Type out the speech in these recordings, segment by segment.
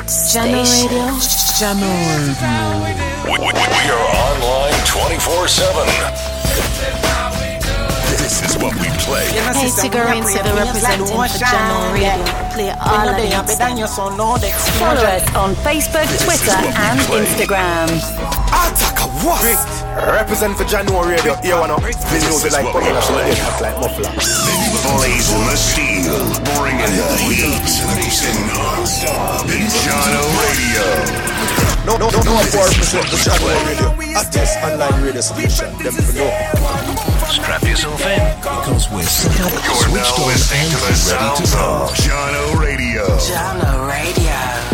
right Jahkno Radio. Jahkno Radio. We, we, we are online 24 7. This is what we play. Hey, Sigarin Siga representing for Jahkno Radio. Play all of it. Follow us on Facebook, Twitter, and Instagram. Attack a what? Represent for Jahkno Radio. Here one up. This music like popular, so they act like muffler. Blazing the steel, bringing the heat. Non-stop in Jahkno Radio. No, no, no, no, for represent the Jahkno Radio. Hottest online radio station. Them for know. Strap yourself in. Because we're set up, You're switched now on, listening and to the ready to go. of Jahkno Radio. Jahkno Radio.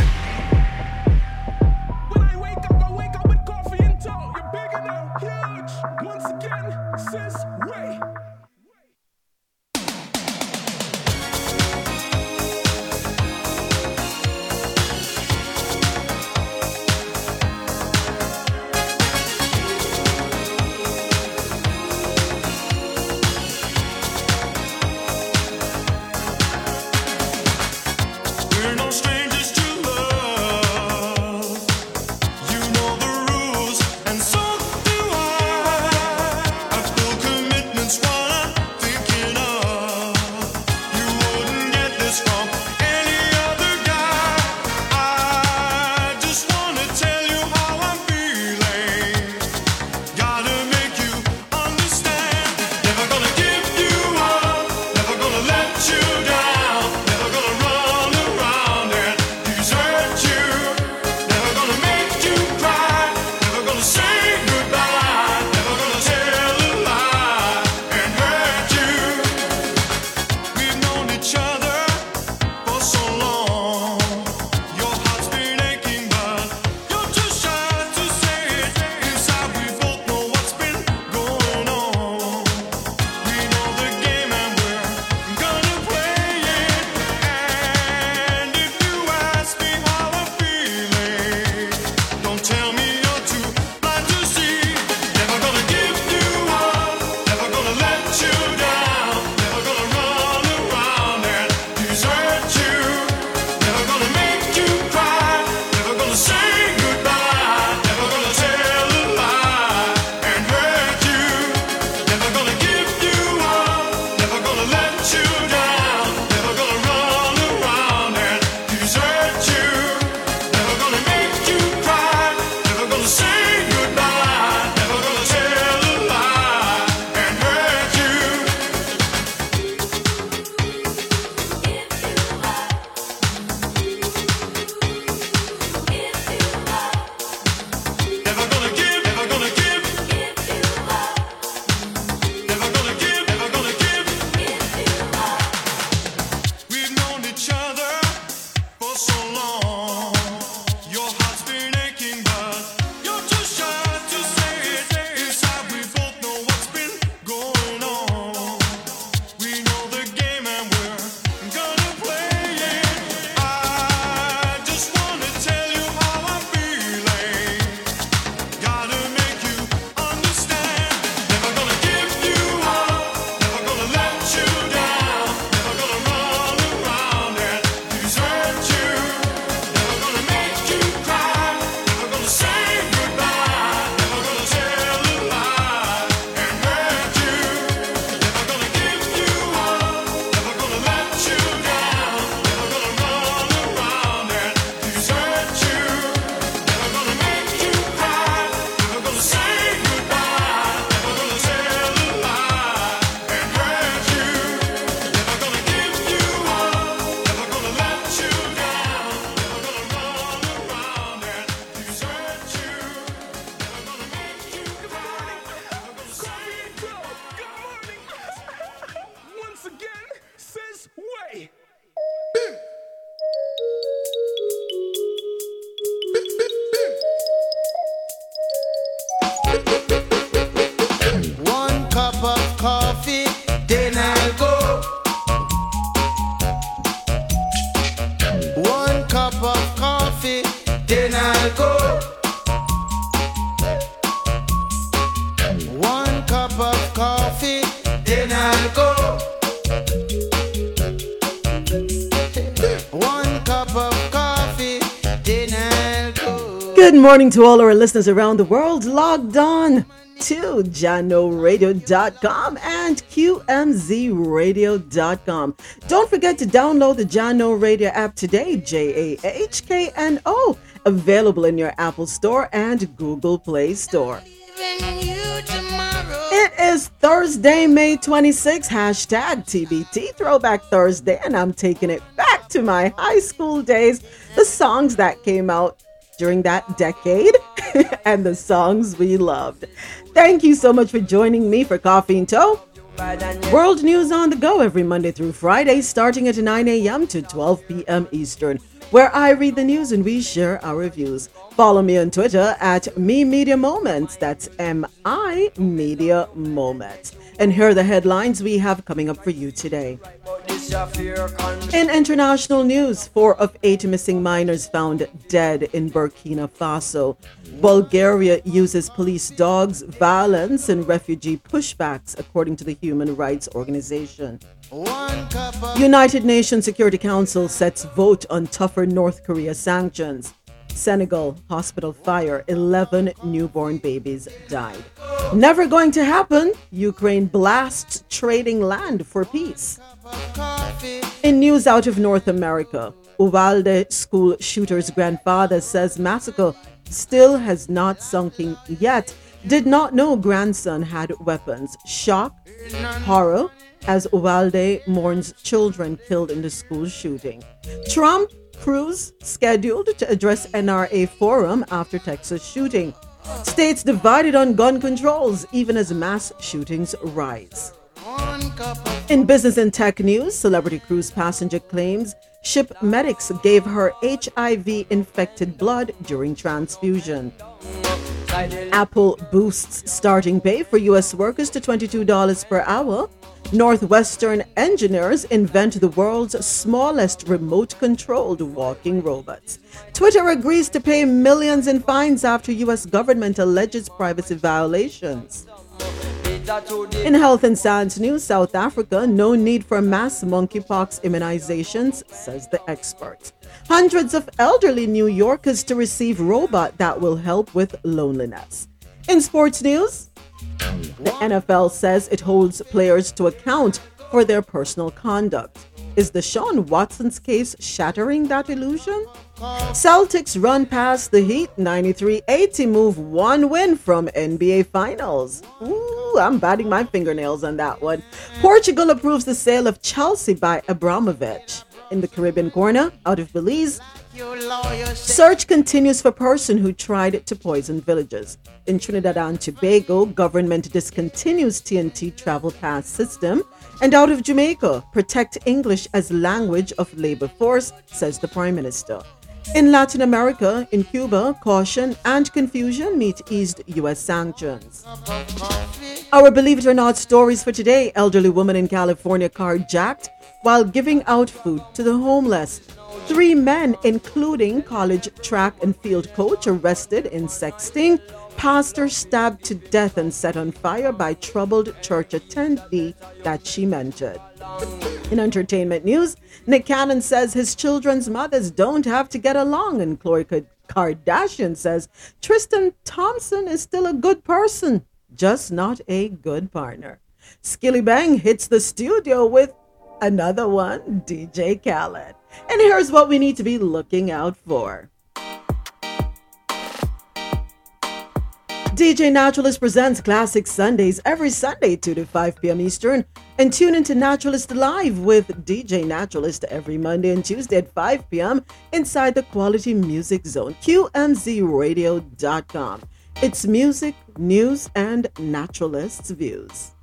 Morning to all our listeners around the world logged on to jahknoradio.com and qmzradio.com. Don't forget to download the Jahkno Radio app today, J A H K N O, available in your Apple Store and Google Play Store. It is Thursday, May 26, hashtag TBT Throwback Thursday, and I'm taking it back to my high school days. The songs that came out during that decade and the songs we loved. Thank you so much for joining me for Coffee In Toe. World news on the go every Monday through Friday, starting at 9 a.m. to 12 p.m. Eastern, where I read the news and we share our reviews. Follow me on Twitter at Mi Media Moments. That's M I Media Moments. And here are the headlines we have coming up for you today. In international news, four of eight missing minors found dead in Burkina Faso. Bulgaria uses police dogs, violence, and refugee pushbacks, according to the Human Rights Organization. United Nations Security Council sets vote on tougher North Korea sanctions. Senegal hospital fire, 11 newborn babies died. Never going to happen. Ukraine blasts trading land for peace. In news out of North America, Uvalde school shooter's grandfather says massacre still has not sunk in yet. Did not know grandson had weapons. Shock, horror, as Uvalde mourns children killed in the school shooting. Trump Cruz scheduled to address NRA forum after Texas shooting. States divided on gun controls even as mass shootings rise. In business and tech news, celebrity cruise passenger claims ship medics gave her HIV infected blood during transfusion. Apple boosts starting pay for U.S. workers to $22 per hour. Northwestern engineers invent the world's smallest remote controlled walking robots. Twitter agrees to pay millions in fines after U.S. government alleges privacy violations. In health and science news, South Africa, no need for mass monkeypox immunizations, says the expert. Hundreds of elderly New Yorkers to receive robot that will help with loneliness. In sports news, the NFL says it holds players to account for their personal conduct. Is the Deshaun Watson's case shattering that illusion? Celtics run past the Heat 93 80, move one win from NBA Finals. Ooh, I'm batting my fingernails on that one. Portugal approves the sale of Chelsea by Abramovich. In the Caribbean corner, out of Belize, Search continues for person who tried to poison villagers. In Trinidad and Tobago, government discontinues TNT travel pass system. And out of Jamaica, protect English as language of labor force, says the Prime Minister. In Latin America, in Cuba, caution and confusion meet eased U.S. sanctions. Our believe it or not stories for today elderly woman in California carjacked while giving out food to the homeless. Three men, including college track and field coach, arrested in sexting. Pastor stabbed to death and set on fire by troubled church attendee that she mentored. In entertainment news, Nick Cannon says his children's mothers don't have to get along, and Khloe Kardashian says Tristan Thompson is still a good person, just not a good partner. Skillibeng hits the studio with another one, DJ Khaled. And here's what we need to be looking out for. DJ Naturalist presents Classic Sundays every Sunday, 2 to 5 p.m. Eastern. And tune into Naturalist Live with DJ Naturalist every Monday and Tuesday at 5 p.m. inside the Quality Music Zone, QMZRadio.com. It's music, news, and naturalists' views.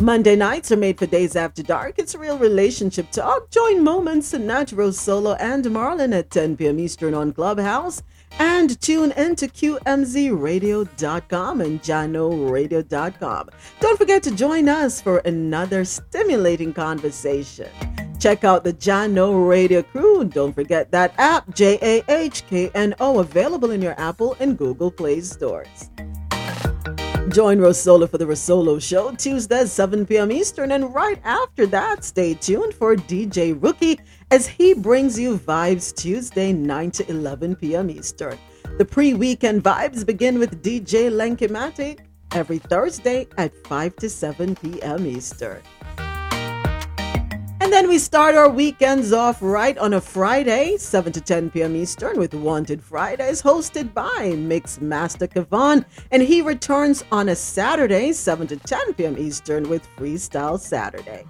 Monday nights are made for days after dark. It's real relationship talk. Join Moments, Natural Solo, and Marlin at 10 p.m. Eastern on Clubhouse. And tune in to QMZRadio.com and JahknoRadio.com. Don't forget to join us for another stimulating conversation. Check out the Jahkno Radio crew. Don't forget that app, J A H K N O, available in your Apple and Google Play stores. Join Rosolo for the Rosolo Show Tuesday 7 p.m. Eastern, and right after that, stay tuned for DJ Rookie as he brings you vibes Tuesday 9 to 11 p.m. Eastern. The pre weekend vibes begin with DJ Lenkimatic every Thursday at 5 to 7 p.m. Eastern. And then we start our weekends off right on a Friday, 7 to 10 p.m. Eastern, with Wanted Fridays, hosted by Mix Master Kavan. And he returns on a Saturday, 7 to 10 p.m. Eastern, with Freestyle Saturday.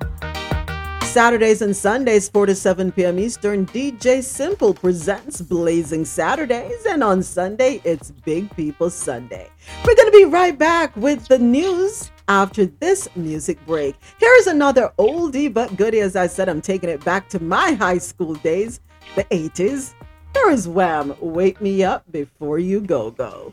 Saturdays and Sundays, 4 to 7 p.m. Eastern, DJ Simple presents Blazing Saturdays, and on Sunday, it's Big People Sunday. We're going to be right back with the news after this music break. Here's another oldie but goodie. As I said, I'm taking it back to my high school days, the 80s. Here is Wham! Wake Me Up Before You Go Go.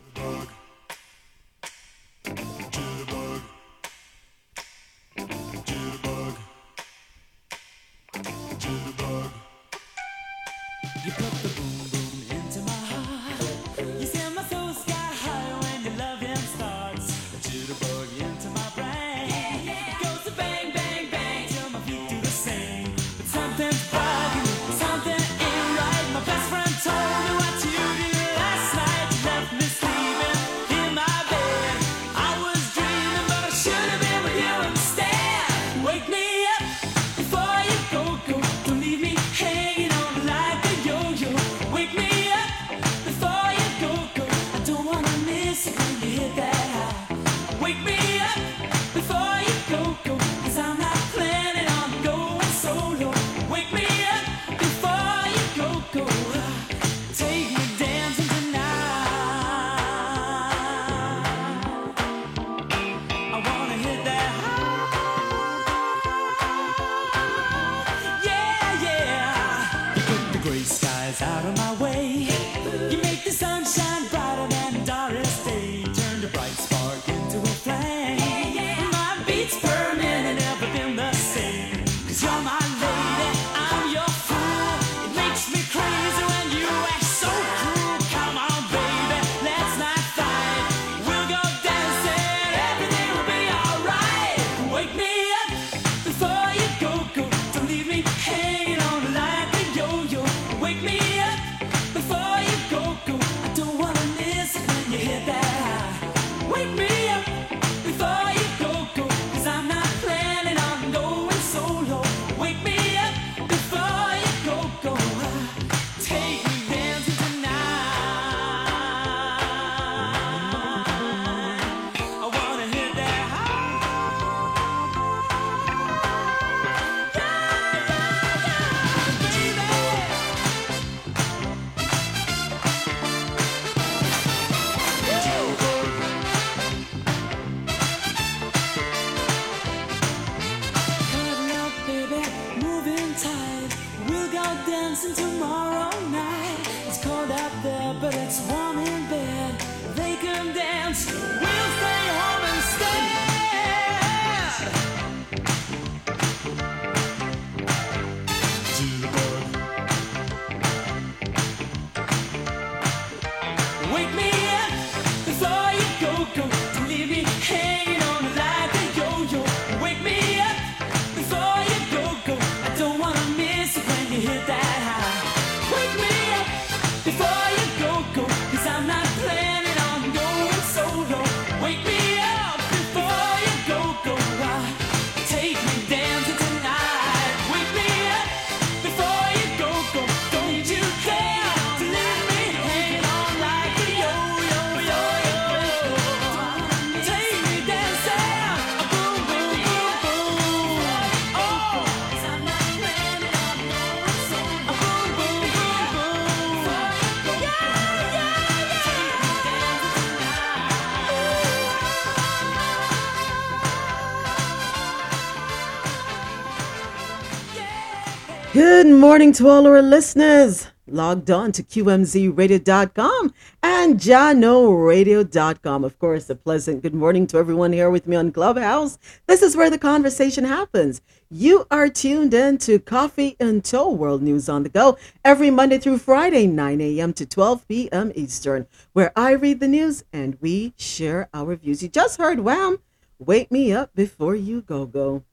Morning to all our listeners. Logged on to QMZRadio.com and JahknoRadio.com. Of course, a pleasant good morning to everyone here with me on Clubhouse. This is where the conversation happens. You are tuned in to Coffee In Toe World News on the Go every Monday through Friday, 9 a.m. to 12 p.m. Eastern, where I read the news and we share our views. You just heard Wham! Wake me up before you go go.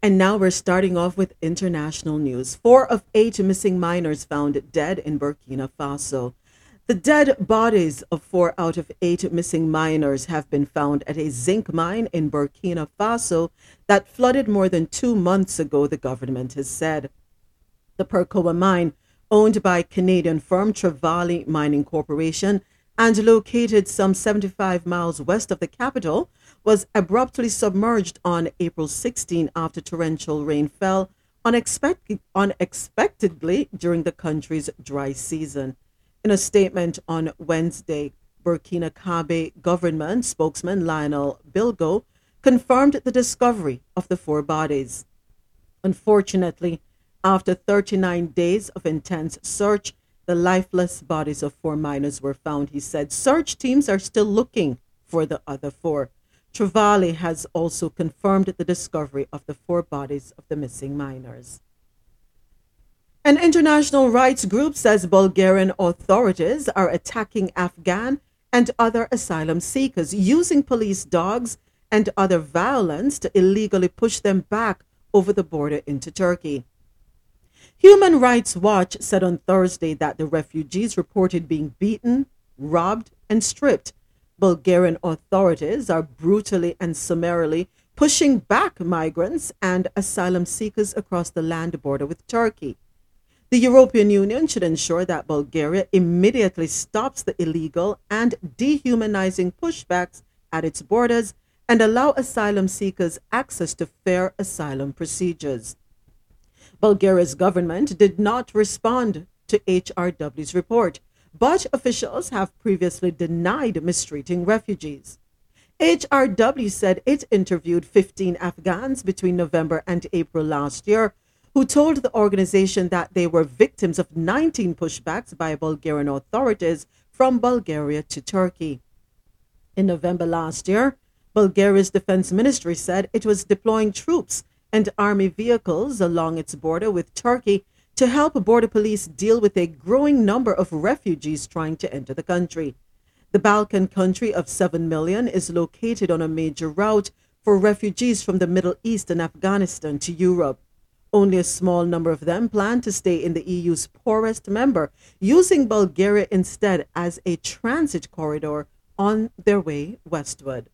And now we're starting off with international news. Four of eight missing minors found dead in Burkina Faso. The dead bodies of four out of eight missing miners have been found at a zinc mine in Burkina Faso that flooded more than two months ago, the government has said. The Perkoa mine, owned by Canadian firm Trevali Mining Corporation and located some 75 miles west of the capital, was abruptly submerged on April 16 after torrential rain fell unexpected, unexpectedly during the country's dry season. In a statement on Wednesday, Burkina Faso government spokesman Lionel Bilgo confirmed the discovery of the four bodies. Unfortunately, after 39 days of intense search, the lifeless bodies of four miners were found, he said. Search teams are still looking for the other four. Trevali has also confirmed the discovery of the four bodies of the missing miners. An international rights group says Bulgarian authorities are attacking Afghan and other asylum seekers using police dogs and other violence to illegally push them back over the border into Turkey. Human Rights Watch said on Thursday that the refugees reported being beaten, robbed, and stripped. Bulgarian authorities are brutally and summarily pushing back migrants and asylum seekers across the land border with Turkey. The European Union should ensure that Bulgaria immediately stops the illegal and dehumanizing pushbacks at its borders and allow asylum seekers access to fair asylum procedures. Bulgaria's government did not respond to HRW's report, but officials have previously denied mistreating refugees. HRW said it interviewed 15 Afghans between November and April last year who told the organization that they were victims of 19 pushbacks by Bulgarian authorities from Bulgaria to Turkey. In November last year, Bulgaria's defense ministry said it was deploying troops and army vehicles along its border with Turkey to help border police deal with a growing number of refugees trying to enter the country. The Balkan country of 7 million is located on a major route for refugees from the Middle East and Afghanistan to Europe. Only a small number of them plan to stay in the EU's poorest member, using Bulgaria instead as a transit corridor on their way westward.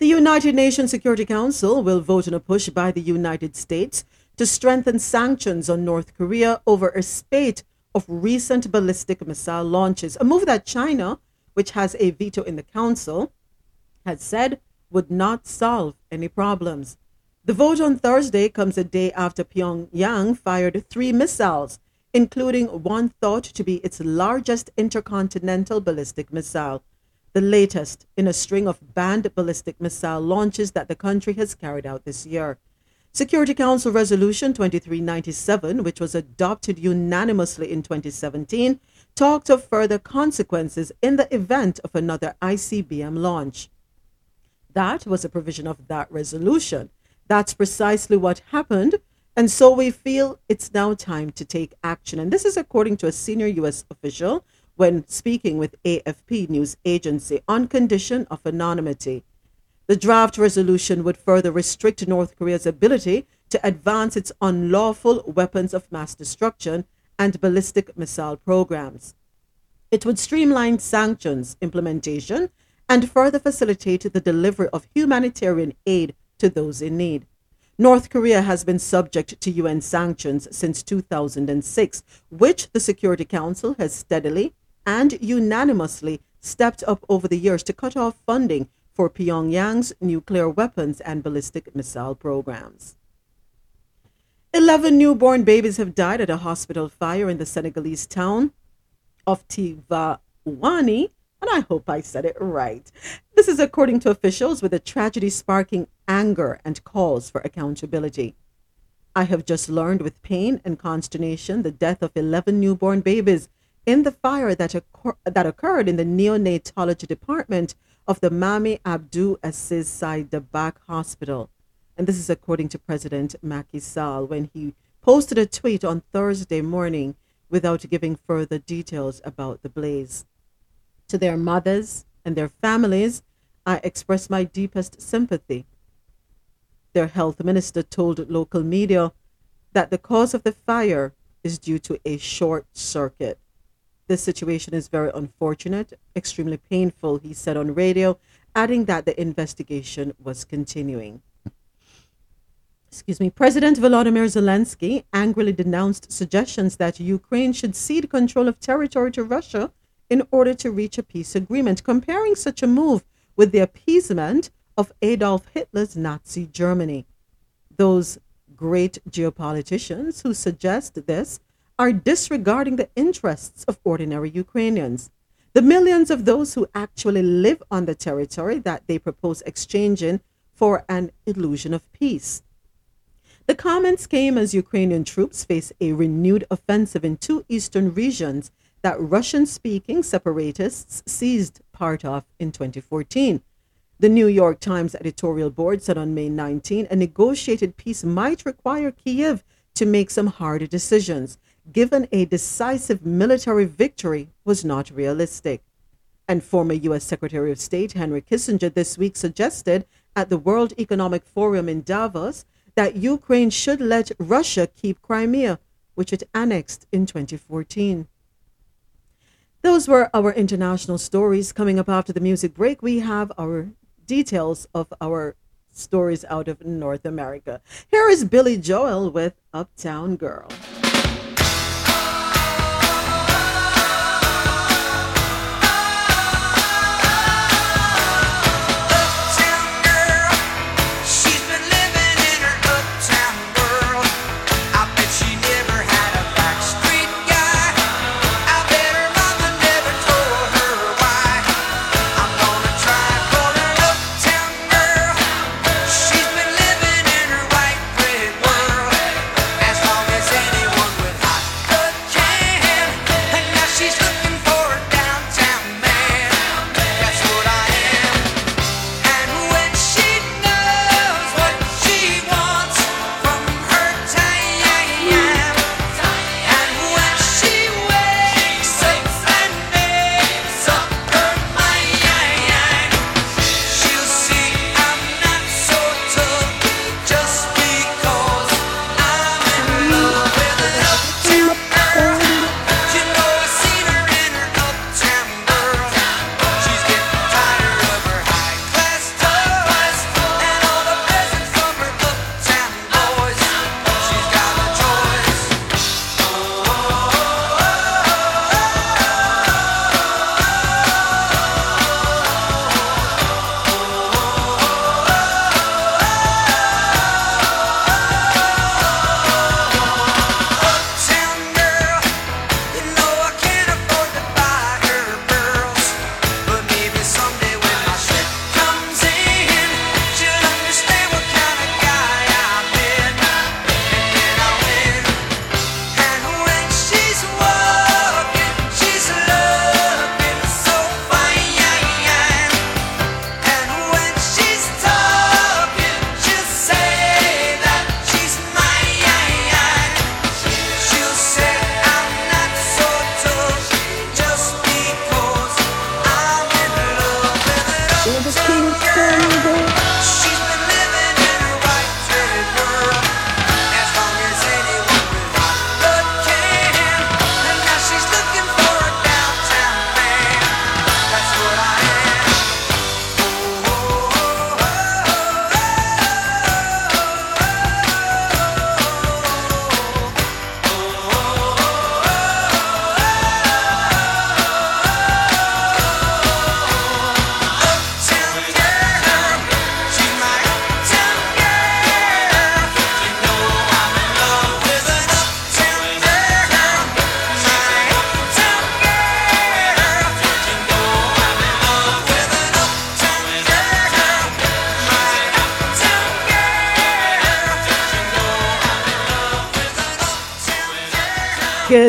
The United Nations Security Council will vote on a push by the United States to strengthen sanctions on North Korea over a spate of recent ballistic missile launches, a move that China, which has a veto in the Council, had said would not solve any problems. The vote on Thursday comes a day after Pyongyang fired three missiles, including one thought to be its largest intercontinental ballistic missile, the latest in a string of banned ballistic missile launches that the country has carried out this year. Security Council Resolution 2397, which was adopted unanimously in 2017, talked of further consequences in the event of another ICBM launch. That was a provision of that resolution. That's precisely what happened. And so we feel it's now time to take action. And this is according to a senior U.S. official when speaking with AFP news agency on condition of anonymity. The draft resolution would further restrict North Korea's ability to advance its unlawful weapons of mass destruction and ballistic missile programs. It would streamline sanctions implementation and further facilitate the delivery of humanitarian aid to those in need. North Korea has been subject to UN sanctions since 2006, which the Security Council has steadily and unanimously stepped up over the years to cut off funding for Pyongyang's nuclear weapons and ballistic missile programs. Eleven newborn babies have died at a hospital fire in the Senegalese town of Tivaouane and I hope I said it right. This is according to officials, with the tragedy sparking anger and calls for accountability. I have just learned with pain and consternation the death of 11 newborn babies in the fire that, occur- that occurred in the neonatology department of the Mami Aziz Sy Dabakh Hospital. And this is according to President Macky Sall when he posted a tweet on Thursday morning without giving further details about the blaze. To their mothers and their families, I express my deepest sympathy. Their health minister told local media that the cause of the fire is due to a short circuit. This situation is very unfortunate, extremely painful, he said on radio, adding that the investigation was continuing. Excuse me. President Volodymyr Zelensky angrily denounced suggestions that Ukraine should cede control of territory to Russia in order to reach a peace agreement, comparing such a move with the appeasement of Adolf Hitler's Nazi Germany. Those great geopoliticians who suggest this are disregarding the interests of ordinary Ukrainians. The millions of those who actually live on the territory that they propose exchanging for an illusion of peace. The comments came as Ukrainian troops face a renewed offensive in two eastern regions that Russian speaking separatists seized part of in 2014. The New York Times editorial board said on May 19 a negotiated peace might require Kiev to make some harder decisions, given a decisive military victory was not realistic. And former U.S. Secretary of State Henry Kissinger this week suggested at the World Economic Forum in Davos that Ukraine should let Russia keep Crimea, which it annexed in 2014. Those were our international stories. Coming up after the music break, we have our details of our stories out of North America. Here is Billy Joel with Uptown Girl.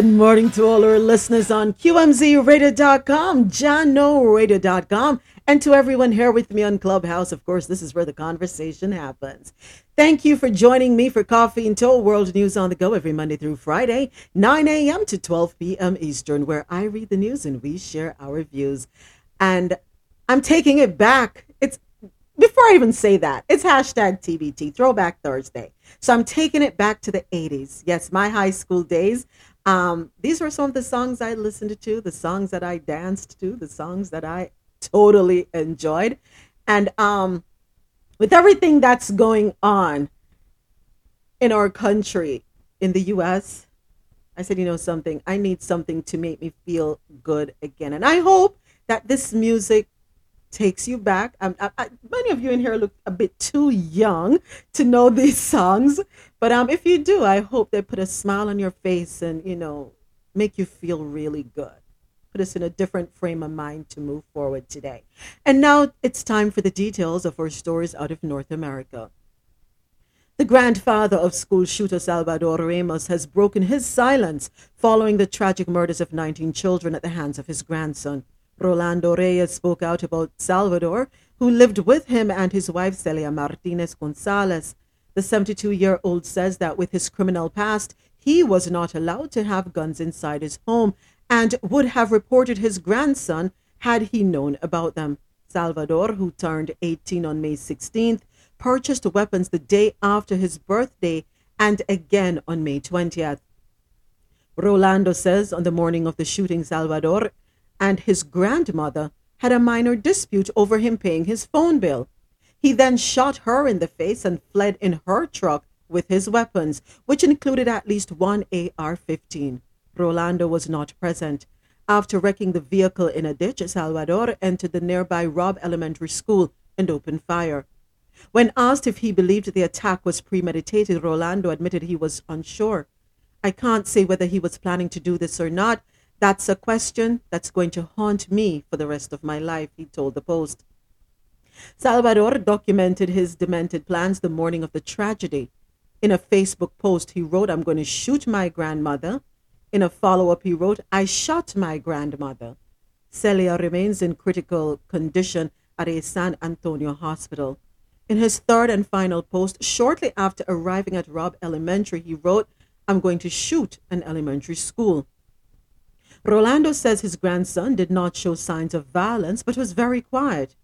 Good morning to all our listeners on QMZRadio.com, JahknoRadio.com, and to everyone here with me on Clubhouse. Of course, this is where the conversation happens. Thank you for joining me for Coffee In Toe World News on the Go every Monday through Friday, 9 a.m. to 12 p.m. Eastern, where I read the news and we share our views. And I'm taking it back. It's before I even say that, it's hashtag TBT, Throwback Thursday. So I'm taking it back to the 80s. Yes, my high school days. Um, these were some of the songs I listened to, the songs that I danced to, the songs that I totally enjoyed. And um, with everything that's going on in our country, in the US, I said, you know something, I need something to make me feel good again. And I hope that this music takes you back. Um, I, I, many of you in here look a bit too young to know these songs, but um, if you do, I hope they put a smile on your face and you know make you feel really good. Put us in a different frame of mind to move forward today. And now it's time for the details of our stories out of North America. The grandfather of school shooter Salvador Ramos has broken his silence following the tragic murders of 19 children at the hands of his grandson. Rolando Reyes spoke out about Salvador, who lived with him and his wife Celia Martinez Gonzalez. The 72 year old says that with his criminal past, he was not allowed to have guns inside his home and would have reported his grandson had he known about them. Salvador, who turned 18 on May 16th, purchased weapons the day after his birthday and again on May 20th. Rolando says on the morning of the shooting, Salvador and his grandmother had a minor dispute over him paying his phone bill. He then shot her in the face and fled in her truck with his weapons, which included at least one AR 15. Rolando was not present. After wrecking the vehicle in a ditch, Salvador entered the nearby Robb Elementary School and opened fire. When asked if he believed the attack was premeditated, Rolando admitted he was unsure. I can't say whether he was planning to do this or not, that's a question that's going to haunt me for the rest of my life, he told the Post. Salvador documented his demented plans the morning of the tragedy. In a Facebook post, he wrote, I'm going to shoot my grandmother. In a follow up, he wrote, I shot my grandmother. Celia remains in critical condition at a San Antonio hospital. In his third and final post, shortly after arriving at Robb Elementary, he wrote, I'm going to shoot an elementary school. Rolando says his grandson did not show signs of violence but was very quiet.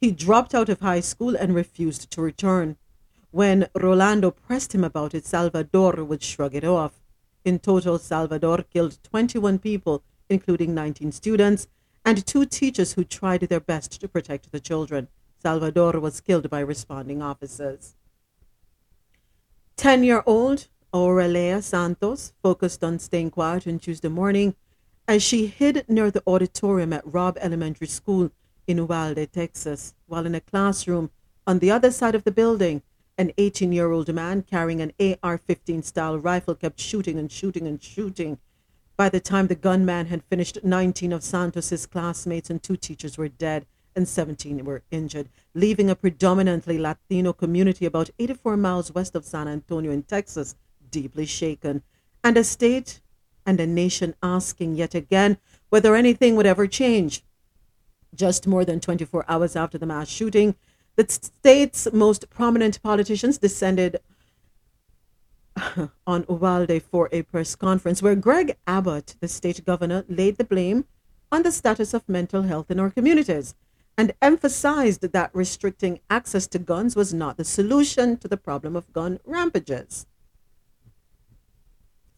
He dropped out of high school and refused to return. When Rolando pressed him about it, Salvador would shrug it off. In total, Salvador killed 21 people, including 19 students and two teachers who tried their best to protect the children. Salvador was killed by responding officers. 10 year old Aurelia Santos focused on staying quiet on Tuesday morning as she hid near the auditorium at Robb Elementary School in Uvalde, Texas, while in a classroom on the other side of the building. An 18 year old man carrying an AR 15 style rifle kept shooting and shooting and shooting. By the time the gunman had finished, 19 of Santos's classmates and two teachers were dead and 17 were injured, leaving a predominantly Latino community about 84 miles west of San Antonio in Texas deeply shaken, and a state and a nation asking yet again whether anything would ever change. Just more than 24 hours after the mass shooting, the state's most prominent politicians descended on Uvalde for a press conference where Greg Abbott, the state governor, laid the blame on the status of mental health in our communities and emphasized that restricting access to guns was not the solution to the problem of gun rampages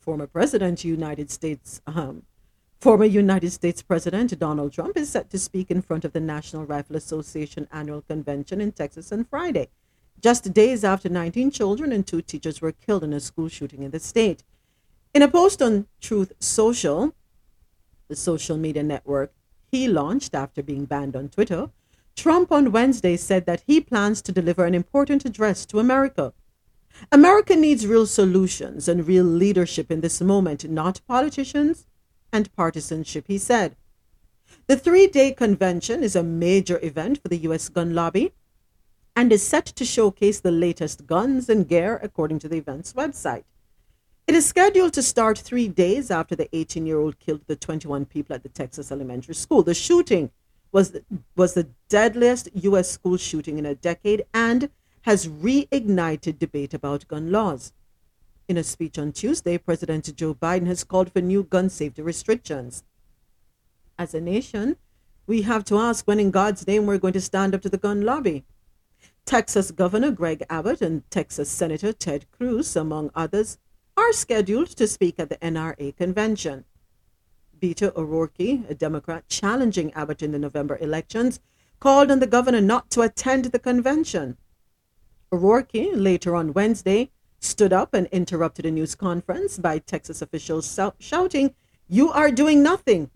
former president United States um, former United States President Donald Trump is set to speak in front of the National Rifle Association annual convention in Texas on Friday, just days after 19 children and two teachers were killed in a school shooting in the state. In a post on Truth Social, the social media network he launched after being banned on Twitter, Trump on Wednesday said that he plans to deliver an important address to America America needs real solutions and real leadership in this moment, not politicians and partisanship, he said. The three day convention is a major event for the U.S. gun lobby and is set to showcase the latest guns and gear, according to the event's website. It is scheduled to start three days after the 18 year old killed the 21 people at the Texas elementary school. The shooting was was the deadliest U.S. school shooting in a decade and has reignited debate about gun laws. In a speech on Tuesday, President Joe Biden has called for new gun safety restrictions. As a nation, we have to ask when in God's name we're going to stand up to the gun lobby. Texas Governor Greg Abbott and Texas Senator Ted Cruz, among others, are scheduled to speak at the NRA convention. Beto O'Rourke, a Democrat challenging Abbott in the November elections, called on the governor not to attend the convention. O'Rourke, later on Wednesday, stood up and interrupted a news conference by Texas officials shouting, You are doing nothing.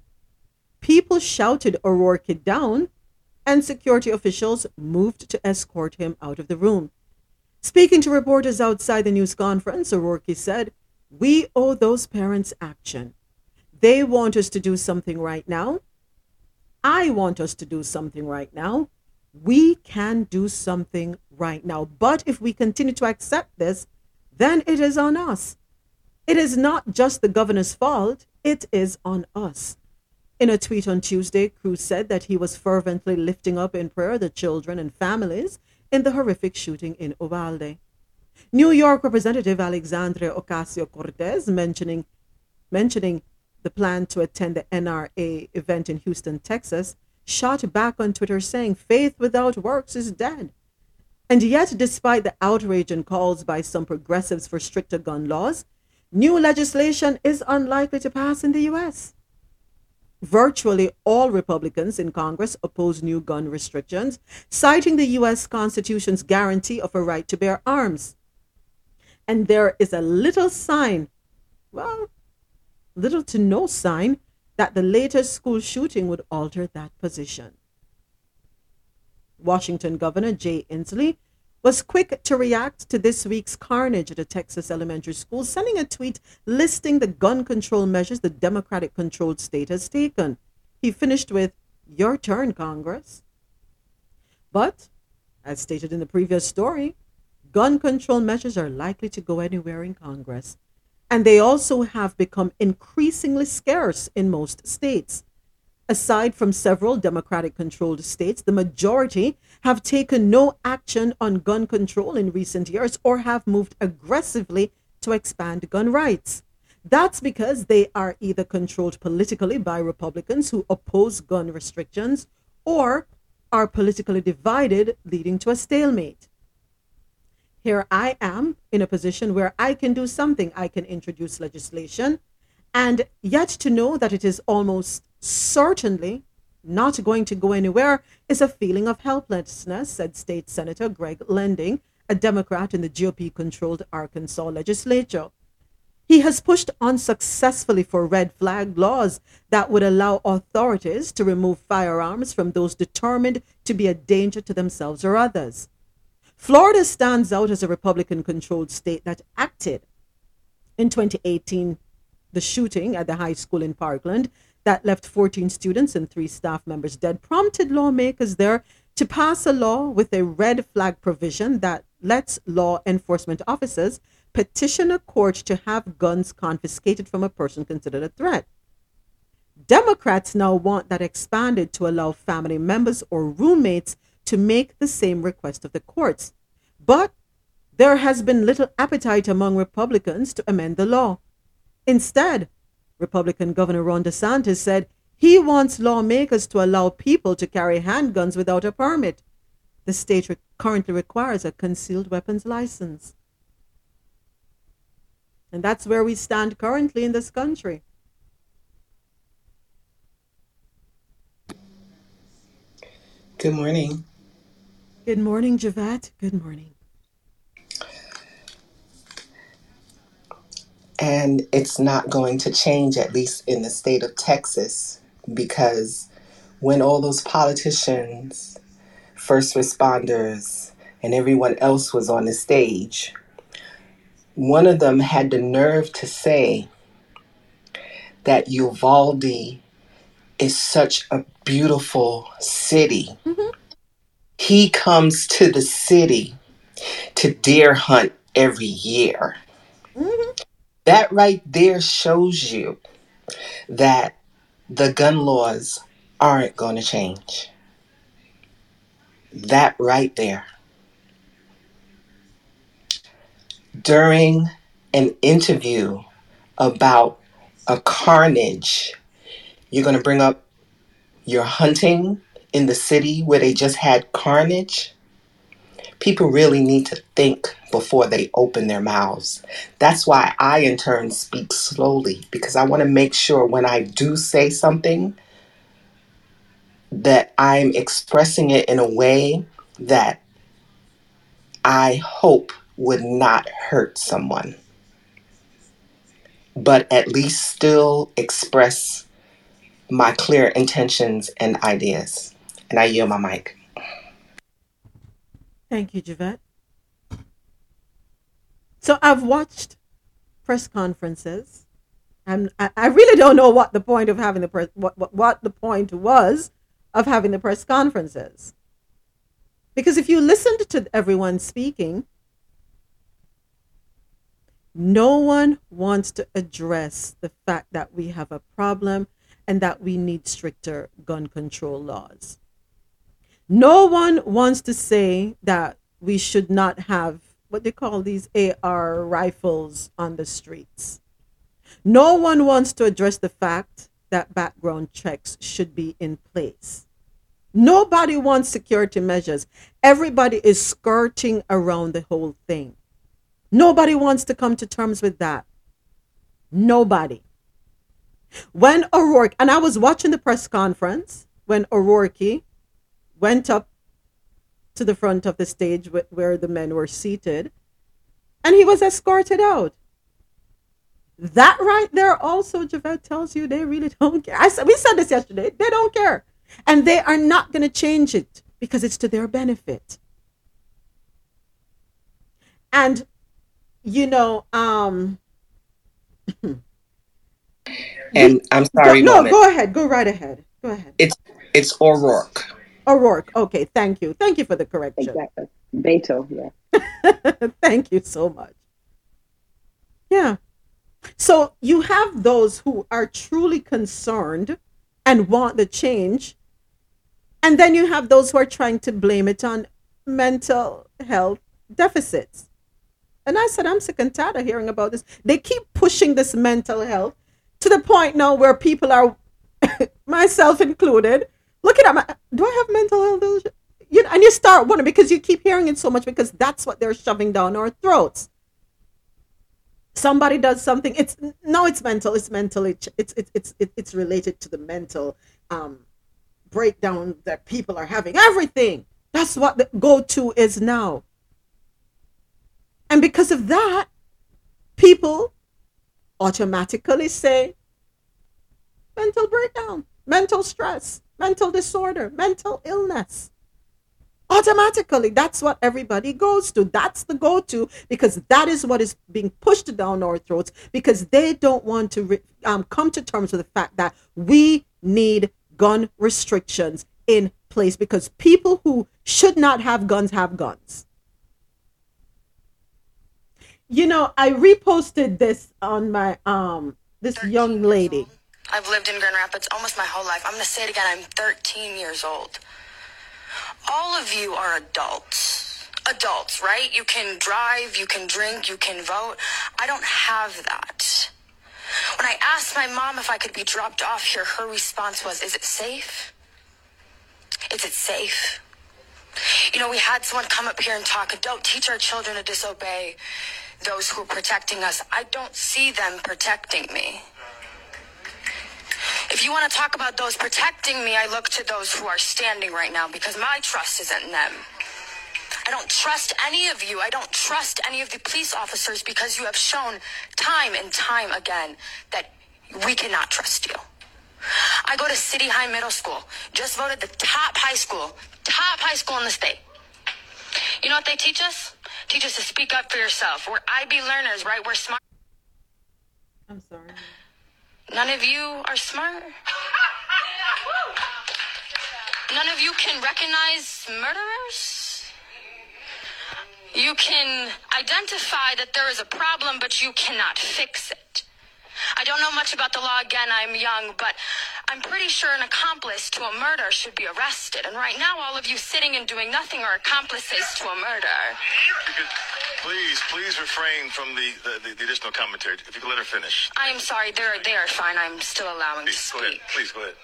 People shouted O'Rourke down, and security officials moved to escort him out of the room. Speaking to reporters outside the news conference, O'Rourke said, We owe those parents action. They want us to do something right now. I want us to do something right now. We can do something right now. But if we continue to accept this, then it is on us. It is not just the governor's fault, it is on us. In a tweet on Tuesday, Cruz said that he was fervently lifting up in prayer the children and families in the horrific shooting in Uvalde. New York Representative Alexandria Ocasio Cortez mentioning mentioning the plan to attend the NRA event in Houston, Texas, shot back on Twitter saying faith without works is dead. And yet, despite the outrage and calls by some progressives for stricter gun laws, new legislation is unlikely to pass in the U.S. Virtually all Republicans in Congress oppose new gun restrictions, citing the U.S. Constitution's guarantee of a right to bear arms. And there is a little sign, well, little to no sign, that the latest school shooting would alter that position. Washington Governor Jay Inslee was quick to react to this week's carnage at a Texas elementary school, sending a tweet listing the gun control measures the Democratic controlled state has taken. He finished with, Your turn, Congress. But, as stated in the previous story, gun control measures are likely to go anywhere in Congress. And they also have become increasingly scarce in most states. Aside from several Democratic controlled states, the majority have taken no action on gun control in recent years or have moved aggressively to expand gun rights. That's because they are either controlled politically by Republicans who oppose gun restrictions or are politically divided, leading to a stalemate. Here I am in a position where I can do something. I can introduce legislation, and yet to know that it is almost certainly not going to go anywhere is a feeling of helplessness, said State Senator Greg Leding, a Democrat in the GOP controlled Arkansas legislature. He has pushed unsuccessfully for red flag laws that would allow authorities to remove firearms from those determined to be a danger to themselves or others. Florida stands out as a Republican controlled state that acted in 2018 the shooting at the high school in Parkland that left 14 students and three staff members dead prompted lawmakers there to pass a law with a red flag provision that lets law enforcement officers petition a court to have guns confiscated from a person considered a threat. Democrats now want that expanded to allow family members or roommates to make the same request of the courts. But there has been little appetite among Republicans to amend the law. Instead, Republican Governor Ron DeSantis said he wants lawmakers to allow people to carry handguns without a permit. The state re- currently requires a concealed weapons license. And that's where we stand currently in this country. Good morning. Good morning, Javette. Good morning. And it's not going to change, at least in the state of Texas, because when all those politicians, first responders, and everyone else was on the stage, one of them had the nerve to say that Uvalde is such a beautiful city. Mm-hmm. He comes to the city to deer hunt every year. Mm-hmm. That right there shows you that the gun laws aren't going to change. That right there. During an interview about a carnage, you're going to bring up your hunting in the city where they just had carnage. people really need to think before they open their mouths. That's why I, in turn, speak slowly because I want to make sure when I do say something that I'm expressing it in a way that I hope would not hurt someone, but at least still express my clear intentions and ideas. And I yield my mic. Thank you, Javette. So I've watched press conferences. I, I really don't know what the point of having the press, what, what, what the point was of having the press conferences. Because if you listened to everyone speaking, no one wants to address the fact that we have a problem and that we need stricter gun control laws. No one wants to say that we should not have what they call these AR rifles on the streets. No one wants to address the fact that background checks should be in place. Nobody wants security measures. Everybody is skirting around the whole thing. Nobody wants to come to terms with that. Nobody. When O'Rourke, and I was watching the press conference when O'Rourke went up to the front of the stage where the men were seated, and he was escorted out. That right there also, Javette tells you they really don't care. I said we said this yesterday. They don't care. And they are not going to change it because it's to their benefit. And you know, um And I'm sorry, no, moment. go ahead. Go right ahead. Go ahead. It's it's O'Rourke. O'Rourke. Okay, thank you. Thank you for the correction. Exactly. Beto, yeah. thank you so much. Yeah. So you have those who are truly concerned and want the change. And then you have those who are trying to blame it on mental health deficits. And I said, I'm sick and tired of hearing about this. They keep pushing this mental health to the point now where people are, myself included, looking at my, do I have mental health? You know, and you start wondering because you keep hearing it so much because that's what they're shoving down our throats. Somebody does something. It's no, it's mental. It's mental. It's it's it's it's, it's related to the mental um, breakdown that people are having. Everything. That's what the go-to is now. And because of that, people automatically say mental breakdown, mental stress, mental disorder, mental illness. Automatically, that's what everybody goes to. That's the go to because that is what is being pushed down our throats because they don't want to re- um, come to terms with the fact that we need gun restrictions in place because people who should not have guns have guns. You know, I reposted this on my um this young lady. I've lived in Grand Rapids almost my whole life. I'm going to say it again. I'm 13 years old. All of you are adults. Adults, right? You can drive, you can drink, you can vote. I don't have that. When I asked my mom if I could be dropped off here, her response was, Is it safe? Is it safe? You know, we had someone come up here and talk, don't teach our children to disobey those who are protecting us. I don't see them protecting me. If you want to talk about those protecting me, I look to those who are standing right now because my trust isn't in them. I don't trust any of you. I don't trust any of the police officers because you have shown time and time again that we cannot trust you. I go to City High Middle School, just voted the top high school, top high school in the state. You know what they teach us? Teach us to speak up for yourself. We're IB learners, right? We're smart. I'm sorry. None of you are smart. None of you can recognize murderers. You can identify that there is a problem, but you cannot fix it. I don't know much about the law again, I'm young, but I'm pretty sure an accomplice to a murder should be arrested. And right now, all of you sitting and doing nothing are accomplices to a murder. Please, please refrain from the, the, the additional commentary. If you could let her finish. I am sorry, they're, they are fine. I'm still allowing to Please, go ahead. Please, go ahead.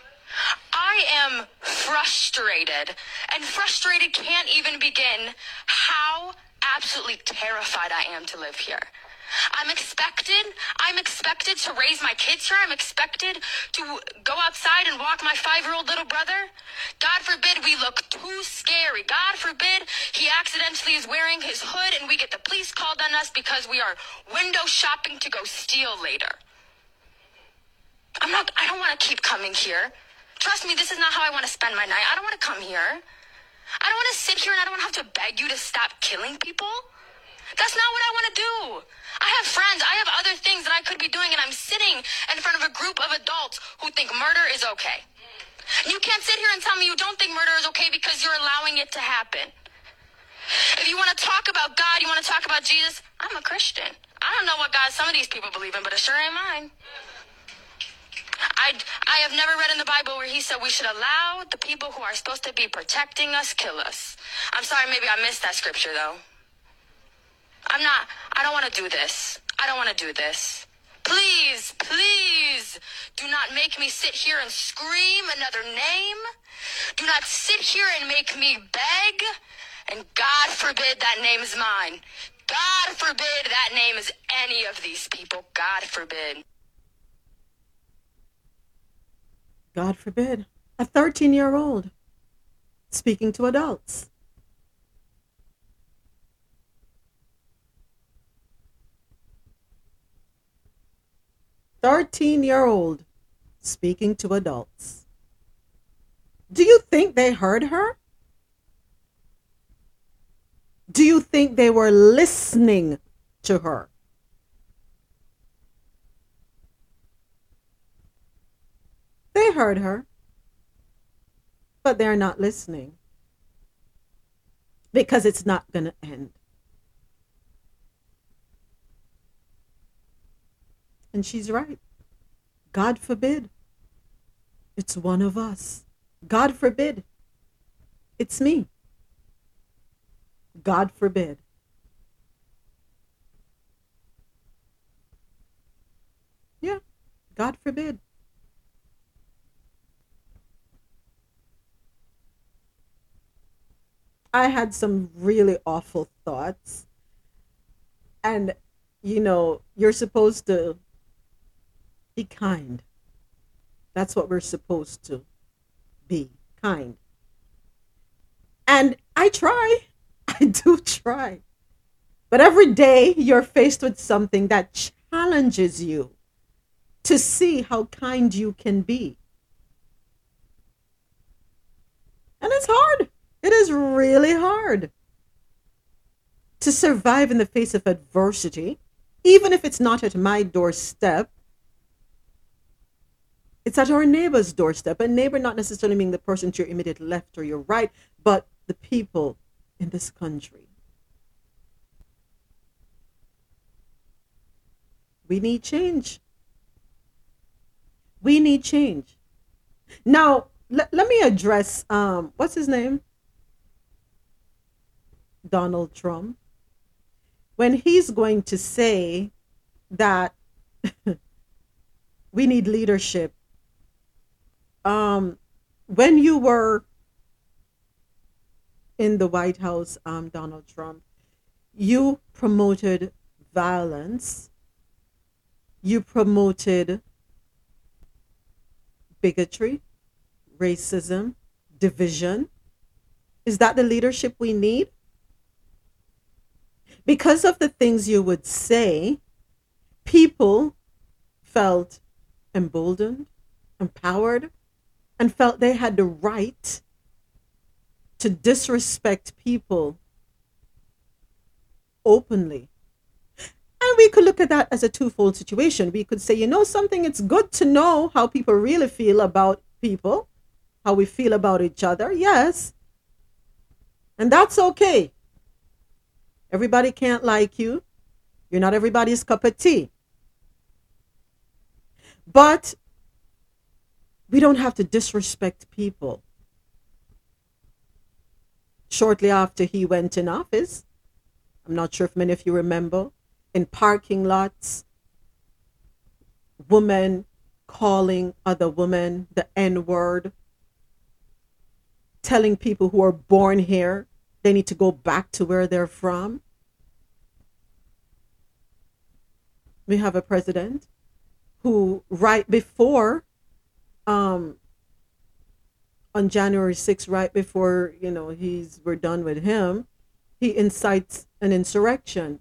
I am frustrated, and frustrated can't even begin how absolutely terrified I am to live here. I'm expected, I'm expected to raise my kids here. I'm expected to go outside and walk my five year old little brother. God forbid we look too scary. God forbid he accidentally is wearing his hood and we get the police called on us because we are window shopping to go steal later. I'm not, I don't want to keep coming here. Trust me, this is not how I want to spend my night. I don't want to come here. I don't want to sit here and I don't want to have to beg you to stop killing people. That's not what I want to do. I have friends. I have other things that I could be doing, and I'm sitting in front of a group of adults who think murder is okay. You can't sit here and tell me you don't think murder is okay because you're allowing it to happen. If you want to talk about God, you want to talk about Jesus, I'm a Christian. I don't know what God some of these people believe in, but it sure ain't mine. I, I have never read in the Bible where he said we should allow the people who are supposed to be protecting us kill us. I'm sorry, maybe I missed that scripture though. I'm not, I don't want to do this. I don't want to do this. Please, please do not make me sit here and scream another name. Do not sit here and make me beg. And God forbid that name is mine. God forbid that name is any of these people. God forbid. God forbid. A 13 year old speaking to adults. Thirteen year old speaking to adults. Do you think they heard her? Do you think they were listening to her? They heard her, but they're not listening because it's not going to end. And she's right. God forbid. It's one of us. God forbid. It's me. God forbid. Yeah, God forbid. I had some really awful thoughts. And, you know, you're supposed to be kind. That's what we're supposed to be kind. And I try. I do try. But every day you're faced with something that challenges you to see how kind you can be. And it's hard. It is really hard to survive in the face of adversity, even if it's not at my doorstep. It's at our neighbor's doorstep. A neighbor not necessarily meaning the person to your immediate left or your right, but the people in this country. We need change. We need change. Now, let, let me address um what's his name? Donald Trump, when he's going to say that we need leadership. Um, when you were in the White House, um, Donald Trump, you promoted violence, you promoted bigotry, racism, division. Is that the leadership we need? because of the things you would say, people felt emboldened, empowered, and felt they had the right to disrespect people openly. And we could look at that as a twofold situation. We could say, you know, something, it's good to know how people really feel about people, how we feel about each other. Yes. And that's okay. Everybody can't like you. You're not everybody's cup of tea. But we don't have to disrespect people. Shortly after he went in office, I'm not sure if many of you remember, in parking lots, women calling other women the N word, telling people who are born here they need to go back to where they're from. We have a president who, right before, um, on January 6th, right before you know he's we're done with him, he incites an insurrection.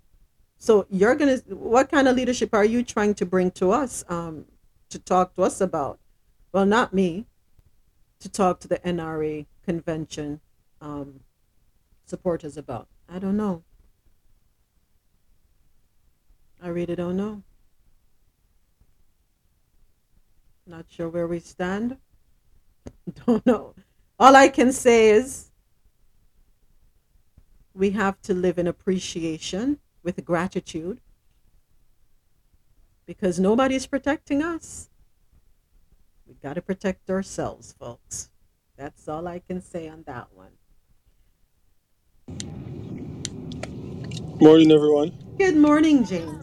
So you're gonna, what kind of leadership are you trying to bring to us, um, to talk to us about? Well, not me. To talk to the NRA convention um, supporters about. I don't know. I really don't know. Not sure where we stand. Don't know. All I can say is we have to live in appreciation with gratitude because nobody's protecting us. We've got to protect ourselves, folks. That's all I can say on that one. Morning, everyone. Good morning, James.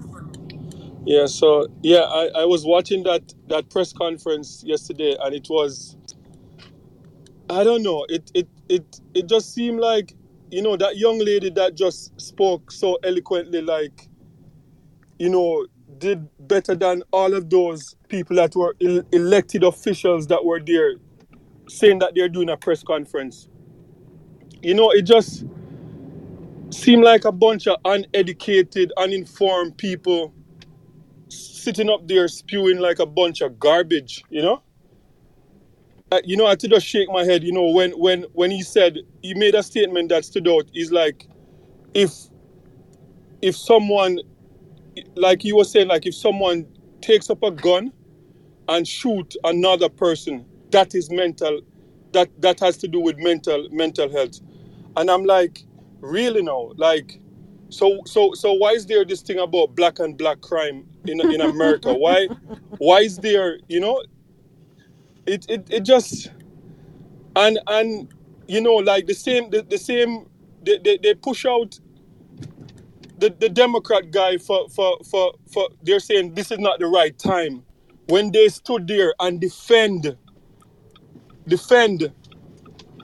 Yeah, so yeah, I, I was watching that that press conference yesterday, and it was I don't know, it it it it just seemed like you know that young lady that just spoke so eloquently, like you know, did better than all of those people that were el- elected officials that were there, saying that they're doing a press conference. You know, it just seemed like a bunch of uneducated, uninformed people sitting up there spewing like a bunch of garbage, you know? Uh, you know, I had to just shake my head, you know, when when when he said he made a statement that stood out. He's like, if if someone like he was saying, like if someone takes up a gun and shoot another person, that is mental that that has to do with mental mental health. And I'm like, really now? Like so so so why is there this thing about black and black crime in in America? Why why is there, you know, it it, it just and and you know like the same the, the same they, they, they push out the, the democrat guy for, for for for they're saying this is not the right time when they stood there and defend defend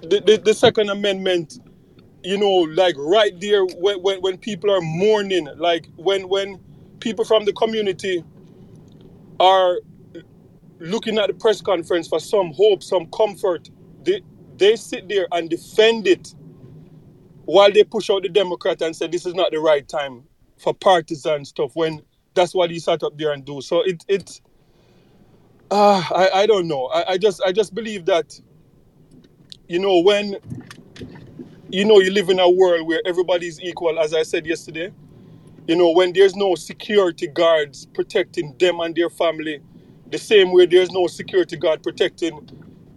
the, the, the second amendment you know like right there when, when when people are mourning like when when people from the community are looking at the press conference for some hope, some comfort. They they sit there and defend it while they push out the Democrat and say this is not the right time for partisan stuff when that's what he sat up there and do. So it it uh, I, I don't know. I, I just I just believe that you know when you know you live in a world where everybody's equal, as I said yesterday, you know, when there's no security guards protecting them and their family, the same way there's no security guard protecting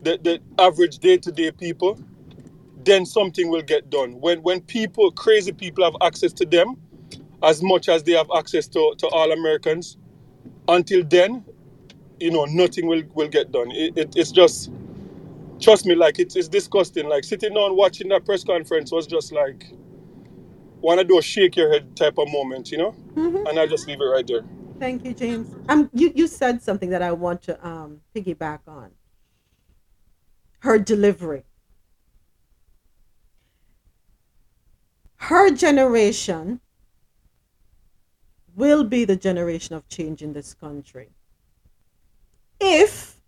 the, the average day-to-day people, then something will get done. When when people, crazy people have access to them as much as they have access to, to all Americans, until then, you know, nothing will, will get done. It, it, it's just trust me, like it's, it's disgusting. Like sitting down watching that press conference was just like one of those shake your head type of moment, you know? Mhm. And I just leave it right there. Thank you, James. Um, you, you said something that I want to um, piggyback on. Her delivery. Her generation will be the generation of change in this country. If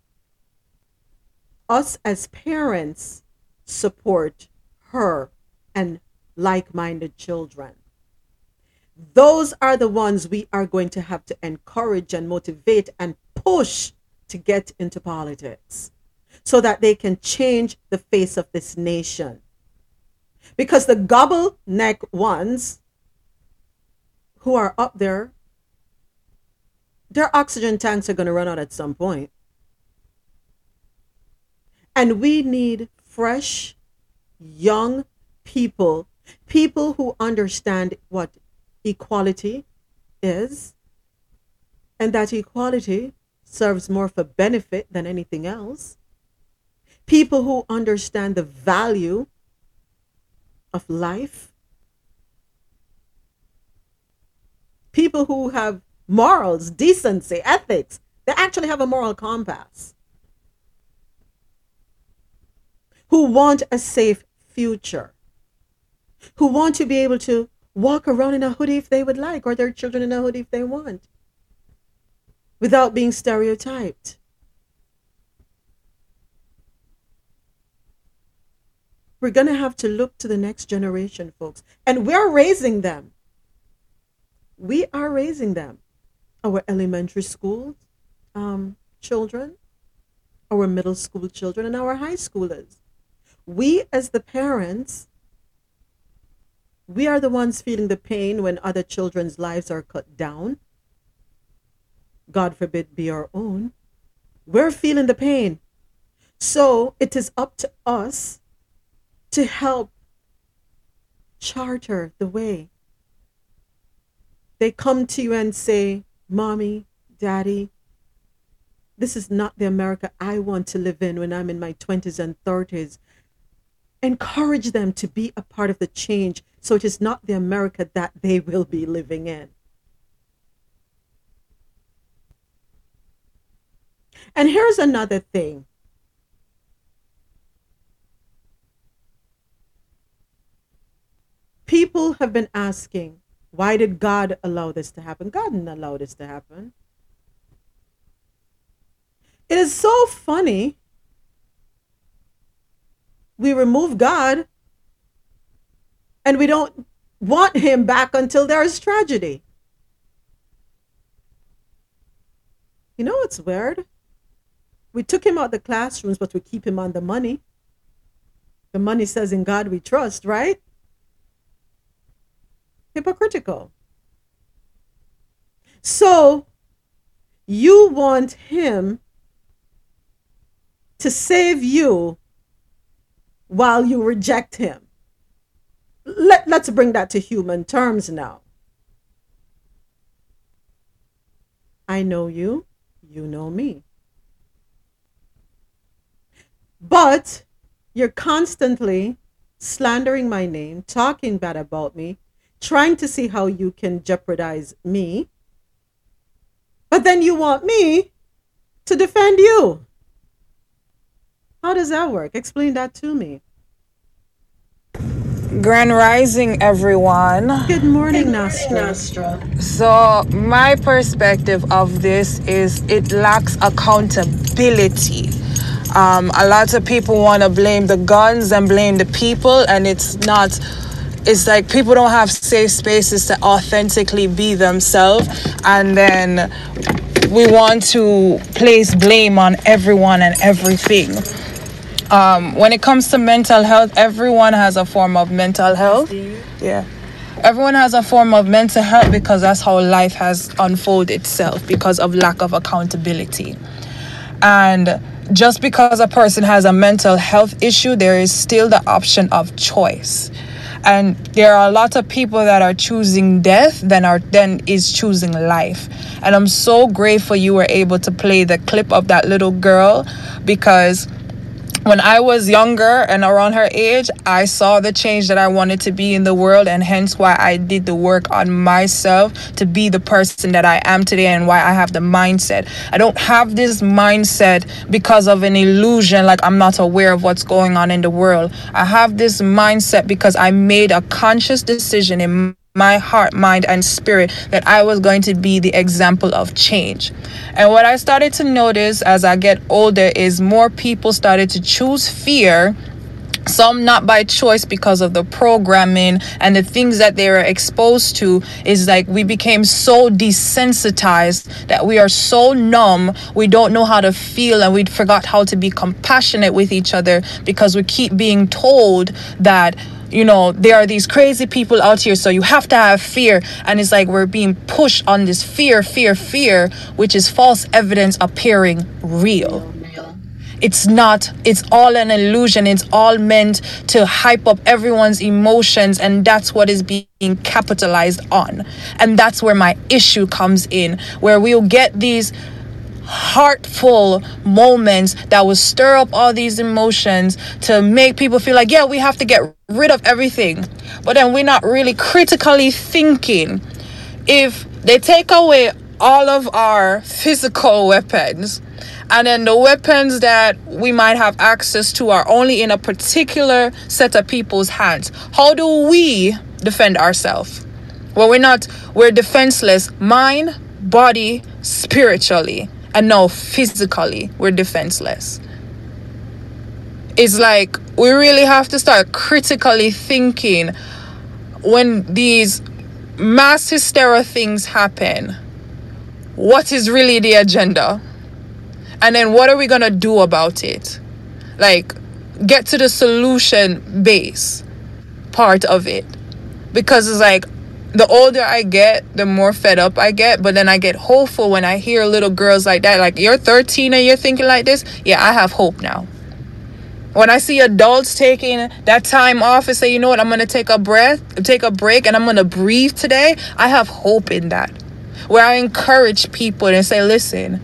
us as parents support her and like minded children. Those are the ones we are going to have to encourage and motivate and push to get into politics so that they can change the face of this nation. Because the gobble neck ones who are up there, their oxygen tanks are going to run out at some point. And we need fresh, young people, people who understand what equality is, and that equality serves more for benefit than anything else. People who understand the value of life. People who have morals, decency, ethics, They actually have a moral compass. Who want a safe future. Who want to be able to walk around in a hoodie if they would like, or their children in a hoodie if they want, without being stereotyped. We're going to have to look to the next generation, folks. And we're raising them. We are raising them. Our elementary school um, children, our middle school children, and our high schoolers. We, as the parents, we are the ones feeling the pain when other children's lives are cut down. God forbid be our own. We're feeling the pain. So it is up to us to help charter the way. They come to you and say, Mommy, Daddy, this is not the America I want to live in when I'm in my 20s and 30s. Encourage them to be a part of the change so it is not the America that they will be living in. And here's another thing people have been asking, why did God allow this to happen? God didn't allow this to happen. It is so funny. We remove God and we don't want him back until there is tragedy. You know what's weird? We took him out the classrooms, but we keep him on the money. The money says, In God we trust, right? hypocritical. So you want him to save you while you reject him. Let, let's bring that to human terms now. I know you, you know me. But you're constantly slandering my name, talking bad about me, trying to see how you can jeopardize me. But then you want me to defend you. How does that work? Explain that to me. Grand Rising, everyone. Good morning, Nastra. So, my perspective of this is it lacks accountability. Um, a lot of people want to blame the guns and blame the people, and it's not it's like people don't have safe spaces to authentically be themselves and then we want to place blame on everyone and everything um, when it comes to mental health everyone has a form of mental health. Yeah. Everyone has a form of mental health because that's how life has unfolded itself because of lack of accountability. And just because a person has a mental health issue there is still the option of choice. And there are a lot of people that are choosing death than are then is choosing life. And i'm so grateful you were able to play the clip of that little girl because when I was younger and around her age, I saw the change that I wanted to be in the world, and hence why I did the work on myself to be the person that I am today, and why I have the mindset. I don't have this mindset because of an illusion, like I'm not aware of what's going on in the world. I have this mindset because I made a conscious decision in my heart, mind, and spirit that I was going to be the example of change. And what I started to notice as I get older is more people started to choose fear some not by choice because of the programming and the things that they were exposed to is like we became so desensitized that we are so numb we don't know how to feel and we forgot how to be compassionate with each other because we keep being told that you know, there are these crazy people out here, so you have to have fear. And it's like we're being pushed on this fear, fear, fear, which is false evidence appearing real. It's not, it's all an illusion. It's all meant to hype up everyone's emotions, and that's what is being capitalized on. And that's where my issue comes in, where we'll get these heartful moments that will stir up all these emotions to make people feel like, yeah, we have to get rid of everything. But then we're not really critically thinking. If they take away all of our physical weapons and then the weapons that we might have access to are only in a particular set of people's hands. How do we defend ourselves? Well, we're not, we're defenseless mind, body, spiritually, Uh, and now physically, we're defenseless. It's like we really have to start critically thinking when these mass hysteria things happen. What is really the agenda? And then what are we going to do about it? Like, get to the solution base part of it. Because it's like, the older I get, the more fed up I get. But then I get hopeful when I hear little girls like that. Like, you're 13 and you're thinking like this. Yeah, I have hope now. When I see adults taking that time off and say, you know what, I'm going to take a breath, take a break, and I'm going to breathe today, I have hope in that. Where I encourage people and say, listen,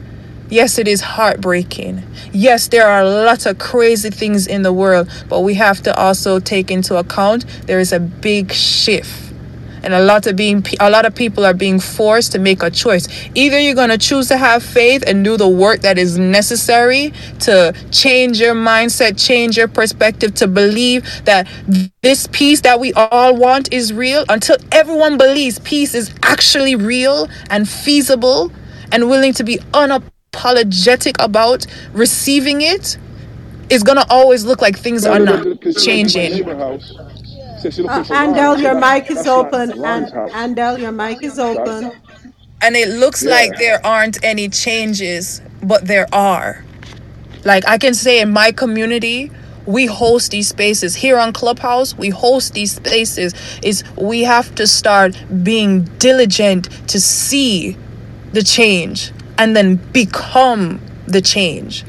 Yes, it is heartbreaking. Yes, there are lots of crazy things in the world, but we have to also take into account there is a big shift. And a lot of being a lot of people are being forced to make a choice. Either you're going to choose to have faith and do the work that is necessary to change your mindset, change your perspective to believe that this peace that we all want is real until everyone believes peace is actually real and feasible and willing to be unapologetic about receiving it, it's gonna always look like things are not changing. Uh, Andel, your mic is open. And Andel, your mic is open. And it looks Yeah. like there aren't any changes, but there are. Like I can say in my community, we host these spaces here on Clubhouse. We host these spaces. Is we have to start being diligent to see the change and then become the change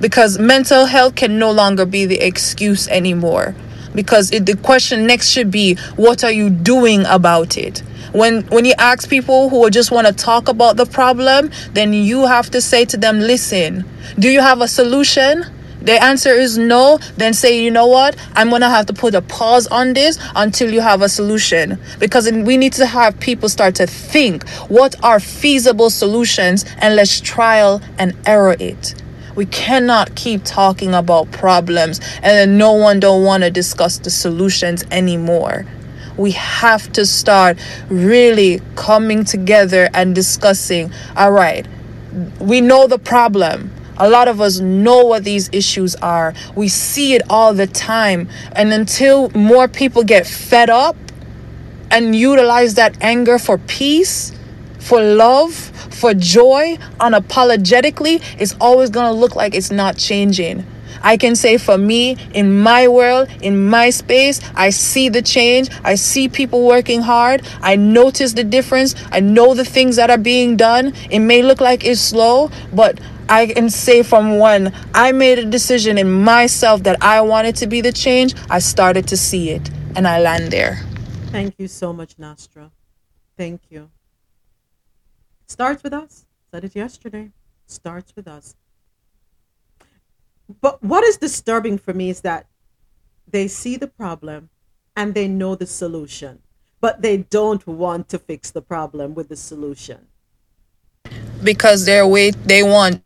because mental health can no longer be the excuse anymore because it, the question next should be what are you doing about it? When when you ask people who just want to talk about the problem then you have to say to them listen do you have a solution? The answer is no. Then say you know what? I'm gonna have to put a pause on this until you have a solution. Because we need to have people start to think what are feasible solutions and let's trial and error it we cannot keep talking about problems and then no one don't want to discuss the solutions anymore we have to start really coming together and discussing all right we know the problem a lot of us know what these issues are. We see it all the time. And until more people get fed up and utilize that anger for peace, for love, for joy, unapologetically, it's always going to look like it's not changing. I can say for me, in my world, in my space, I see the change. I see people working hard. I notice the difference. I know the things that are being done. It may look like it's slow, but I can say from when I made a decision in myself that I wanted to be the change, I started to see it and I land there. Thank you so much, Nastra. Thank you. Starts with us. Said it yesterday. Starts with us. But what is disturbing for me is that they see the problem and they know the solution, but they don't want to fix the problem with the solution. Because they're wait they want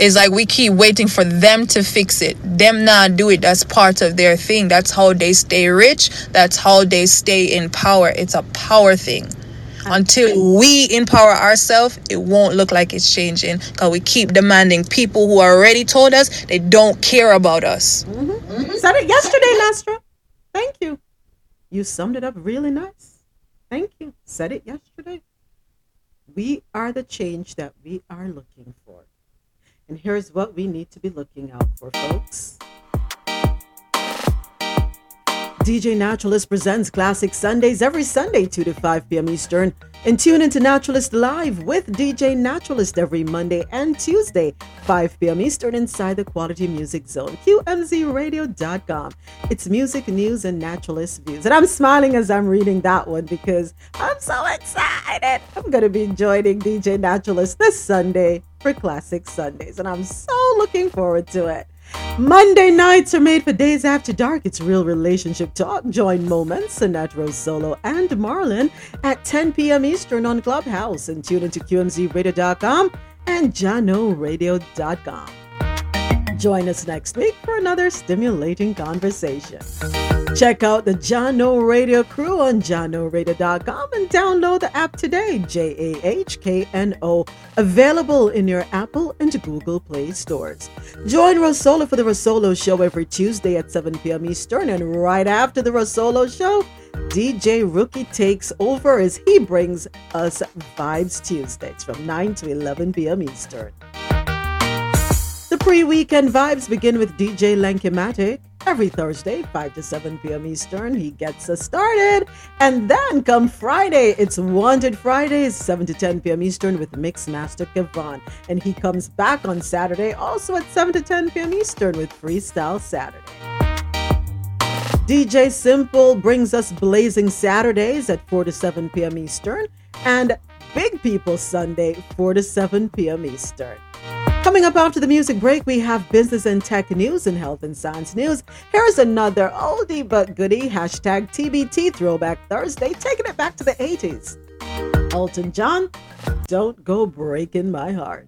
it's like we keep waiting for them to fix it. Them not do it. That's part of their thing. That's how they stay rich. That's how they stay in power. It's a power thing. Until we empower ourselves, it won't look like it's changing because we keep demanding people who already told us they don't care about us. Mm-hmm. Said it yesterday, Nastra. Thank you. You summed it up really nice. Thank you. Said it yesterday. We are the change that we are looking for. And here's what we need to be looking out for, folks. DJ Naturalist presents Classic Sundays every Sunday, 2 to 5 p.m. Eastern. And tune into Naturalist Live with DJ Naturalist every Monday and Tuesday, 5 p.m. Eastern, inside the Quality Music Zone, QMZRadio.com. It's music, news, and naturalist views. And I'm smiling as I'm reading that one because I'm so excited. I'm going to be joining DJ Naturalist this Sunday for Classic Sundays, and I'm so looking forward to it. Monday nights are made for days after dark. It's real relationship talk. Join Moments, Annette Rose Solo, and Marlon at 10 p.m. Eastern on Clubhouse and tune into QMZRadio.com and JahknoRadio.com. Join us next week for another stimulating conversation. Check out the Jahkno Radio crew on JahknoRadio.com and download the app today, J A H K N O, available in your Apple and Google Play stores. Join Rosolo for the Rosolo Show every Tuesday at 7 p.m. Eastern, and right after the Rosolo Show, DJ Rookie takes over as he brings us Vibes Tuesdays from 9 to 11 p.m. Eastern. Pre weekend vibes begin with DJ Lankimatic. Every Thursday, 5 to 7 p.m. Eastern, he gets us started. And then come Friday, it's Wanted Fridays, 7 to 10 p.m. Eastern with Mix Master Kevon. And he comes back on Saturday, also at 7 to 10 p.m. Eastern with Freestyle Saturday. DJ Simple brings us Blazing Saturdays at 4 to 7 p.m. Eastern and Big People Sunday, 4 to 7 p.m. Eastern. Coming up after the music break, we have business and tech news and health and science news. Here's another oldie but goodie hashtag TBT Throwback Thursday, taking it back to the 80s. Elton John, don't go breaking my heart.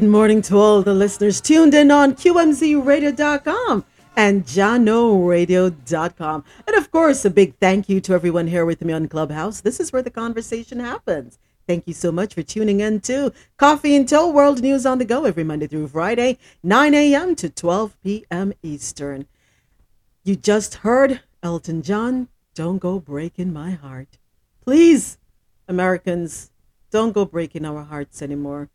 Good morning to all the listeners tuned in on QMZRadio.com and JahknoRadio.com. And of course, a big thank you to everyone here with me on Clubhouse. This is where the conversation happens. Thank you so much for tuning in to Coffee In Toe World News on the Go every Monday through Friday, 9 a.m. to 12 p.m. Eastern. You just heard Elton John, Don't Go Breaking My Heart. Please, Americans, don't go breaking our hearts anymore.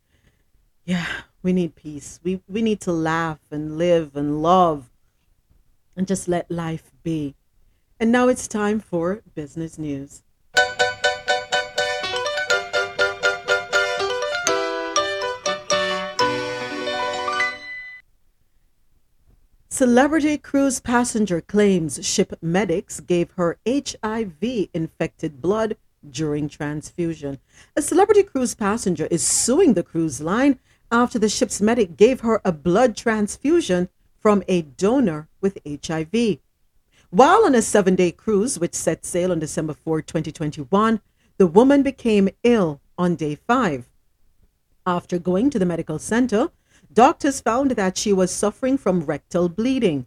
Yeah, we need peace. We we need to laugh and live and love and just let life be. And now it's time for business news. Celebrity cruise passenger claims ship medics gave her HIV infected blood during transfusion. A celebrity cruise passenger is suing the cruise line after the ship's medic gave her a blood transfusion from a donor with HIV. While on a seven day cruise, which set sail on December 4, 2021, the woman became ill on day five. After going to the medical center, doctors found that she was suffering from rectal bleeding.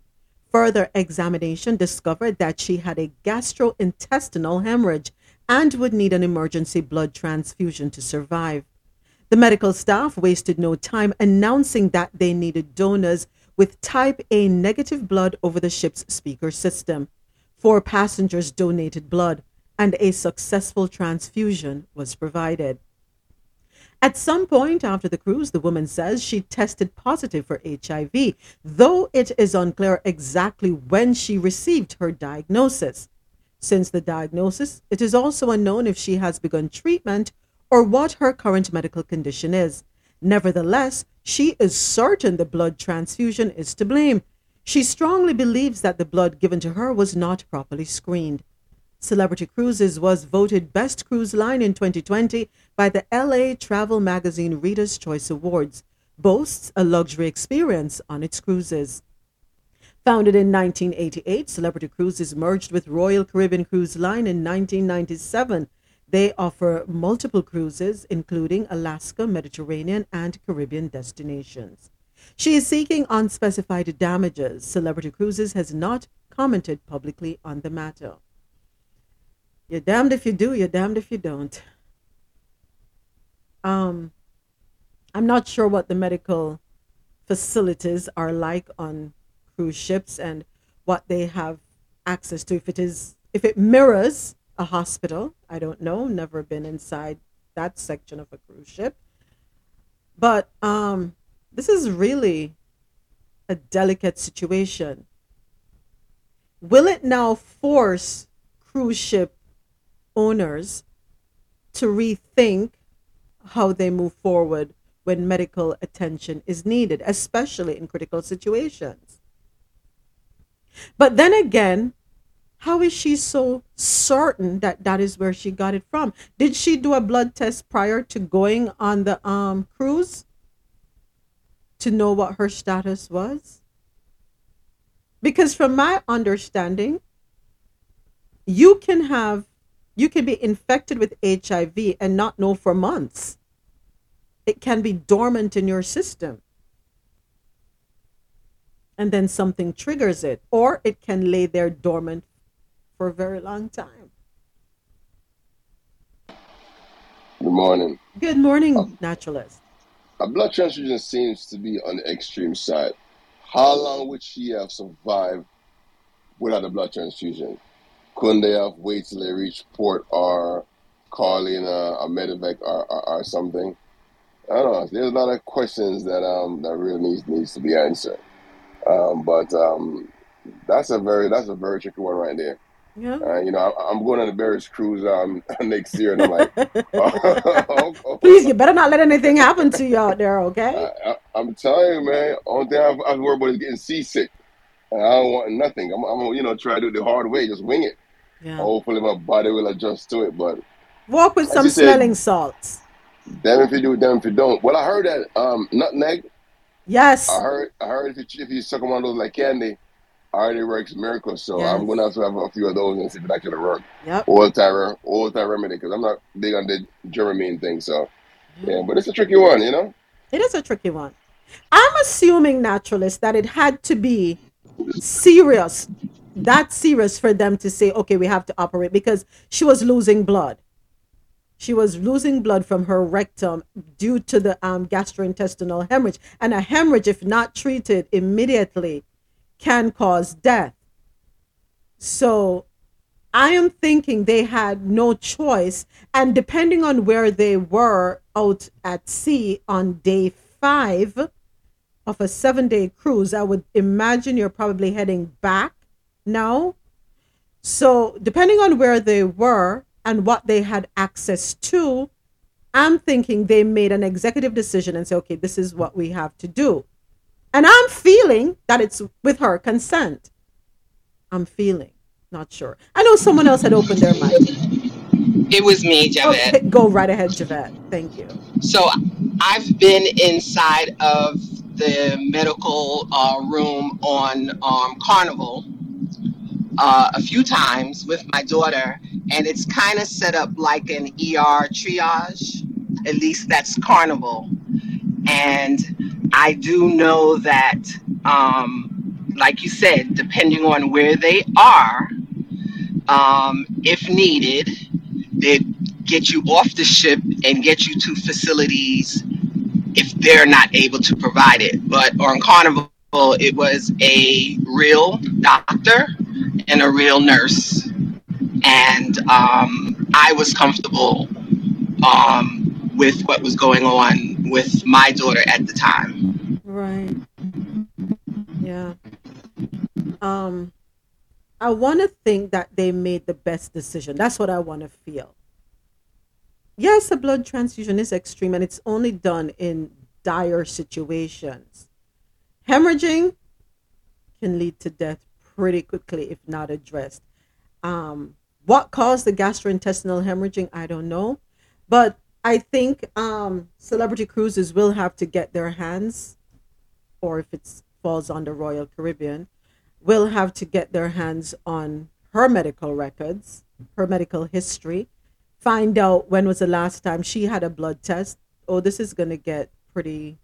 Further examination discovered that she had a gastrointestinal hemorrhage and would need an emergency blood transfusion to survive. The medical staff wasted no time announcing that they needed donors with type A negative blood over the ship's speaker system. Four passengers donated blood, and a successful transfusion was provided. At some point after the cruise, the woman says she tested positive for HIV, though it is unclear exactly when she received her diagnosis. Since the diagnosis, it is also unknown if she has begun treatment or what her current medical condition is. Nevertheless, she is certain the blood transfusion is to blame. She strongly believes that the blood given to her was not properly screened. Celebrity Cruises was voted Best Cruise Line in 2020 by the LA Travel Magazine Reader's Choice Awards, boasts a luxury experience on its cruises. Founded in 1988, Celebrity Cruises merged with Royal Caribbean Cruise Line in 1997. They offer multiple cruises, including Alaska, Mediterranean, and Caribbean destinations. She is seeking unspecified damages. Celebrity Cruises has not commented publicly on the matter. You're damned if you do, you're damned if you don't. Um, I'm not sure what the medical facilities are like on cruise ships and what they have access to. If it is, if it mirrors a hospital, I don't know. Never been inside that section of a cruise ship. But um, this is really a delicate situation. Will it now force cruise ship owners to rethink how they move forward when medical attention is needed, especially in critical situations? But then again, how is she so certain that that is where she got it from? Did she do a blood test prior to going on the um, cruise to know what her status was? Because from my understanding, you can have you can be infected with HIV and not know for months. It can be dormant in your system. And then something triggers it, or it can lay there dormant for a very long time. Good morning. Good morning, naturalist. A blood transfusion seems to be on the extreme side. How long would she have survived without a blood transfusion? Couldn't they have waited till they reach port or call in a, a medevac or, or, or something? I don't know. There's a lot of questions that um that really needs needs to be answered. Um, but um, that's a very that's a very tricky one right there. Yeah. Uh, you know, I, I'm going on a Barris cruise um next year, and I'm like, oh, oh, Please, you better not let anything happen to you out there, okay? I, I'm telling you, man. Only thing I've, I've worried about is getting seasick. And I don't want nothing. I'm, I'm, you know, try to do it the hard way, just wing it. Yeah. Hopefully, my body will adjust to it. But Walk with some you said- smelling salts. damn if you do, damn if you don't. Well, I heard that um nutmeg. Yes. I heard, I heard if you if you suck on one of those like candy, already works miracles. So Yes. I'm gonna have to have a few of those and see if it actually works. Yep. Old time, old time remedy because I'm not big on the Dramamine thing. So yeah, but it's a tricky one, you know. It is a tricky one. I'm assuming, naturalist, that it had to be serious, that serious for them to say, okay, we have to operate because she was losing blood. She was losing blood from her rectum due to the um, gastrointestinal hemorrhage. And a hemorrhage, if not treated immediately, can cause death. So I am thinking they had no choice. And depending on where they were out at sea on day five of a seven day cruise, I would imagine you're probably heading back now. So, depending on where they were and what they had access to, I'm thinking they made an executive decision and say, okay, this is what we have to do. And I'm feeling that it's with her consent. I'm feeling, not sure. I know someone else had opened their mic. It was me, Javette. Okay, go right ahead, Javette. Thank you. So I've been inside of the medical uh, room on um, Carnival uh, a few times with my daughter, and it's kind of set up like an ER triage. At least that's Carnival. And I do know that, um, like you said, depending on where they are, um, if needed, they get you off the ship and get you to facilities if they're not able to provide it. But on Carnival, it was a real doctor and a real nurse. And um, I was comfortable um, with what was going on with my daughter at the time. Right. Yeah. Um, I want to think that they made the best decision. That's what I want to feel. Yes, a blood transfusion is extreme and it's only done in dire situations. Hemorrhaging can lead to death pretty quickly if not addressed. Um, what caused the gastrointestinal hemorrhaging? I don't know. But I think um, celebrity cruises will have to get their hands, or if it falls on the Royal Caribbean, will have to get their hands on her medical records, her medical history, find out when was the last time she had a blood test. Oh, this is going to get pretty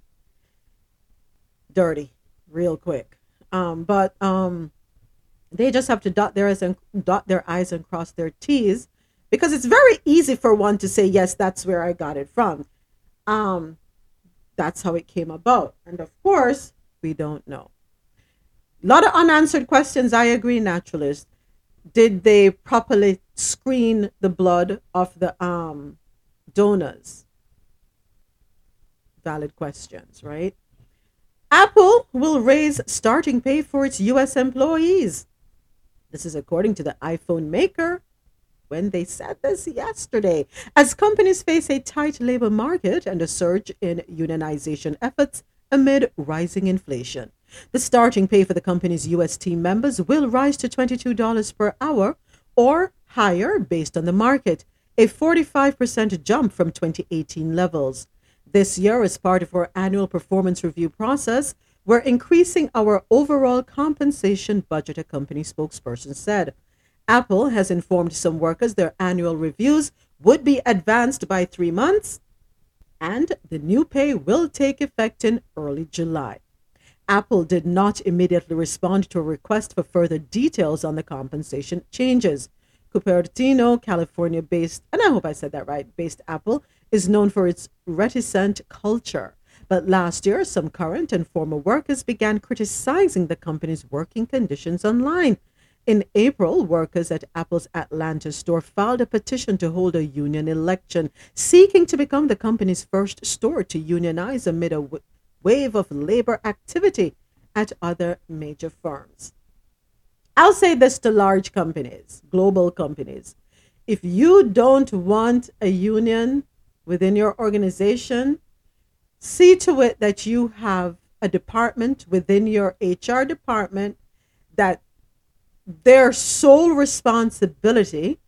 dirty real quick. Um, but um, they just have to dot their and dot their eyes and cross their T's because it's very easy for one to say yes, that's where I got it from. Um, that's how it came about, and of course, we don't know. A lot of unanswered questions. I agree, naturalist. Did they properly screen the blood of the um, donors? Valid questions, right? Apple will raise starting pay for its U.S. employees. This is according to the iPhone maker when they said this yesterday. As companies face a tight labor market and a surge in unionization efforts amid rising inflation, the starting pay for the company's U.S. team members will rise to $22 per hour or higher based on the market, a 45% jump from 2018 levels. This year, as part of our annual performance review process, we're increasing our overall compensation budget, a company spokesperson said. Apple has informed some workers their annual reviews would be advanced by three months, and the new pay will take effect in early July. Apple did not immediately respond to a request for further details on the compensation changes. Cupertino, California based, and I hope I said that right, based Apple is known for its reticent culture. But last year, some current and former workers began criticizing the company's working conditions online. In April, workers at Apple's Atlanta store filed a petition to hold a union election, seeking to become the company's first store to unionize amid a w- wave of labor activity at other major firms. I'll say this to large companies, global companies. If you don't want a union within your organization, see to it that you have a department within your HR department that their sole responsibility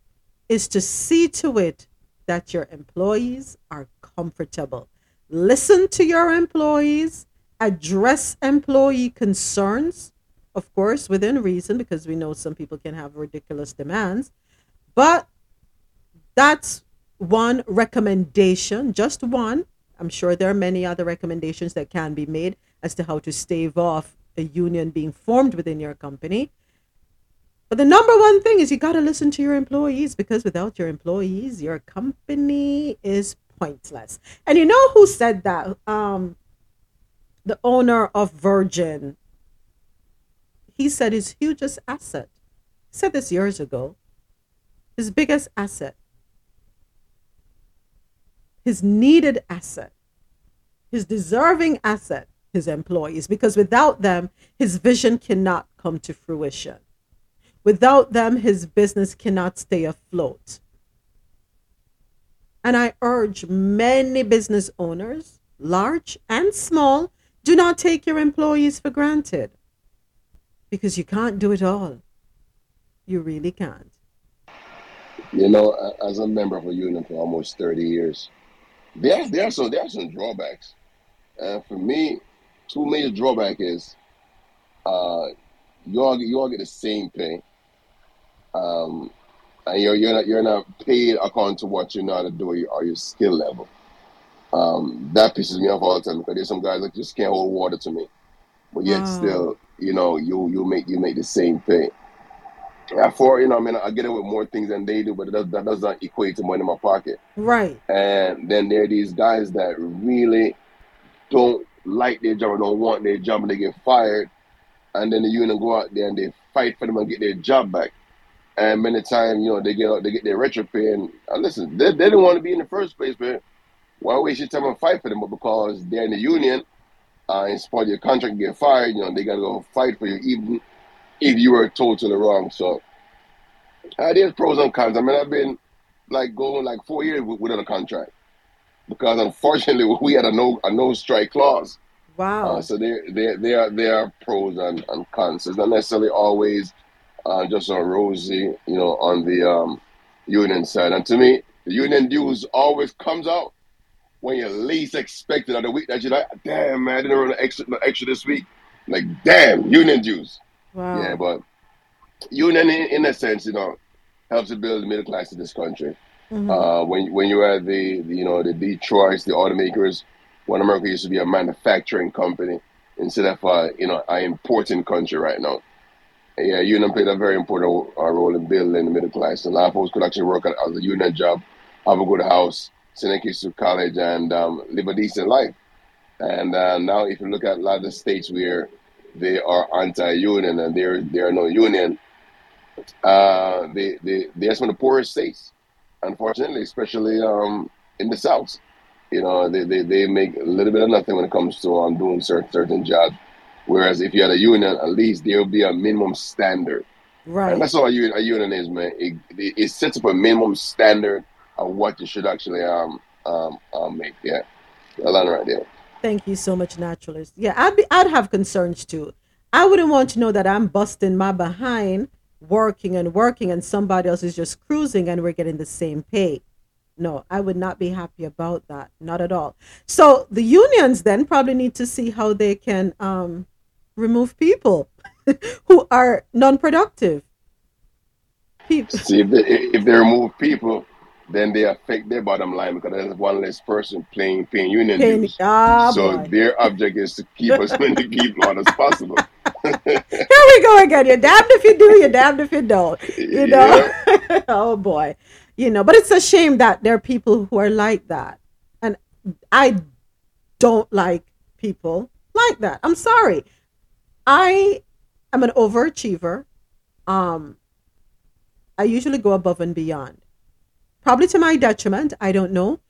is to see to it that your employees are comfortable. Listen to your employees, address employee concerns, of course, within reason, because we know some people can have ridiculous demands. But that's one recommendation, just one I'm sure there are many other recommendations that can be made as to how to stave off a union being formed within your company. But the number one thing is you got to listen to your employees because without your employees, your company is pointless. And you know who said that? Um, the owner of Virgin. He said his hugest asset. He said this years ago. His biggest asset. His needed asset. His deserving asset. His employees. Because without them, his vision cannot come to fruition. Without them, his business cannot stay afloat. And I urge many business owners, large and small, do not take your employees for granted because you can't do it all. You really can't. You know, as a member of a union for almost 30 years, there, there, are, some, there are some drawbacks. And for me, two major drawback is uh, you all you all get the same pay, um, and you're you're not you're not paid according to what you know how to do or your, or your skill level. Um, that pisses me off all the time because there's some guys that just can't hold water to me, but yet Wow. still, you know, you you make you make the same pay. Yeah, for you know, I mean, I get it with more things than they do, but it does, that does not equate to money in my pocket. Right. And then there are these guys that really don't like their job or don't want their job and they get fired. And then the union go out there and they fight for them and get their job back. And many times, you know, they get they get their retro pay. And, and listen, they, they didn't want to be in the first place, but why waste your time and fight for them? But because they're in the union, uh, it's part of your contract, get fired, you know, they got to go fight for you, even if you were totally wrong. So uh, there's pros and cons. I mean, I've been like going like four years without a contract because unfortunately we had a no a no strike clause. Wow. Uh, so there there there are there are pros and, and cons. It's not necessarily always uh, just on Rosie, you know, on the um, union side. And to me, the union dues always comes out when you least expect it. Or the week that you're like, damn man, I didn't run an extra no extra this week. Like, damn, union dues. Wow. Yeah, but union in, in a sense, you know, helps to build the middle class in this country. Mhm. Uh, when when you had the, the you know the Detroits, the automakers, when America used to be a manufacturing company instead of uh, you know an importing country right now. Yeah, union played a very important uh, role in building the middle class. A lot of folks could actually work as a union job, have a good house, send their kids to college, and um, live a decent life. And uh, now, if you look at a lot of the states where they are anti-union and there there are no union, uh, they they they're some of the poorest states, unfortunately, especially um, in the South. You know, they, they, they make a little bit of nothing when it comes to um, doing certain certain jobs. Whereas if you had a union, at least there will be a minimum standard. Right. And that's all a union, a union is, man. It, it, it sets up a minimum standard of what you should actually um um, um make. Yeah, a lot right there. Thank you so much, naturalist. Yeah, I'd be I'd have concerns too. I wouldn't want to know that I'm busting my behind working and working and somebody else is just cruising and we're getting the same pay. No, I would not be happy about that. Not at all. So the unions then probably need to see how they can um remove people who are non-productive. People See, if they, if they remove people, then they affect their bottom line because there's one less person playing paying union Paying- dues. so boy. their object is to keep as many people on as possible. Here we go again. You're damned if you do, you're damned if you don't. You know? oh boy. You know, but it's a shame that there are people who are like that. And I don't like people like that. I'm sorry. I am an overachiever. Um I usually go above and beyond. Probably to my detriment. I don't know.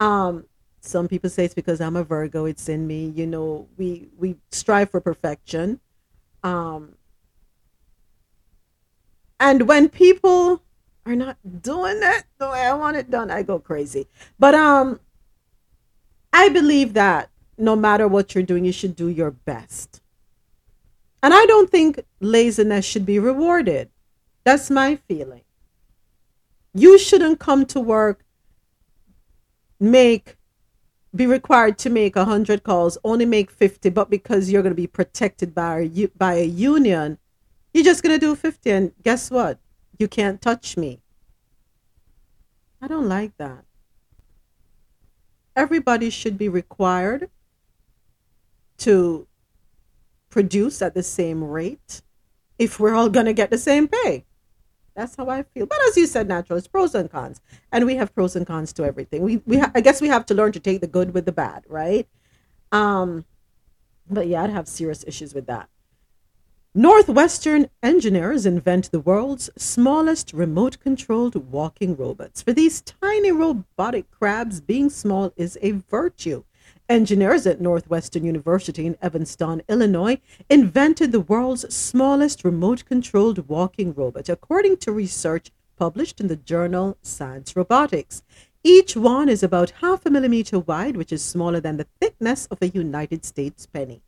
Um some people say it's because I'm a Virgo, it's in me. You know, we we strive for perfection. Um and when people are not doing it the way I want it done, I go crazy. But um I believe that no matter what you're doing, you should do your best. And I don't think laziness should be rewarded. That's my feeling. You shouldn't come to work, make, be required to make 100 calls, only make 50, but because you're going to be protected by a, by a union, you're just going to do 50. And guess what? You can't touch me. I don't like that. everybody should be required to produce at the same rate if we're all going to get the same pay. That's how I feel. But as you said, natural, it's pros and cons, and we have pros and cons to everything. We we ha- I guess we have to learn to take the good with the bad, right? Um, but yeah, I'd have serious issues with that. Northwestern engineers invent the world's smallest remote controlled walking robots. For these tiny robotic crabs, being small is a virtue. Engineers at Northwestern University in Evanston, Illinois, invented the world's smallest remote controlled walking robot, according to research published in the journal Science Robotics. Each one is about half a millimeter wide, which is smaller than the thickness of a United States penny.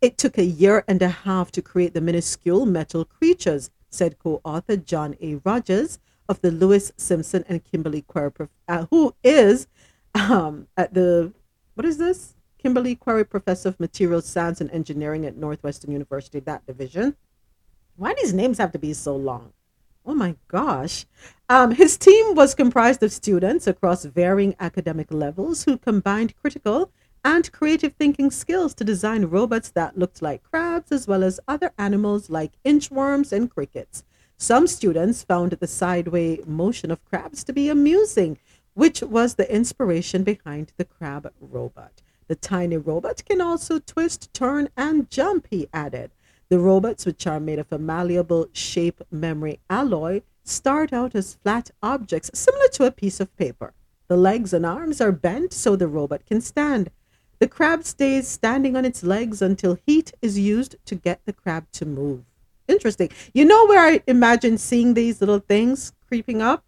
It took a year and a half to create the minuscule metal creatures, said co author John A. Rogers of the Louis Simpson and Kimberly Querrey, Prof- uh, who is um, at the, what is this? Kimberly Querrey Professor of Materials Science and Engineering at Northwestern University, that division. Why do these names have to be so long? Oh my gosh. Um, his team was comprised of students across varying academic levels who combined critical and creative thinking skills to design robots that looked like crabs as well as other animals like inchworms and crickets. Some students found the sideway motion of crabs to be amusing, which was the inspiration behind the crab robot. The tiny robot can also twist, turn, and jump, he added. The robots, which are made of a malleable shape memory alloy, start out as flat objects similar to a piece of paper. The legs and arms are bent so the robot can stand. The crab stays standing on its legs until heat is used to get the crab to move. Interesting. You know where I imagine seeing these little things creeping up?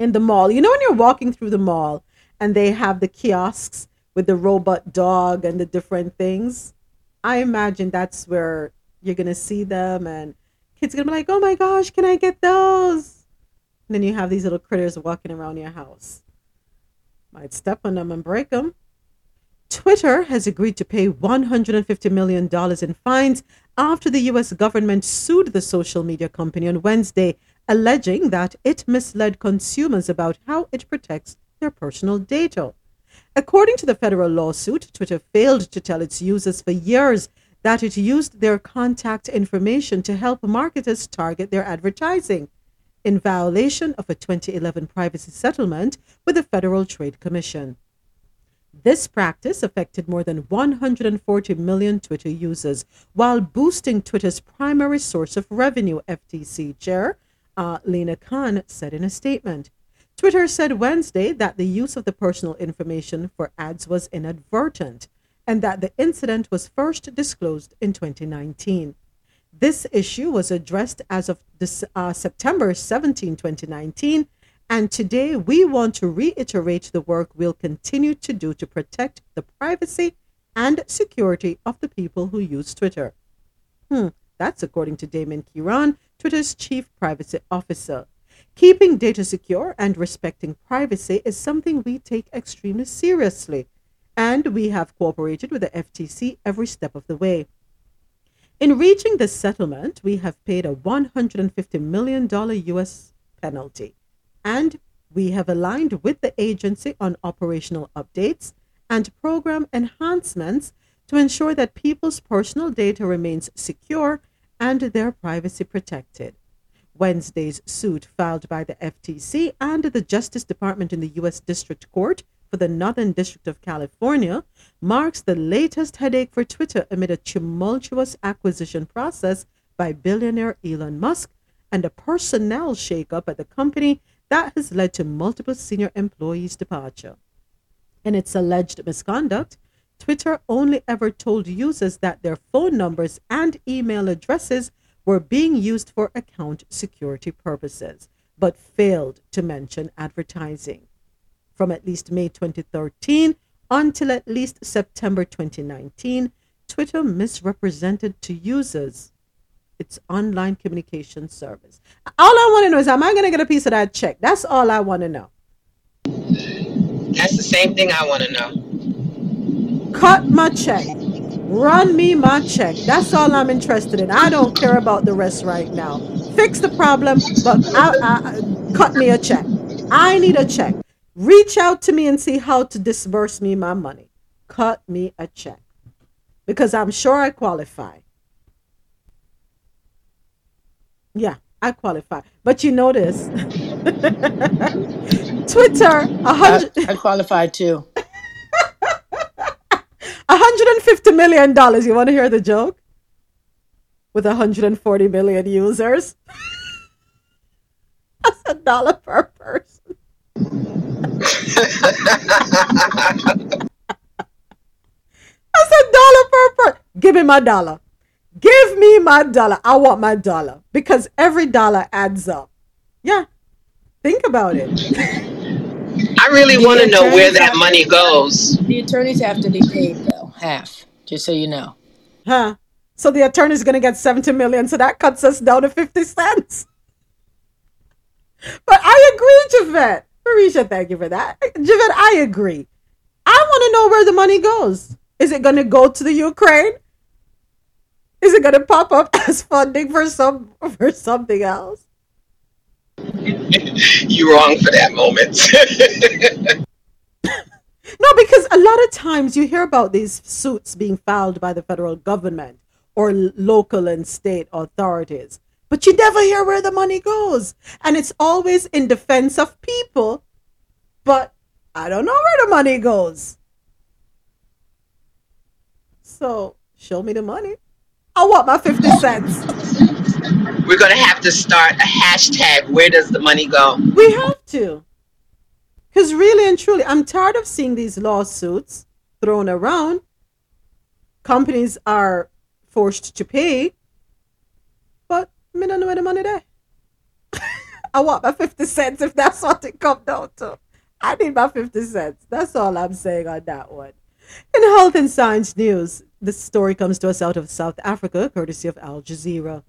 In the mall. You know when you're walking through the mall and they have the kiosks with the robot dog and the different things? I imagine that's where you're going to see them and kids going to be like, oh my gosh, can I get those? And then you have these little critters walking around your house. Might step on them and break them. Twitter has agreed to pay $150 million in fines after the US government sued the social media company on Wednesday, alleging that it misled consumers about how it protects their personal data. According to the federal lawsuit, Twitter failed to tell its users for years that it used their contact information to help marketers target their advertising, in violation of a 2011 privacy settlement with the Federal Trade Commission. This practice affected more than 140 million Twitter users while boosting Twitter's primary source of revenue, FTC Chair uh, Lina Khan said in a statement. Twitter said Wednesday that the use of the personal information for ads was inadvertent and that the incident was first disclosed in 2019. This issue was addressed as of this, uh, September 17, 2019, and today we want to reiterate the work we'll continue to do to protect the privacy and security of the people who use Twitter. Hmm, that's according to Damien Kieran, Twitter's chief privacy officer. Keeping data secure and respecting privacy is something we take extremely seriously, and we have cooperated with the FTC every step of the way. In reaching this settlement, we have paid a $150 million US penalty, and we have aligned with the agency on operational updates and program enhancements to ensure that people's personal data remains secure and their privacy protected. Wednesday's suit filed by the FTC and the Justice Department in the U.S. District Court for the Northern District of California marks the latest headache for Twitter amid a tumultuous acquisition process by billionaire Elon Musk and a personnel shakeup at the company that has led to multiple senior employees' departure. In its alleged misconduct, Twitter only ever told users that their phone numbers and email addresses were being used for account security purposes, but failed to mention advertising. From at least May 2013 until at least September 2019, Twitter misrepresented to users its online communication service. All I want to know is, am I going to get a piece of that check? That's all I want to know. That's the same thing I want to know. Cut my check. Run me my check. That's all I'm interested in. I don't care about the rest right now. Fix the problem, but I, I, cut me a check. I need a check. reach out to me and see how to disburse me my money. Cut me a check because I'm sure I qualify. Yeah, I qualify. But you notice Twitter, a hundred, I, I qualified too. $150 million. You want to hear the joke? With 140 million users. That's a dollar per person. That's a dollar per person. Give me my dollar. Give me my dollar. I want my dollar because every dollar adds up. Yeah. Think about it. I really want to know where that money goes. The attorneys have to be paid though, half, just so you know. Huh? So the attorney's going to get 70 million. So that cuts us down to 50 cents. But I agree, Javette. Marisha, thank you for that. Javette, I agree. I want to know where the money goes. Is it going to go to the Ukraine? Is it going to pop up as funding for some for something else? You're wrong for that moment. No, because a lot of times you hear about these suits being filed by the federal government or local and state authorities, but you never hear where the money goes. And it's always in defense of people, but I don't know where the money goes. So show me the money. I want my 50 cents. We're going to have to start a hashtag. Where does the money go? We have to. Because really and truly, I'm tired of seeing these lawsuits thrown around. Companies are forced to pay, but me don't know where the money there. I want my 50 cents if that's what it comes down to. I need my 50 cents. That's all I'm saying on that one. In health and science news, this story comes to us out of South Africa, courtesy of Al Jazeera.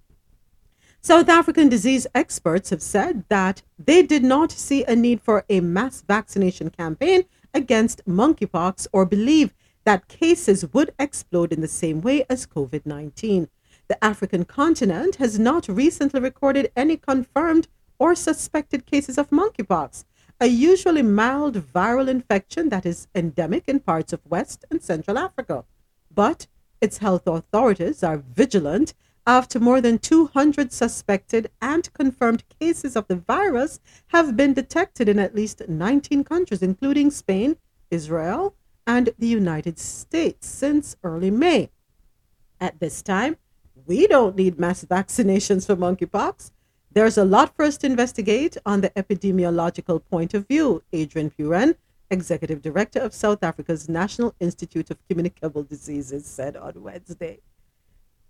South African disease experts have said that they did not see a need for a mass vaccination campaign against monkeypox or believe that cases would explode in the same way as COVID 19. The African continent has not recently recorded any confirmed or suspected cases of monkeypox, a usually mild viral infection that is endemic in parts of West and Central Africa. But its health authorities are vigilant after more than 200 suspected and confirmed cases of the virus have been detected in at least 19 countries, including Spain, Israel, and the United States since early May. At this time, we don't need mass vaccinations for monkeypox. There's a lot for us to investigate on the epidemiological point of view, Adrian Puren, Executive Director of South Africa's National Institute of Communicable Diseases, said on Wednesday.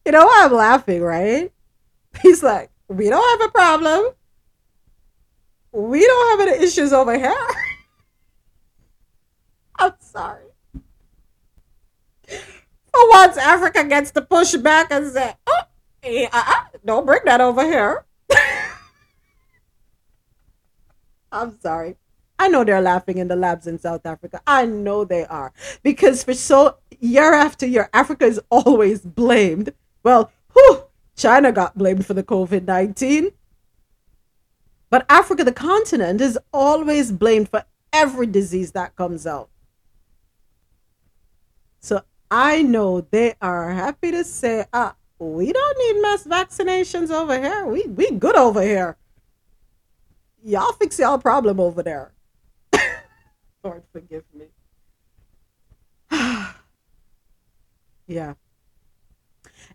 You know why I'm laughing, right? He's like, we don't have a problem. We don't have any issues over here. I'm sorry. For once, Africa gets to push back and say, oh, uh-uh, don't bring that over here. I'm sorry. I know they're laughing in the labs in South Africa. I know they are. Because for so year after year, Africa is always blamed. Well, whew, China got blamed for the COVID 19. But Africa, the continent, is always blamed for every disease that comes out. So I know they are happy to say, ah, we don't need mass vaccinations over here. We we good over here. Y'all fix y'all problem over there. Lord forgive me. yeah.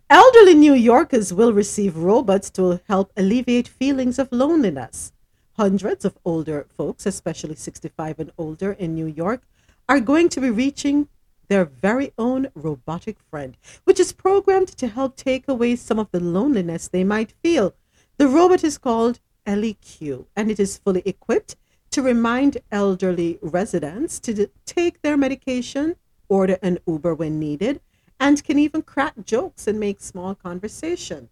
Elderly New Yorkers will receive robots to help alleviate feelings of loneliness. Hundreds of older folks, especially 65 and older in New York, are going to be reaching their very own robotic friend, which is programmed to help take away some of the loneliness they might feel. The robot is called ElliQ and it is fully equipped to remind elderly residents to take their medication, order an Uber when needed, and can even crack jokes and make small conversation.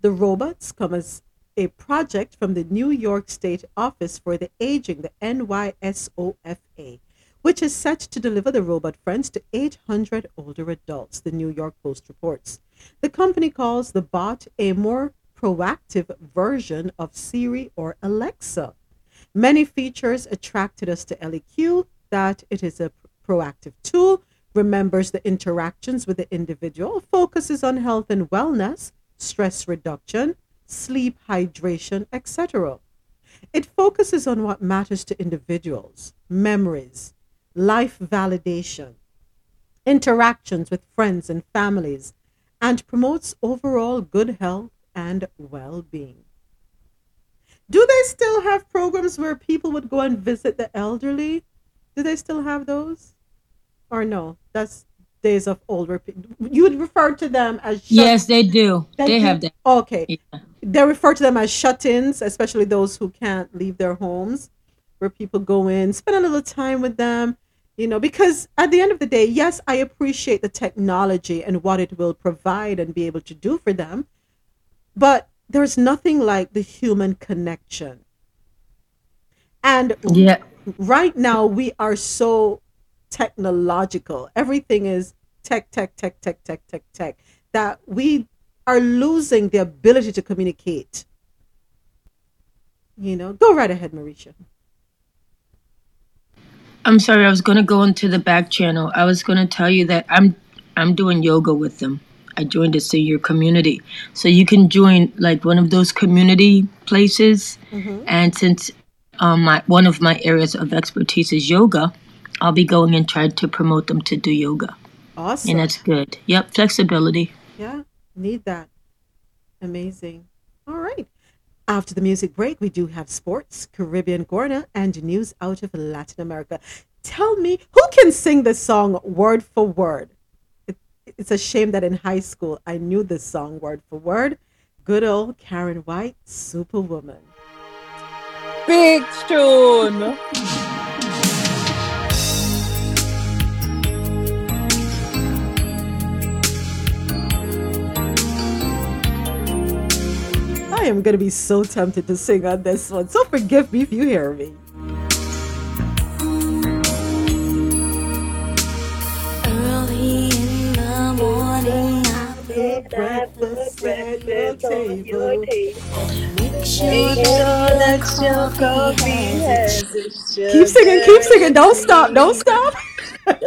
The robots come as a project from the New York State Office for the Aging, the NYSOFA, which is set to deliver the robot friends to 800 older adults, the New York Post reports. The company calls the bot a more proactive version of Siri or Alexa. Many features attracted us to ElliQ that it is a proactive tool, remembers the interactions with the individual, focuses on health and wellness, stress reduction, sleep, hydration, etc. It focuses on what matters to individuals, memories, life validation, interactions with friends and families, and promotes overall good health and well being. Do they still have programs where people would go and visit the elderly? Do they still have those? Or no? That's days of old. You would refer to them as shut- Yes, they do. They, do? have that. Okay. They refer to them as shut-ins, especially those who can't leave their homes, where people go in, spend a little time with them, you know, because at the end of the day, yes, I appreciate the technology and what it will provide and be able to do for them, but there's nothing like the human connection. And Yeah. right now we are so technological. Everything is tech, tech, tech, tech, tech, tech, tech, that we are losing the ability to communicate. You know, go right ahead, Marisha. I'm sorry, I was gonna go into the back channel. I was gonna tell you that I'm I'm doing yoga with them. I joined a senior community. So you can join like one of those community places. And since um, my one of my areas of expertise is yoga, I'll be going and trying to promote them to do yoga. Awesome. And that's good. Yep, flexibility. Yeah, need that. Amazing. All right. After the music break, we do have sports, Caribbean Gorna, and news out of Latin America. Tell me, who can sing this song word for word? It, it's a shame that in high school I knew this song word for word. Good old Karyn White, Superwoman. Big tune. I am going to be so tempted to sing on this one, so forgive me if you hear me. Early in the morning, I put breakfast at your table. make sure that your coffee has its Keep singing, keep singing. Don't stop, don't stop.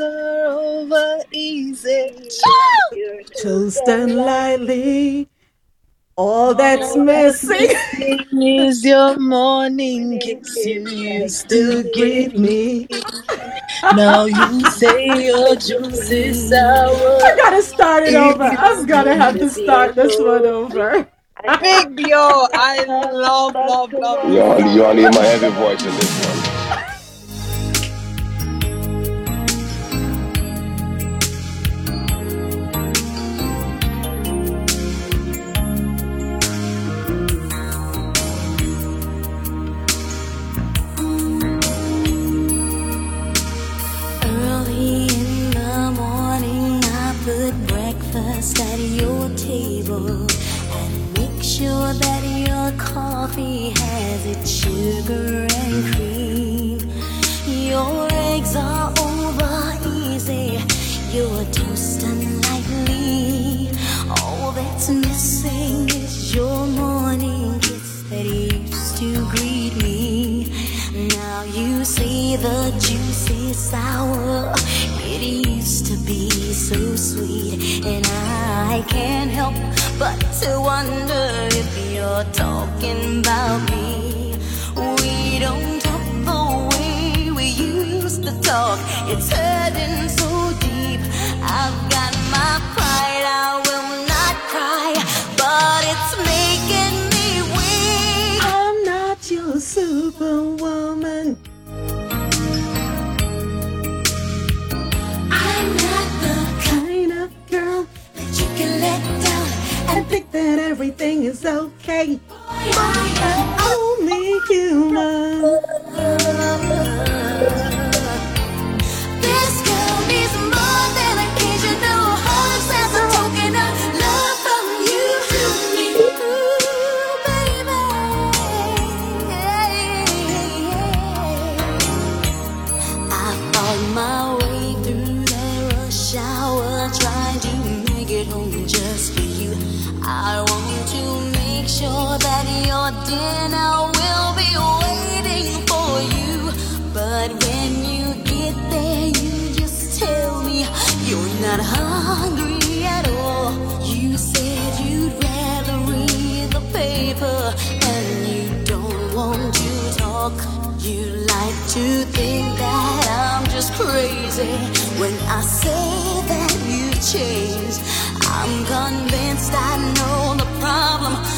Over easy. Toast and lightly. All that's missing is your morning kiss. You used to greet me. Now you say your juice is sour. I gotta start it over. I'm gonna have to start this one over. Big yo, I love, love, love. You only, you only hear my heavy voice in this one. And make sure that your coffee has its sugar and cream. Your eggs are over easy, your toast unlikely. All that's missing is your morning kiss that used to greet me. Now you see the juice is sour. It used to be so sweet, and I can't help but to wonder if you're talking about me. We don't talk the way we used to talk. It's hurting so deep. I've got my pride. I will not cry, but it's making me weak. I'm not your superwoman. Think that everything is okay. I'm only human. your dinner will be waiting for you. But when you get there, you just tell me you're not hungry at all. You said you'd rather read the paper, and you don't want to talk. You like to think that I'm just crazy when I say that you've changed. I'm convinced I know the problem.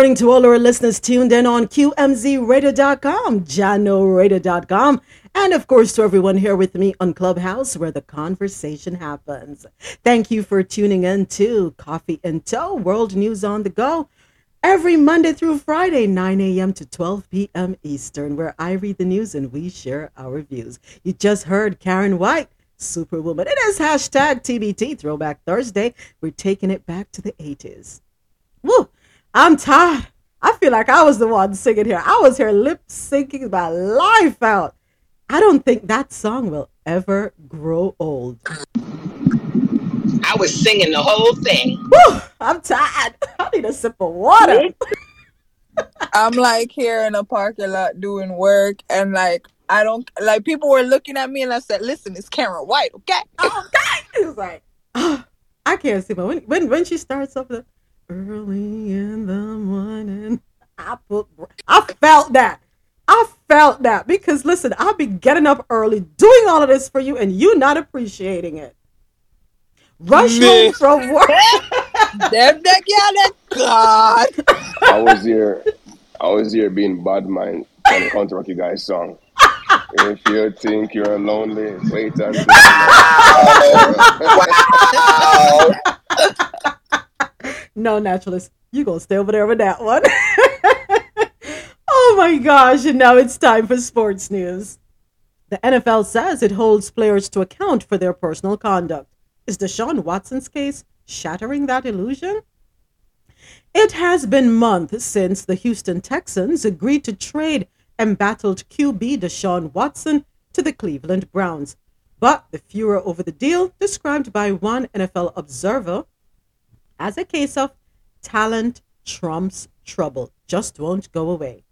Morning to all our listeners tuned in on QMZRadio.com, JahknoRadio.com, and of course to everyone here with me on Clubhouse where the conversation happens. Thank you for tuning in to Coffee In Toe, World News on the Go, every Monday through Friday, 9 a.m. to 12 p.m. Eastern, where I read the news and we share our views. You just heard Karyn White. Superwoman. It is hashtag TBT Throwback Thursday. We're taking it back to the 80s. Woo! I'm tired. I feel like I was the one singing here. I was here lip syncing my life out. I don't think that song will ever grow old. I was singing the whole thing. Woo! I'm tired. I need a sip of water. I'm like here in a parking lot doing work and like I don't like people were looking at me and I said, Listen, it's Karyn White, okay? Okay. It's like ah, I can't see, but when when when she starts up the early in the morning, I put I felt that. I felt that because listen, I'll be getting up early, doing all of this for you, and you not appreciating it. Rush home from work. Them that yeah, God. I was here. I was here being bad mind trying to counteract you guys' song. If you think you're lonely, wait until. no, naturalist, you gonna stay over there with that one. oh my gosh, and now it's time for sports news. The NFL says it holds players to account for their personal conduct. Is Deshaun Watson's case shattering that illusion? It has been months since the Houston Texans agreed to trade embattled QB Deshaun Watson to the Cleveland Browns. But the furor over the deal, described by one NFL observer as a case of talent trumps trouble, just won't go away.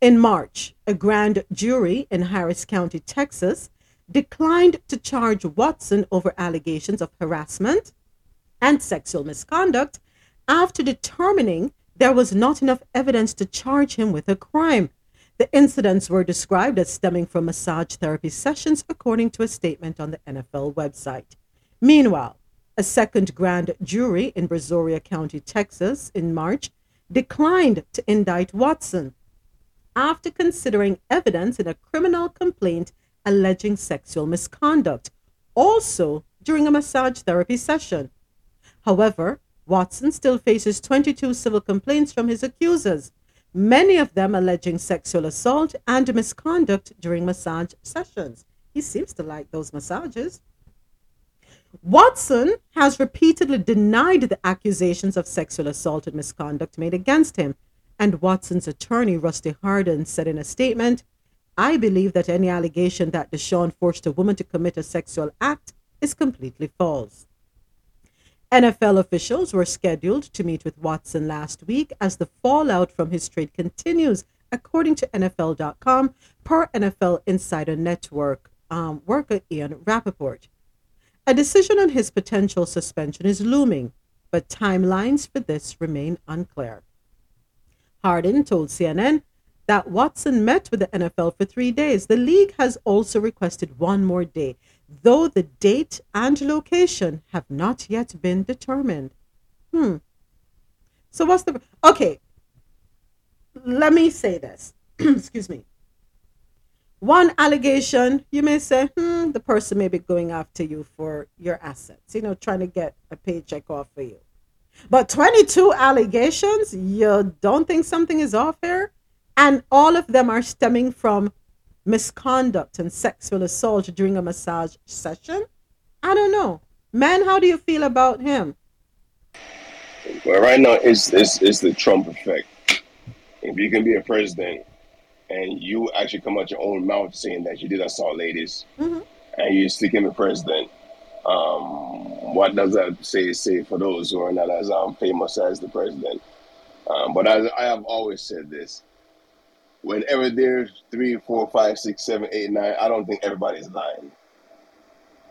In March, a grand jury in Harris County, Texas, declined to charge Watson over allegations of harassment and sexual misconduct after determining there was not enough evidence to charge him with a crime. The incidents were described as stemming from massage therapy sessions, according to a statement on the NFL website. Meanwhile, a second grand jury in Brazoria County, Texas, in March declined to indict Watson after considering evidence in a criminal complaint alleging sexual misconduct, also during a massage therapy session. However, Watson still faces 22 civil complaints from his accusers, many of them alleging sexual assault and misconduct during massage sessions. He seems to like those massages. Watson has repeatedly denied the accusations of sexual assault and misconduct made against him, and Watson's attorney, Rusty Hardin, said in a statement, I believe that any allegation that Deshaun forced a woman to commit a sexual act is completely false. NFL officials were scheduled to meet with Watson last week as the fallout from his trade continues, according to NFL.com, per NFL Insider Network um, worker Ian Rapoport. A decision on his potential suspension is looming, but timelines for this remain unclear. Hardin told CNN that Watson met with the NFL for three days. The league has also requested one more day, though the date and location have not yet been determined. Hmm. So, what's the. Okay. Let me say this. Excuse me. One allegation, you may say, hmm, the person may be going after you for your assets, you know, trying to get a paycheck off for you. But 22 allegations, you don't think something is off here? And all of them are stemming from misconduct and sexual assault during a massage session? I don't know. Man, how do you feel about him? Well, right now, it's, it's, it's the Trump effect. If you can be a president and you actually come out your own mouth saying that you did assault ladies Mm-hmm. and you still can be president, um, what does that say say for those who are not as um, famous as the president? Um, but as I have always said this, whenever there's three, four, five, six, seven, eight, nine, I don't think everybody's lying.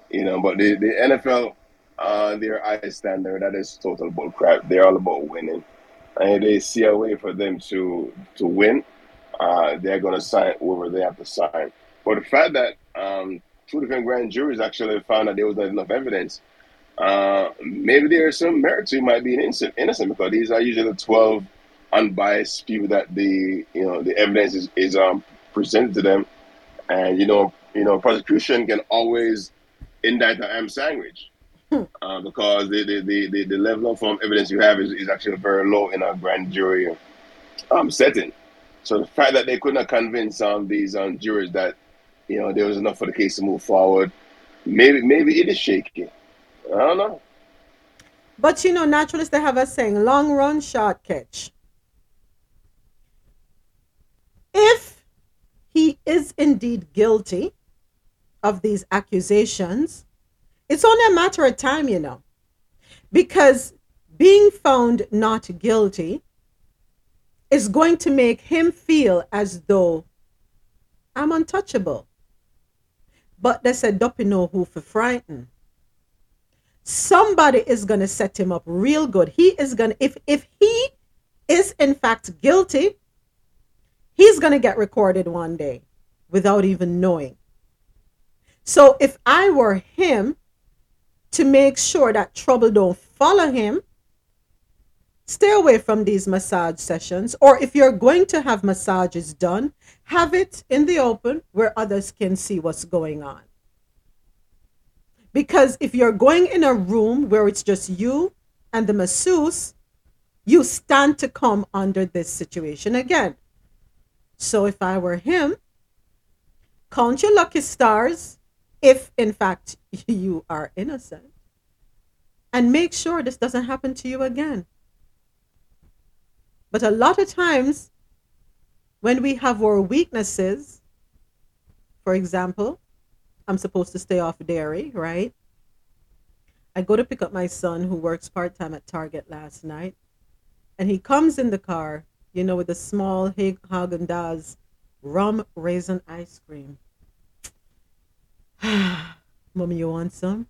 You know, but the, the NFL, uh, their high standard, that is total bull crap. They're all about winning. And if they see a way for them to to win, uh, they're going to sign whoever they have to sign. But the fact that um, two different grand juries actually found that there was not enough evidence, uh, maybe there is some merit to it might be innocent, innocent because these are usually the 12 unbiased people that the you know the evidence is, is um presented to them, and you know you know prosecution can always indict the ham sandwich. Uh, because the, the, the, the, the level of um, evidence you have is, is actually very low in a grand jury um, setting. So the fact that they could not convince um, these um, jurors that you know there was enough for the case to move forward, maybe maybe it is shaky. I don't know. But you know, naturalists, they have a saying long run, short catch. If he is indeed guilty of these accusations, it's only a matter of time, you know, because being found not guilty is going to make him feel as though I'm untouchable. But they said, Doppy know who for frighten. Somebody is gonna set him up real good. He is gonna if if he is in fact guilty, he's gonna get recorded one day without even knowing. So if I were him to make sure that trouble don't follow him, stay away from these massage sessions or if you're going to have massages done have it in the open where others can see what's going on. Because if you're going in a room where it's just you and the masseuse you stand to come under this situation again. So if I were him, count your lucky stars if in fact you are innocent. And make sure this doesn't happen to you again. But a lot of times, when we have our weaknesses, for example, I'm supposed to stay off dairy, right? I go to pick up my son who works part time at Target last night, and he comes in the car, you know, with a small Haagen Dazs rum raisin ice cream. Mommy, you want some?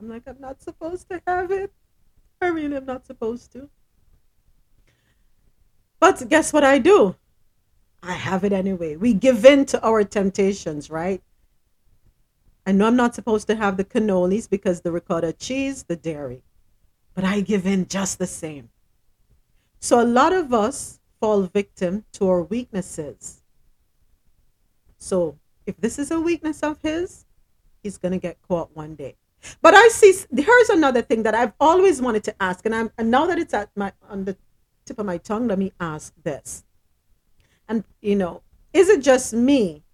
I'm like, I'm not supposed to have it. I really am not supposed to. But guess what I do? I have it anyway. We give in to our temptations, right? I know I'm not supposed to have the cannolis because the ricotta cheese, the dairy, but I give in just the same. So a lot of us fall victim to our weaknesses. So if this is a weakness of his, he's going to get caught one day. But I see here's another thing that I've always wanted to ask and I'm and now that it's at my on the tip of my tongue, let me ask this. And you know, is it just me?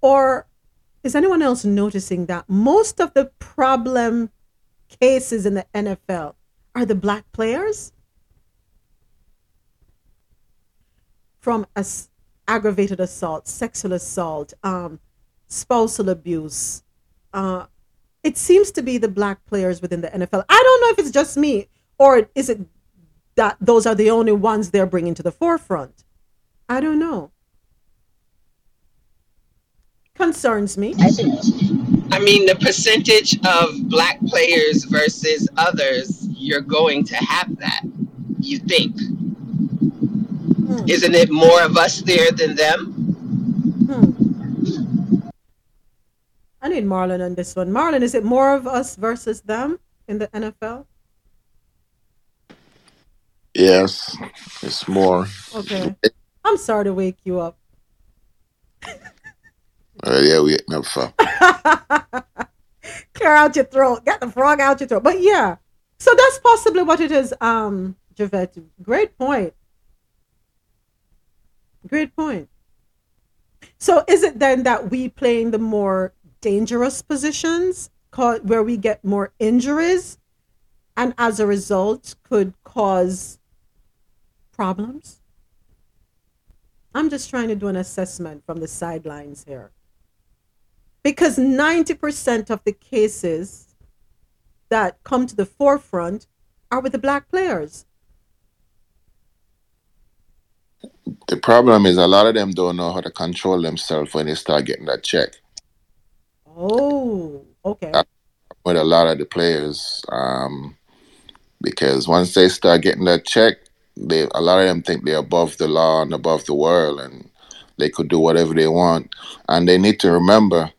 Or is anyone else noticing that most of the problem cases in the NFL are the black players? From as aggravated assault, sexual assault, um, spousal abuse. Uh, it seems to be the black players within the NFL. I don't know if it's just me or is it that those are the only ones they're bringing to the forefront. I don't know. Concerns me. I think. I mean, the percentage of black players versus others, you're going to have that. You think? Hmm. Isn't it more of us there than them? Hmm. I need Marlon on this one. Marlon, is it more of us versus them in the NFL? Yes, it's more. Okay. I'm sorry to wake you up. Uh, yeah, we no fun. Clear out your throat. Get the frog out your throat. But yeah. So that's possibly what it is, um, Javette. Great point. Great point. So is it then that we play in the more dangerous positions called, where we get more injuries and as a result could cause problems? I'm just trying to do an assessment from the sidelines here. Because 90% of the cases that come to the forefront are with the black players. The problem is a lot of them don't know how to control themselves when they start getting that check. Oh, okay. With a lot of the players, um, because once they start getting that check, they a lot of them think they're above the law and above the world, and they could do whatever they want. And they need to remember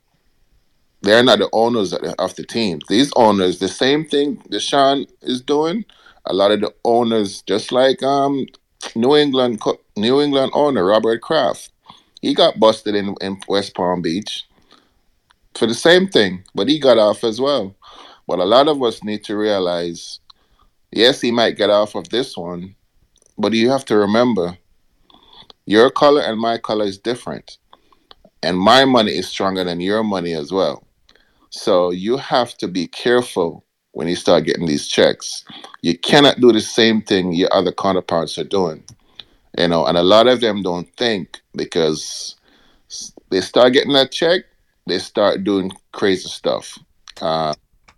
they're not the owners of the, team. These owners, the same thing Deshaun is doing. A lot of the owners, just like um, New England, New England owner Robert Kraft, he got busted in, in West Palm Beach for the same thing, but he got off as well. But a lot of us need to realize, yes, he might get off of this one, but you have to remember, your color and my color is different, and my money is stronger than your money as well. So you have to be careful when you start getting these checks. You cannot do the same thing your other counterparts are doing. You know, and a lot of them don't think because they start getting that check, they start doing crazy stuff. Uh,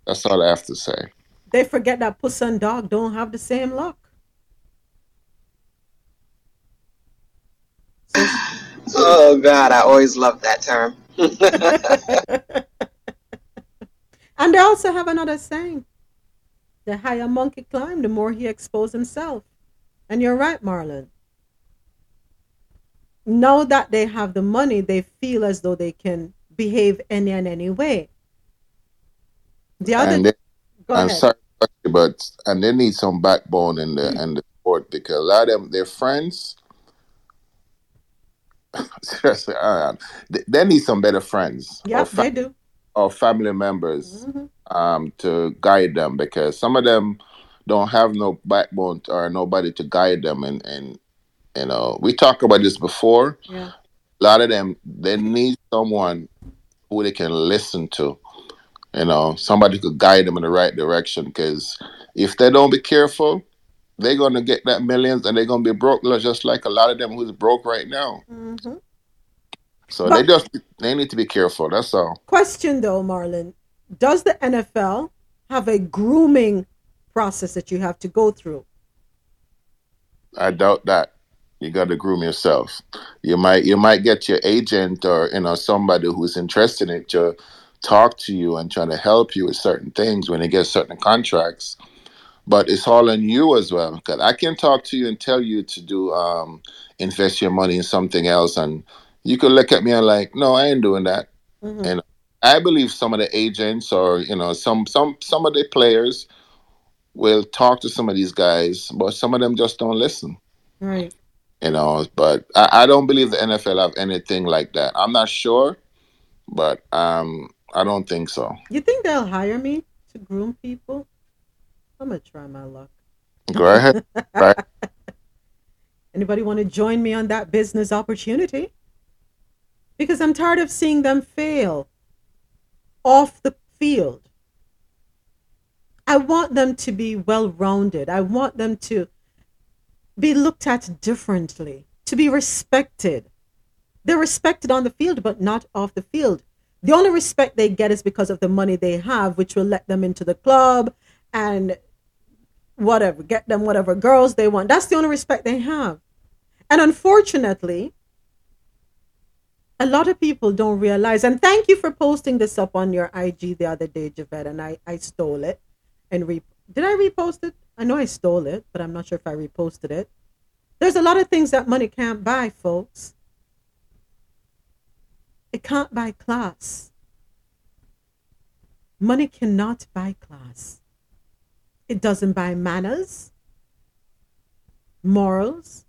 that's all I have to say. They forget that puss and dog don't have the same luck. Oh God, I always love that term. And they also have another saying the higher monkey climb, the more he exposes himself. And you're right, Marlon. Now that they have the money, they feel as though they can behave any and any way. The other and they, I'm sorry, but and they need some backbone in the mm-hmm. in the sport because a lot of them, they're friends. Seriously, they, they need some better friends. Yeah, they do or family members mm-hmm. um, to guide them because some of them don't have no backbone or nobody to guide them And, in You know, we talked about this before. Yeah. A lot of them they need someone who they can listen to. You know, somebody could guide them in the right direction. Because if they don't be careful, they're gonna get that millions and they're gonna be broke, just like a lot of them who's broke right now. hmm So But- they just they need to be careful. That's all. Question though, Marlon, does the NFL have a grooming process that you have to go through? I doubt that. You got to groom yourself. You might you might get your agent or you know somebody who's interested in it to talk to you and try to help you with certain things when you get certain contracts. But it's all on you as well. Because I can talk to you and tell you to do um, invest your money in something else, and you could look at me and like, no, I ain't doing that. Mhm. And I believe some of the agents or you know some some some of the players will talk to some of these guys, but some of them just don't listen Right. you know. But I, I don't believe the NFL have anything like that. I'm not sure, but um, I don't think so. You think they'll hire me to groom people? I'm gonna try my luck. Go ahead. right. Anybody want to join me on that business opportunity? Because I'm tired of seeing them fail off the field. I want them to be well rounded. I want them to be looked at differently, to be respected. They're respected on the field, but not off the field. The only respect they get is because of the money they have, which will let them into the club and whatever, get them whatever girls they want. That's the only respect they have. And unfortunately, a lot of people don't realize, and thank you for posting this up on your IG the other day, Javette, and I, I stole it and re did I repost it? I know I stole it, but I'm not sure if I reposted it. There's a lot of things that money can't buy, folks. It can't buy class. Money cannot buy class. It doesn't buy manners, morals,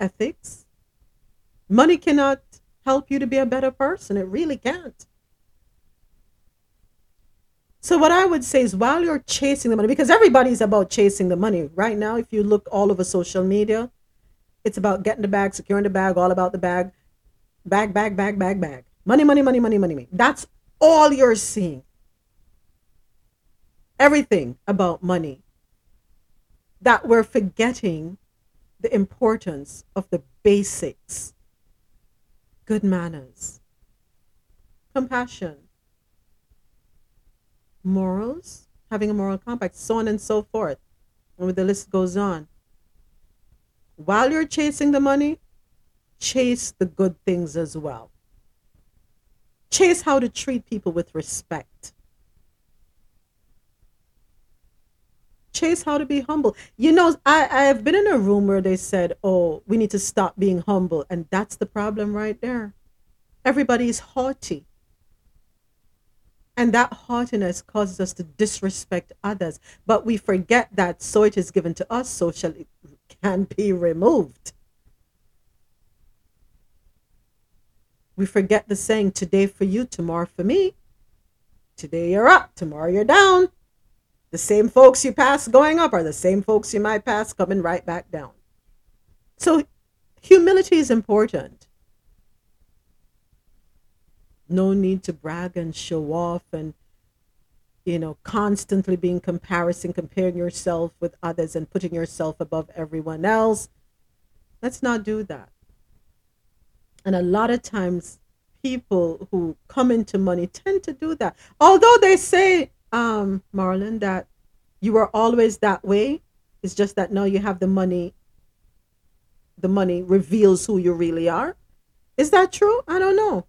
ethics. Money cannot help you to be a better person. It really can't. So what I would say is while you're chasing the money, because everybody's about chasing the money right now, if you look all over social media, it's about getting the bag, securing the bag, all about the bag, bag, bag, bag, bag, bag. Money, money, money, money, money, money. That's all you're seeing. Everything about money. That we're forgetting the importance of the basics good manners, compassion, morals, having a moral compass, so on and so forth. And the list goes on. While you're chasing the money, chase the good things as well. Chase how to treat people with respect. Chase how to be humble. You know, I, I have been in a room where they said, oh, we need to stop being humble. And that's the problem right there. Everybody is haughty. And that haughtiness causes us to disrespect others. But we forget that so it is given to us, so shall it can be removed. We forget the saying, today for you, tomorrow for me. Today you're up, tomorrow you're down. The same folks you pass going up are the same folks you might pass coming right back down. So humility is important. No need to brag and show off and you know constantly being comparison comparing yourself with others and putting yourself above everyone else. Let's not do that. And a lot of times people who come into money tend to do that. Although they say, um, Marlon, that you were always that way, it's just that now you have the money. The money reveals who you really are. Is that true? I don't know.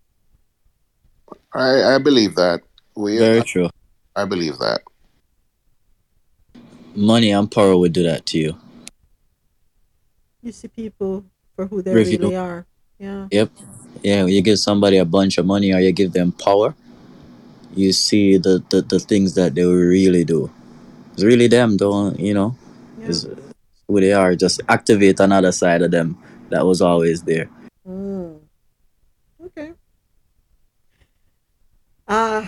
I, I believe that. We Very true. I believe that. Money and power would do that to you. You see people for who they Review. really are. Yeah. Yep. Yeah, you give somebody a bunch of money or you give them power, you see the, the, the things that they really do. It's really them, don't you know? It's who they are. Just activate another side of them that was always there. Mm. Okay. Uh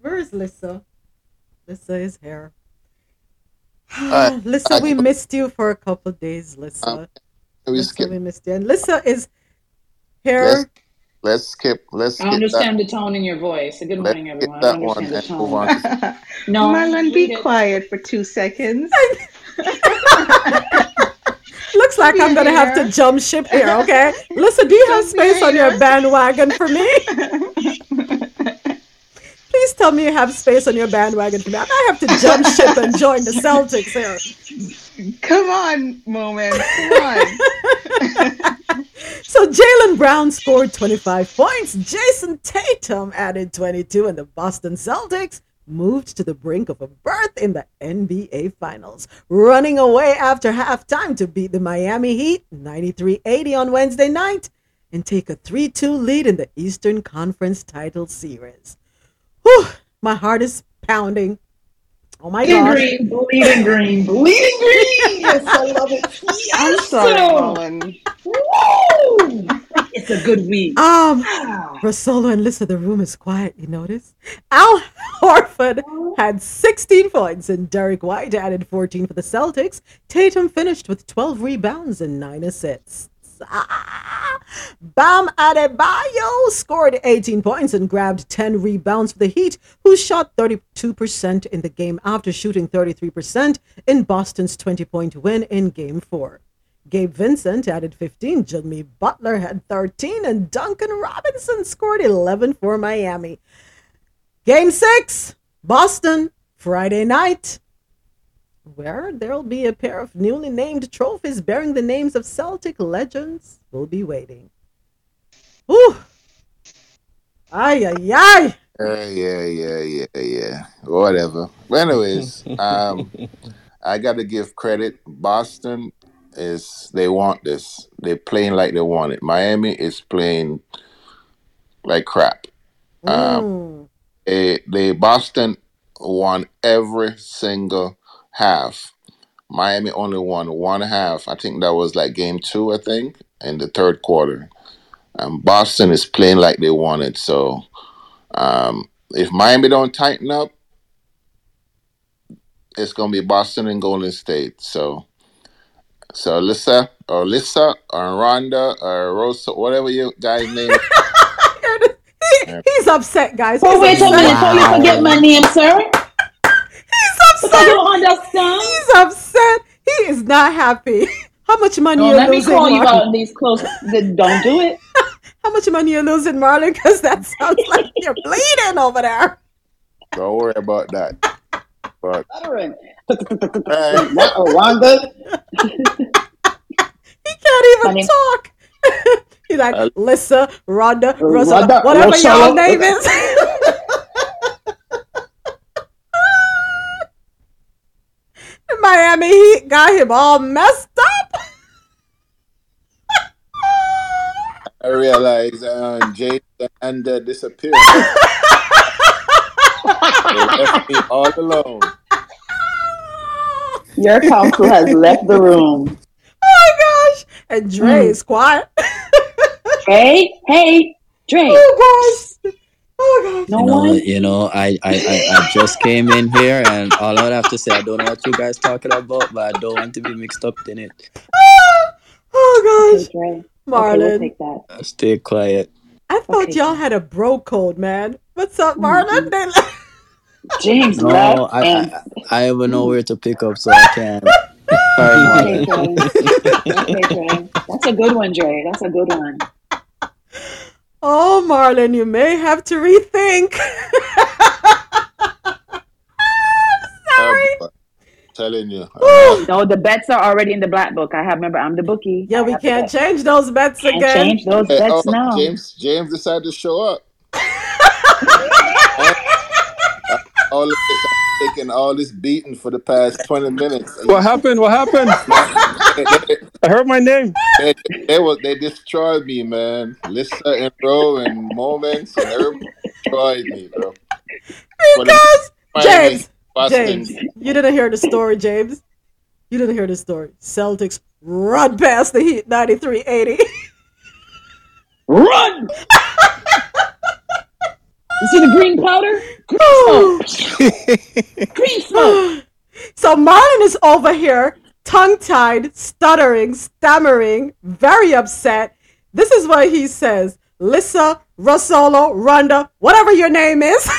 where is Lissa? Lissa is here. Uh, Lissa, we missed you for a couple days, Lissa. We That's skip. we missed it. And Lissa is Let's here. Let's skip. Let's I understand that. the tone in your voice. Good Let's morning, skip everyone. I that one understand the tone. No, Marlon, be it. quiet for two seconds. Looks like I'm gonna have to jump ship here, okay? Listen, do you have space on your bandwagon for me? Please tell me you have space on your bandwagon for me. I have to jump ship and join the Celtics here. Come on, moment. Come on. So Jaylen Brown scored 25 points. Jayson Tatum added 22, and the Boston Celtics moved to the brink of a berth in the NBA Finals, running away after halftime to beat the Miami Heat 93-80 on Wednesday night and take a 3-2 lead in the Eastern Conference title series. Whew, my heart is pounding. Oh my Bleeding god. green, bleeding green, bleeding green. Yes, I love it. I'm Yes, sorry, sir. Marlon. Woo! It's a good week. Um, Rosolo and Lissa, the room is quiet, you notice? Al Horford had 16 points and Derrick White added 14 for the Celtics. Tatum finished with 12 rebounds and 9 assists. Ah! Bam Adebayo scored 18 points and grabbed 10 rebounds for the Heat, who shot 32% in the game after shooting 33% in Boston's 20 point win in Game 4. Gabe Vincent added 15, Jimmy Butler had 13, and Duncan Robinson scored 11 for Miami. Game 6, Boston, Friday night where there'll be a pair of newly named trophies bearing the names of Celtic legends will be waiting. Ooh. Ay, ay, ay. Yeah, yeah, yeah, yeah, yeah. Whatever. Anyways, um, I got to give credit. Boston is they want this. They're playing like they want it. Miami is playing like crap. Um, Mm. they, they Boston won every single half. Miami only won one half. I think that was like game two. I think in the third quarter. Um, Boston is playing like they want it. So um, if Miami don't tighten up, it's gonna be Boston and Golden State. So, so Lissa or Lissa or Rhonda or Rosa, whatever you guys name. He's upset, guys. Oh, wait a upset. minute before you forget my name, sir. He's upset. you don't understand. He's upset. He is not happy. How much money Don't you let me losing, call you Marlon? out in these close. Don't do it. How much money are you losing, Marlon? Because that sounds like you're bleeding over there. Don't worry about that. But Stuttering. hey, What, Rhonda? He can't even Honey. talk. He's like, Uh, Lissa, Rhonda, Rosa, whatever Rosa- y'all name is. The Miami Heat got him all messed up. I realize um, James and uh, disappeared. they left me all alone. Your counsel has left the room. Oh my gosh. And Dre Mm. is quiet. Hey, hey, Dre. Oh gosh. Oh gosh. No You know, one. you know, I, I, I, I just came in here and all I would have to say, I don't know what you guys talking about, but I don't want to be mixed up in it. Oh Okay, gosh. Okay, Marlon. we'll take. Uh, stay quiet. I thought Okay, y'all had a bro code, man. What's up, mm-hmm. Marlon? They James No, left I, and I, I even know mm-hmm. where to pick up, so I can't. Okay, Marlon. Dre. Okay, Dre. That's a good one, Dre. That's a good one. Oh, Marlon, you may have to rethink. Sorry. Um, oh, boy. telling you. No, oh, the bets are already in the black book. I have remember I'm the bookie. Yeah, I we can't change those bets Can't again. change those Hey, bets oh, now. James James decided to show up. all of this, I'm taking all this beating for the past 20 minutes. What happened? What happened? they, they, I heard my name. they, they, was, they destroyed me, man. Lissa and Bro and Moments and everybody destroyed me, bro. Because James, Boston. James, you didn't hear the story, James. You didn't hear the story. Celtics run past the Heat 93-80. Run! You see the green powder? Green smoke. Green smoke. so Marlon is over here tongue tied, stuttering, stammering, very upset. This is what he says Lissa, Rosolo, Rhonda, whatever your name is.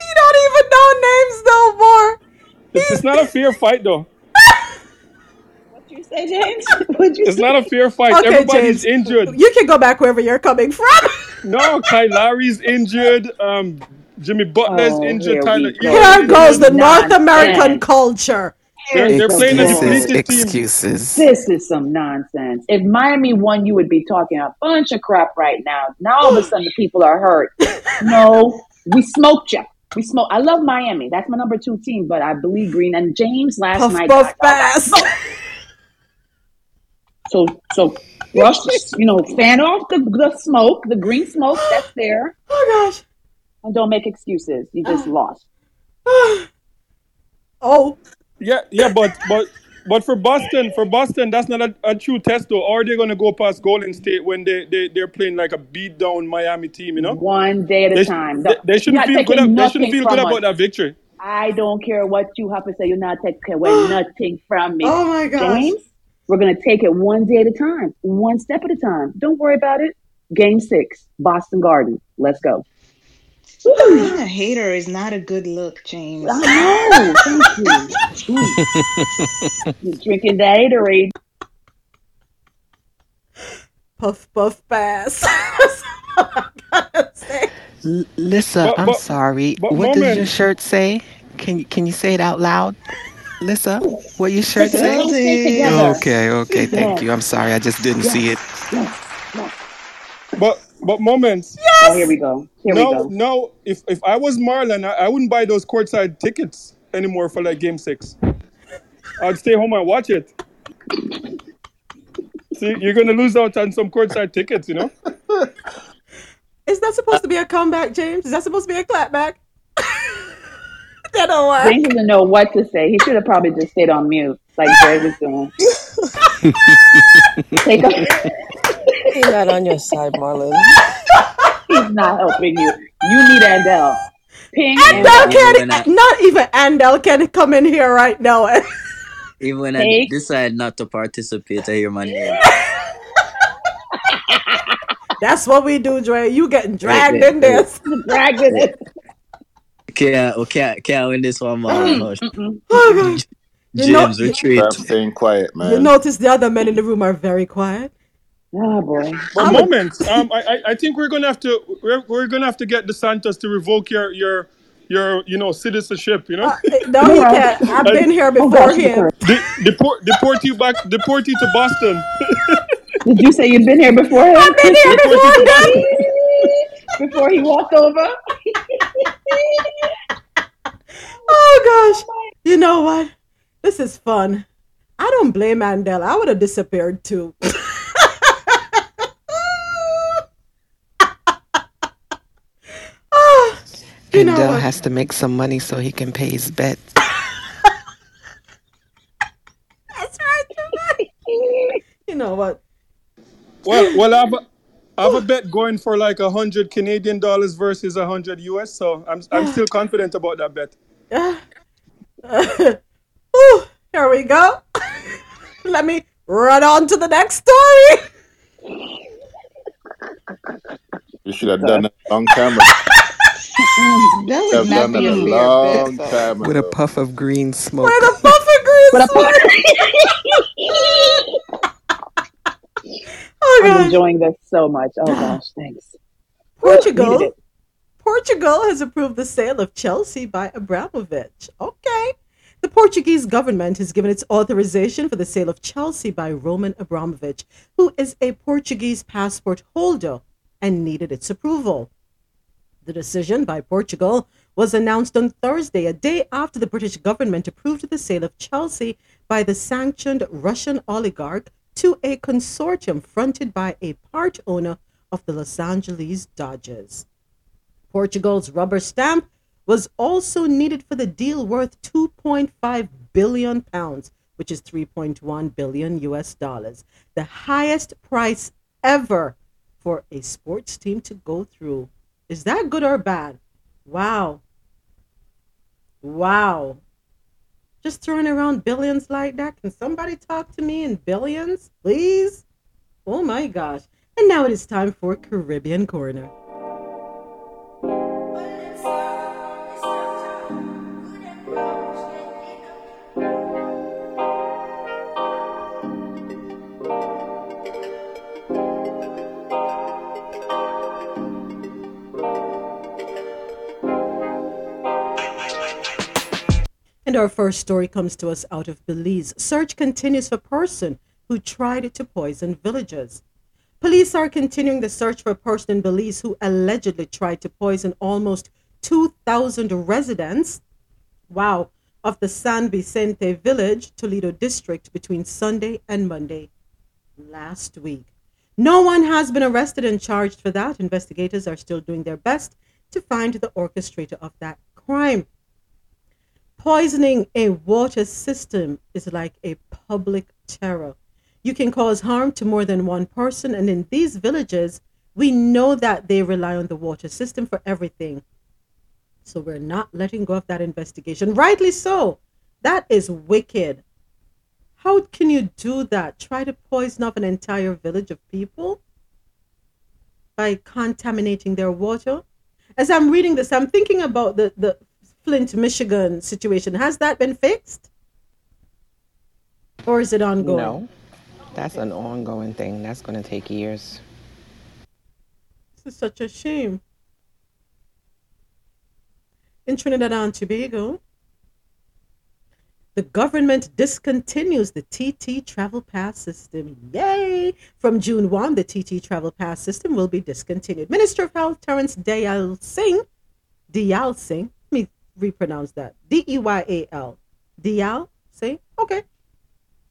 you don't even know names no more. It's, it's not a fair fight though. What say, James? What'd you It's say? not a fair fight. Okay, Everybody's James. injured. You can go back wherever you're coming from. No, Kyle Lowry's injured. Um, Jimmy Butler's Oh, injured. here Tyler go. Here goes the injured. North American culture. They're, they're playing a Excuses, team. excuses. This is some nonsense. If Miami won, you would be talking a bunch of crap right now. Now all of a sudden the people are hurt. No, we smoked you. We smoke. I love Miami. That's my number two team, but I believe Green and James last Puff, night. puff, got- got pass. smoked. So, so rush, you know, fan off the, the smoke, the green smoke that's there, Oh gosh. and don't make excuses. You just lost. Oh, Yeah, yeah, but but but for Boston, for Boston, that's not a, a true test though. Are they're gonna go past Golden State when they they they're playing like a beat down Miami team, you know. One day at a They, sh- time. they, they shouldn't feel good. ab- They shouldn't feel good from about us. that victory. I don't care what you have to say. You're not taking away nothing from me. Oh my gosh. James, we're going to take it one day at a time, one step at a time. Don't worry about it. Game six, Boston Garden. Let's go. Being a hater is not a good look, James. I know. Thank you. You're drinking that Gatorade. puff, puff, pass. That's all I gotta say. L- Lissa, But- I'm sorry. but what does your shirt say? Can you can you say it out loud? Lissa, what your shirt Let's say? all stay together. Okay, okay, thank Yes. you. I'm sorry, I just didn't see it. Yes. Yes. But but moments. Oh, here we go. Here we No, go. no. If if I was Marlon, I, I wouldn't buy those courtside tickets anymore for like Game Six. I'd stay home and watch it. See, you're gonna lose out on some courtside tickets, you know. Is that supposed to be a comeback, James? Is that supposed to be a clapback? that don't work. James doesn't know what to say. He should have probably just stayed on mute, like Dre was doing. Take a, He's not on your side, Marlon. he's not helping you. You need Andel. Ping Andel Andel. can When I- not even Andel can come in here right now. Even when I decide not to participate, I hear my name. That's what we do, Dre. You getting dragged in this. Dragged in it. Can't, oh, can't, can't win this one, man. Hush. Oh, gosh. You know- James, retreat. I'm staying quiet, man. You notice the other men in the room are very quiet. Oh boy. For I a moment, um, I, I I think we're gonna have to we're, we're gonna have to get the Santos to revoke your your your you know citizenship. You know, Uh, no, he can't. I've been here Oh, before him. De- deport deport you back deport you to Boston. Did you say you've been here before him? I've been here before him. before he walked over? Oh gosh. You know what? This is fun. I don't blame Mandela. I would have disappeared too. Ah, you know Andel what? has to make some money so he can pay his bet. That's right. You know what? Well, well, I've I have a bet going for like a hundred Canadian dollars versus a hundred US. So I'm I'm still confident about that bet. Whew, here we go. Let me run on to the next story. You should have done it long time ago. That Have would not done be a a long bet. time With a puff of green smoke. Where the puff of green But Oh I'm gosh. enjoying this so much. Oh gosh, thanks. Portugal. Portugal has approved the sale of Chelsea by Abramovich. Okay. The Portuguese government has given its authorization for the sale of Chelsea by Roman Abramovich, who is a Portuguese passport holder and needed its approval. The decision by Portugal was announced on Thursday, a day after the British government approved the sale of Chelsea by the sanctioned Russian oligarch to a consortium fronted by a part owner of the Los Angeles Dodgers. Portugal's rubber stamp was also needed for the deal worth 2.5 billion pounds, which is 3.1 billion US dollars, the highest price ever for a sports team to go through. Is that good or bad? Wow. Wow. Just throwing around billions like that. Can somebody talk to me in billions, please? Oh my gosh. And now it is time for Caribbean Corner. Our first story comes to us out of Belize. Search continues for person who tried to poison villagers. Police are continuing the search for a person in Belize who allegedly tried to poison almost 2,000 residents, wow, of the San Vicente village, Toledo district, between Sunday and Monday last week. No one has been arrested and charged for that. Investigators are still doing their best to find the orchestrator of that crime. Poisoning a water system is like a public terror. You can cause harm to more than one person, and in these villages, we know that they rely on the water system for everything. So we're not letting go of that investigation. Rightly so. That is wicked. How can you do that? Try to poison off an entire village of people by contaminating their water? As I'm reading this, I'm thinking about the, the Flint, Michigan situation. Has that been fixed? Or is it ongoing? No, that's an ongoing thing. That's going to take years. This is such a shame. In Trinidad and Tobago, the government discontinues the TT Travel Pass system. Yay! From June 1, the TT Travel Pass system will be discontinued. Minister of Health Terrence Deyalsingh, Dayal Singh, repronounce that. D E Y A L. Dayal Singh? Okay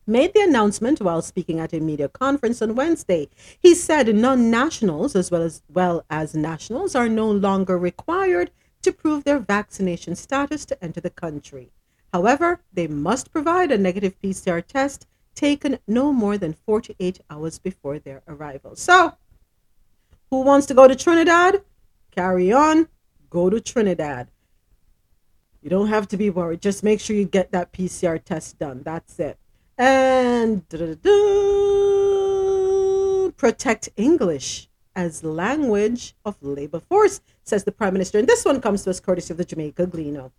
made the announcement while speaking at a media conference on Wednesday. He said non-nationals as well as well as nationals are no longer required to prove their vaccination status to enter the country. However, they must provide a negative PCR test taken no more than 48 hours before their arrival. So, who wants to go to Trinidad? Carry on, go to Trinidad. You don't have to be worried. Just make sure you get that PCR test done. That's it. And protect English as language of labor force, says the Prime Minister. And this one comes to us courtesy of the Jamaica Gleaner.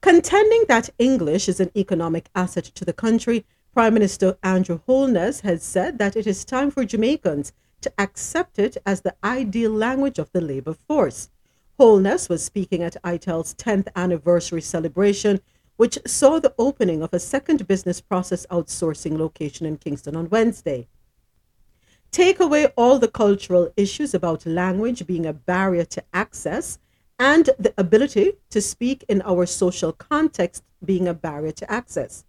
Contending that English is an economic asset to the country, Prime Minister Andrew Holness has said that it is time for Jamaicans to accept it as the ideal language of the labor force. Holness was speaking at ITEL's 10th anniversary celebration, which saw the opening of a second business process outsourcing location in Kingston on Wednesday. Take away all the cultural issues about language being a barrier to access and the ability to speak in our social context being a barrier to access.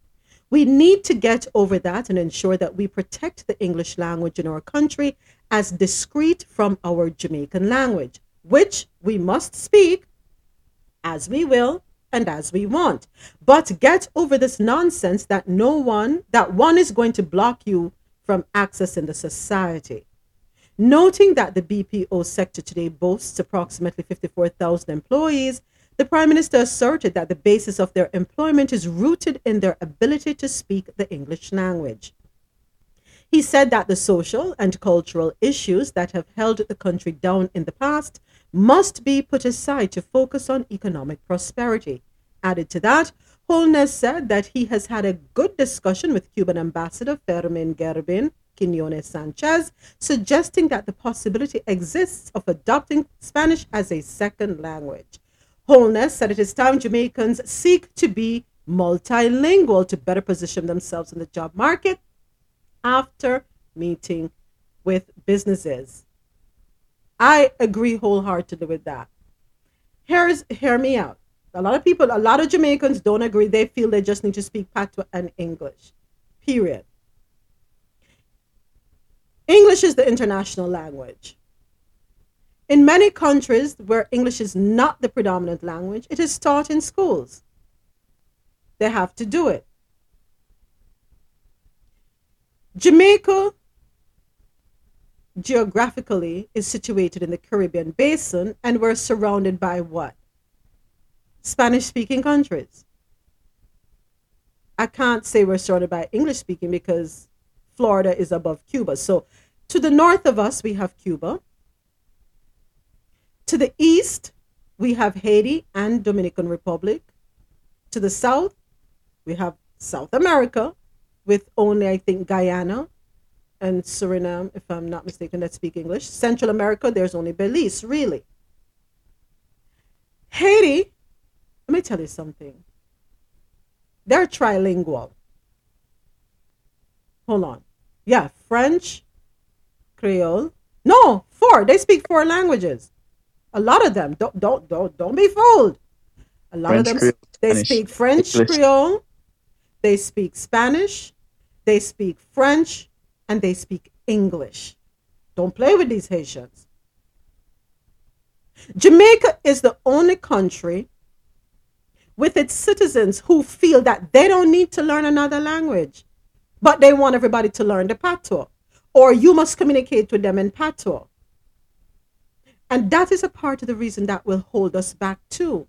We need to get over that and ensure that we protect the English language in our country as discrete from our Jamaican language, which we must speak as we will and as we want. But get over this nonsense that no one, that one is going to block you from accessing the society. Noting that the BPO sector today boasts approximately 54,000 employees, the Prime Minister asserted that the basis of their employment is rooted in their ability to speak the English language. He said that the social and cultural issues that have held the country down in the past must be put aside to focus on economic prosperity. Added to that, Holness said that he has had a good discussion with Cuban Ambassador Fermin Gerbin Quinones Sanchez, suggesting that the possibility exists of adopting Spanish as a second language. Holness said it is time Jamaicans seek to be multilingual to better position themselves in the job market after meeting with businesses. I agree wholeheartedly with that. Here's hear me out. A lot of people, a lot of Jamaicans don't agree. They feel they just need to speak patois and English. Period. English is the international language. In many countries where English is not the predominant language, it is taught in schools. They have to do it. Jamaica geographically is situated in the Caribbean basin and we're surrounded by what? Spanish speaking countries. I can't say we're surrounded by English speaking because Florida is above Cuba. So to the north of us, we have Cuba. To the east, we have Haiti and Dominican Republic. To the south, we have South America with only, I think, Guyana and Suriname, if I'm not mistaken, that speak English. Central America, there's only Belize, really. Haiti, let me tell you something. They're trilingual. Hold on. Yeah, French, Creole. No, four. They speak four languages. A lot of them. Don't don't don't don't be fooled. A lot French, of them Creole, they Spanish, speak French English. Creole, they speak Spanish, they speak French, and they speak English. Don't play with these Haitians. Jamaica is the only country with its citizens who feel that they don't need to learn another language, but they want everybody to learn the patois, or you must communicate with them in patois. And that is a part of the reason that will hold us back too,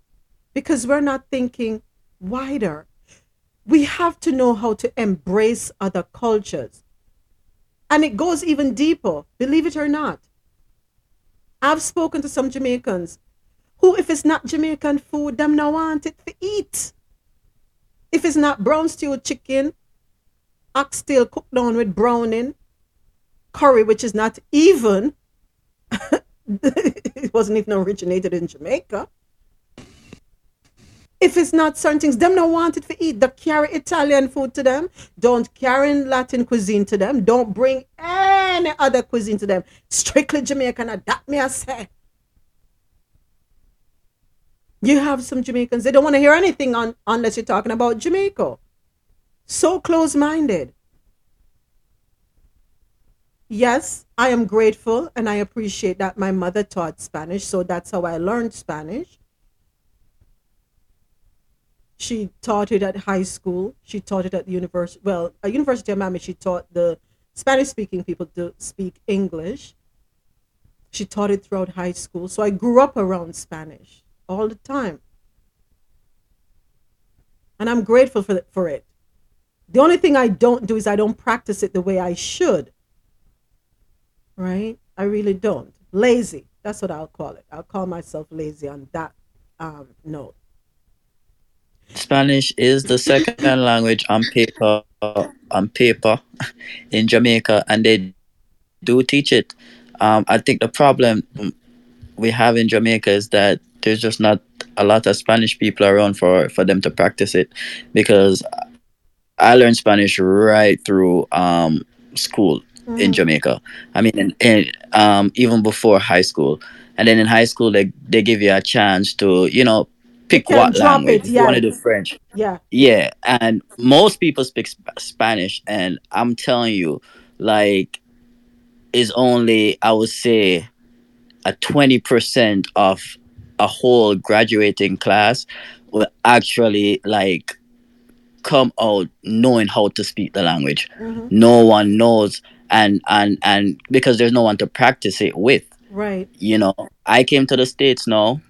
because we're not thinking wider. We have to know how to embrace other cultures. And it goes even deeper, believe it or not. I've spoken to some Jamaicans who, if it's not Jamaican food, them no want it to eat. If it's not brown stew chicken, oxtail cooked down with browning, curry, which is not even, it wasn't even originated in Jamaica. If it's not certain things, them don't want it to eat. Don't carry Italian food to them. Don't carry Latin cuisine to them. Don't bring any other cuisine to them. Strictly Jamaican. That me I say. You have some Jamaicans, they don't want to hear anything on unless you're talking about Jamaica. So close minded. Yes, I am grateful and I appreciate that my mother taught Spanish, so that's how I learned Spanish. She taught it at high school. She taught it at the university. Well, at University of Miami, she taught the Spanish speaking people to speak English. She taught it throughout high school. So I grew up around Spanish all the time. And I'm grateful for, for it. The only thing I don't do is I don't practice it the way I should. Right? I really don't. Lazy. That's what I'll call it. I'll call myself lazy on that um, note. Spanish is the second language on paper on paper in Jamaica, and they do teach it. Um, I think the problem we have in Jamaica is that there's just not a lot of Spanish people around for for them to practice it, because I learned Spanish right through um, school in Mhm. Jamaica. I mean, in, in, um, even before high school, and then in high school they they give you a chance to you know pick can what language it, If you want yeah. to do French. Yeah. Yeah, and most people speak sp- Spanish, and I'm telling you, like, is only I would say a twenty percent of a whole graduating class will actually like come out knowing how to speak the language. Mhm. No one knows, and and and because there's no one to practice it with. Right. You know, I came to the states now,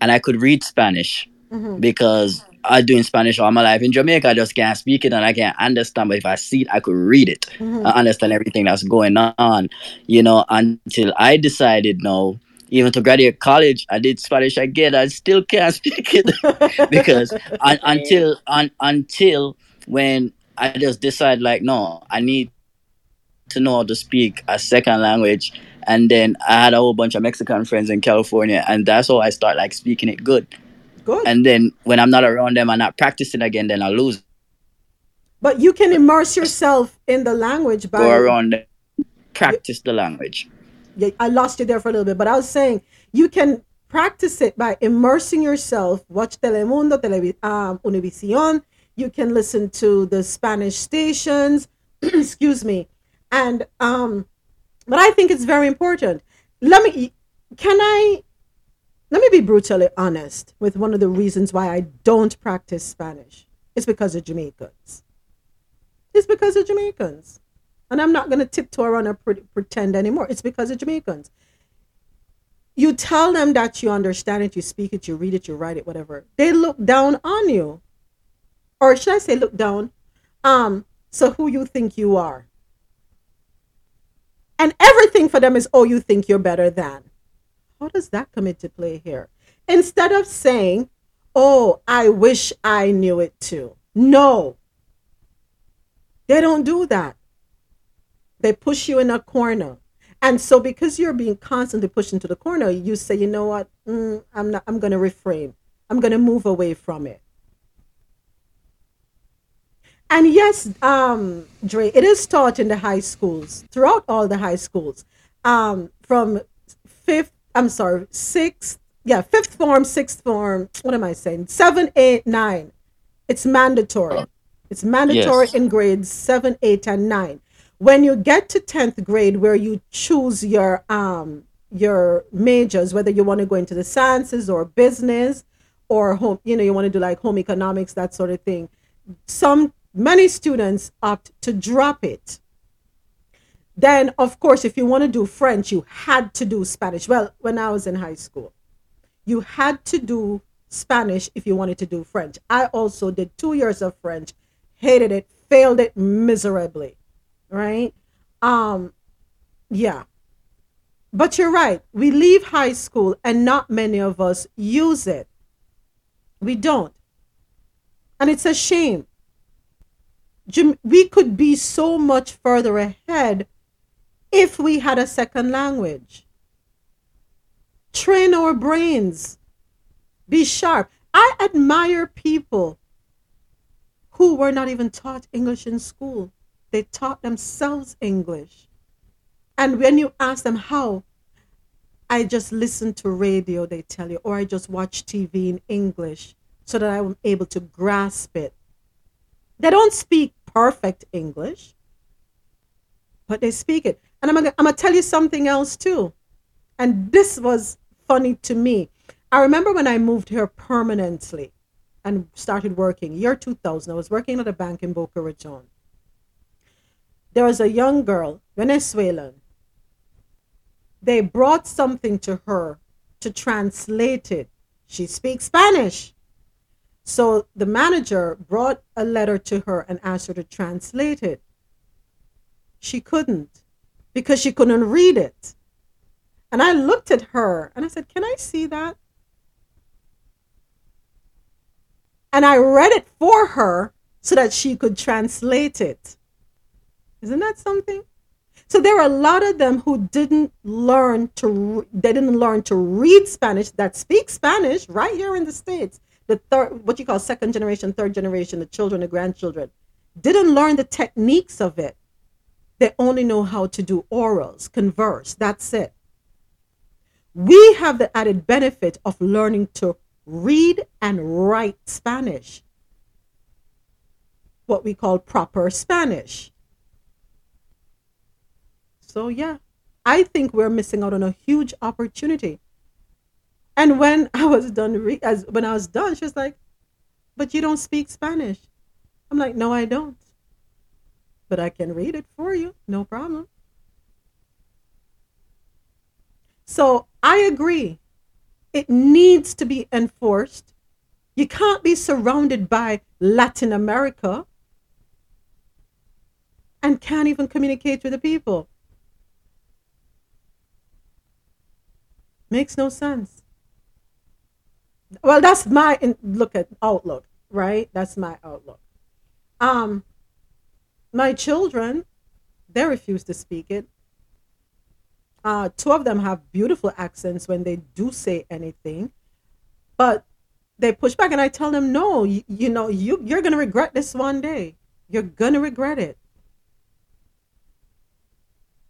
and I could read Spanish Mhm. because I doing Spanish all my life. In Jamaica, I just can't speak it and I can't understand. But if I see it, I could read it. Mhm. I understand everything that's going on. You know, until I decided no, even to graduate college, I did Spanish again. I still can't speak it because un, until un, until when I just decide like no, I need to know how to speak a second language. And then I had a whole bunch of Mexican friends in California, and that's how I start like speaking it good. Good. And then when I'm not around them, I'm not practicing again, then I lose. But you can immerse yourself in the language by Go around them, practice the language. yeah, I lost you there for a little bit, but I was saying you can practice it by immersing yourself. Watch Telemundo, Televi- um, Univision. You can listen to the Spanish stations. excuse me, and um, but I think it's very important. Let me. Can I? Let me be brutally honest with one of the reasons why I don't practice Spanish. It's because of Jamaicans. It's because of Jamaicans. And I'm not going to tiptoe around and pre- pretend anymore. It's because of Jamaicans. you tell them that you understand it, you speak it, you read it, you write it, whatever. They look down on you. Or should I say look down? Um, so who you think you are. And everything for them is, oh, you think you're better than. How does that come into play here? Instead of saying, oh, I wish I knew it too. No. They don't do that. They push you in a corner. And so because you're being constantly pushed into the corner, you say, you know what? Mm, I'm not I'm to refrain. I'm to move away from it. And yes, um, Dre, it is taught in the high schools, throughout all the high schools, um, from fifth, I'm sorry, sixth, yeah, fifth form, sixth form, what am I saying? Seven, eight, nine. It's mandatory. It's mandatory Yes. in grades seven, eight, and nine. When you get to 10th grade, where you choose your um your majors, whether you want to go into the sciences or business or home, you know, you want to do like home economics, that sort of thing. Some many students opt to drop it. Then, of course, if you want to do French, you had to do Spanish. Well, when I was in high school, you had to do Spanish if you wanted to do French. I also did two years of French, hated it, failed it miserably. Right? Um, yeah. But you're right. We leave high school and not many of us use it. We don't. And it's a shame. We could be so much further ahead if we had a second language. Train our brains. Be sharp. I admire people who were not even taught English in school. They taught themselves English. And when you ask them how, I just listen to radio, they tell you, or I just watch TV in English so that I'm able to grasp it. They don't speak perfect English, but they speak it. And I'm gonna, I'm gonna tell you something else too. And this was funny to me. I remember when I moved here permanently and started working, year 2000, I was working at a bank in Boca Raton. There was a young girl, Venezuelan. They brought something to her to translate it. She speaks Spanish. So the manager brought a letter to her and asked her to translate it. She couldn't because she couldn't read it. And I looked at her and I said, Can I see that? And I read it for her so that she could translate it. Isn't that something? So there are a lot of them who didn't learn to they didn't learn to read Spanish that speak Spanish right here in the states. The third what you call second generation, third generation, the children, the grandchildren didn't learn the techniques of it. They only know how to do orals, converse. That's it. We have the added benefit of learning to read and write Spanish, what we call proper Spanish. So, yeah, I think we're missing out on a huge opportunity. And when I was done, re- as when I was done, she was like, "But you don't speak Spanish." I'm like, "No, I don't, but I can read it for you, no problem." So I agree. It needs to be enforced. You can't be surrounded by Latin America and can't even communicate with the people. Makes no sense. Well, that's my look at outlook, right? That's my outlook. Um, my children, they refuse to speak it. Uh, two of them have beautiful accents when they do say anything, but they push back, and I tell them, no, you, you know, you you're gonna regret this one day. You're gonna regret it.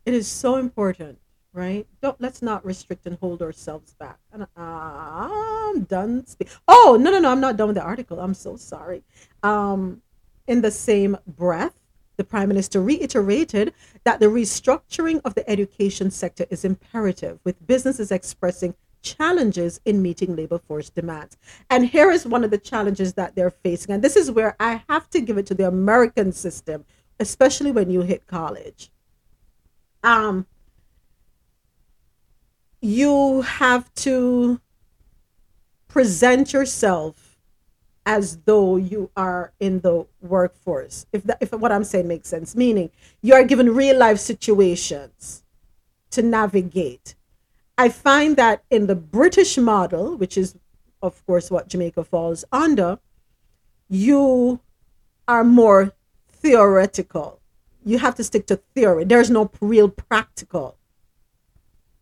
It is so important, right? Don't let's not restrict and hold ourselves back. And I'm done. Spe- oh no, no, no! I'm not done with the article. I'm so sorry. Um, in the same breath, the prime minister reiterated that the restructuring of the education sector is imperative, with businesses expressing challenges in meeting labor force demands. And here is one of the challenges that they're facing, and this is where I have to give it to the American system, especially when you hit college. Um, you have to present yourself as though you are in the workforce. If that, if what I'm saying makes sense, meaning you are given real life situations to navigate. I find that in the British model, which is of course what Jamaica falls under, you are more theoretical. You have to stick to theory. There's no real practical.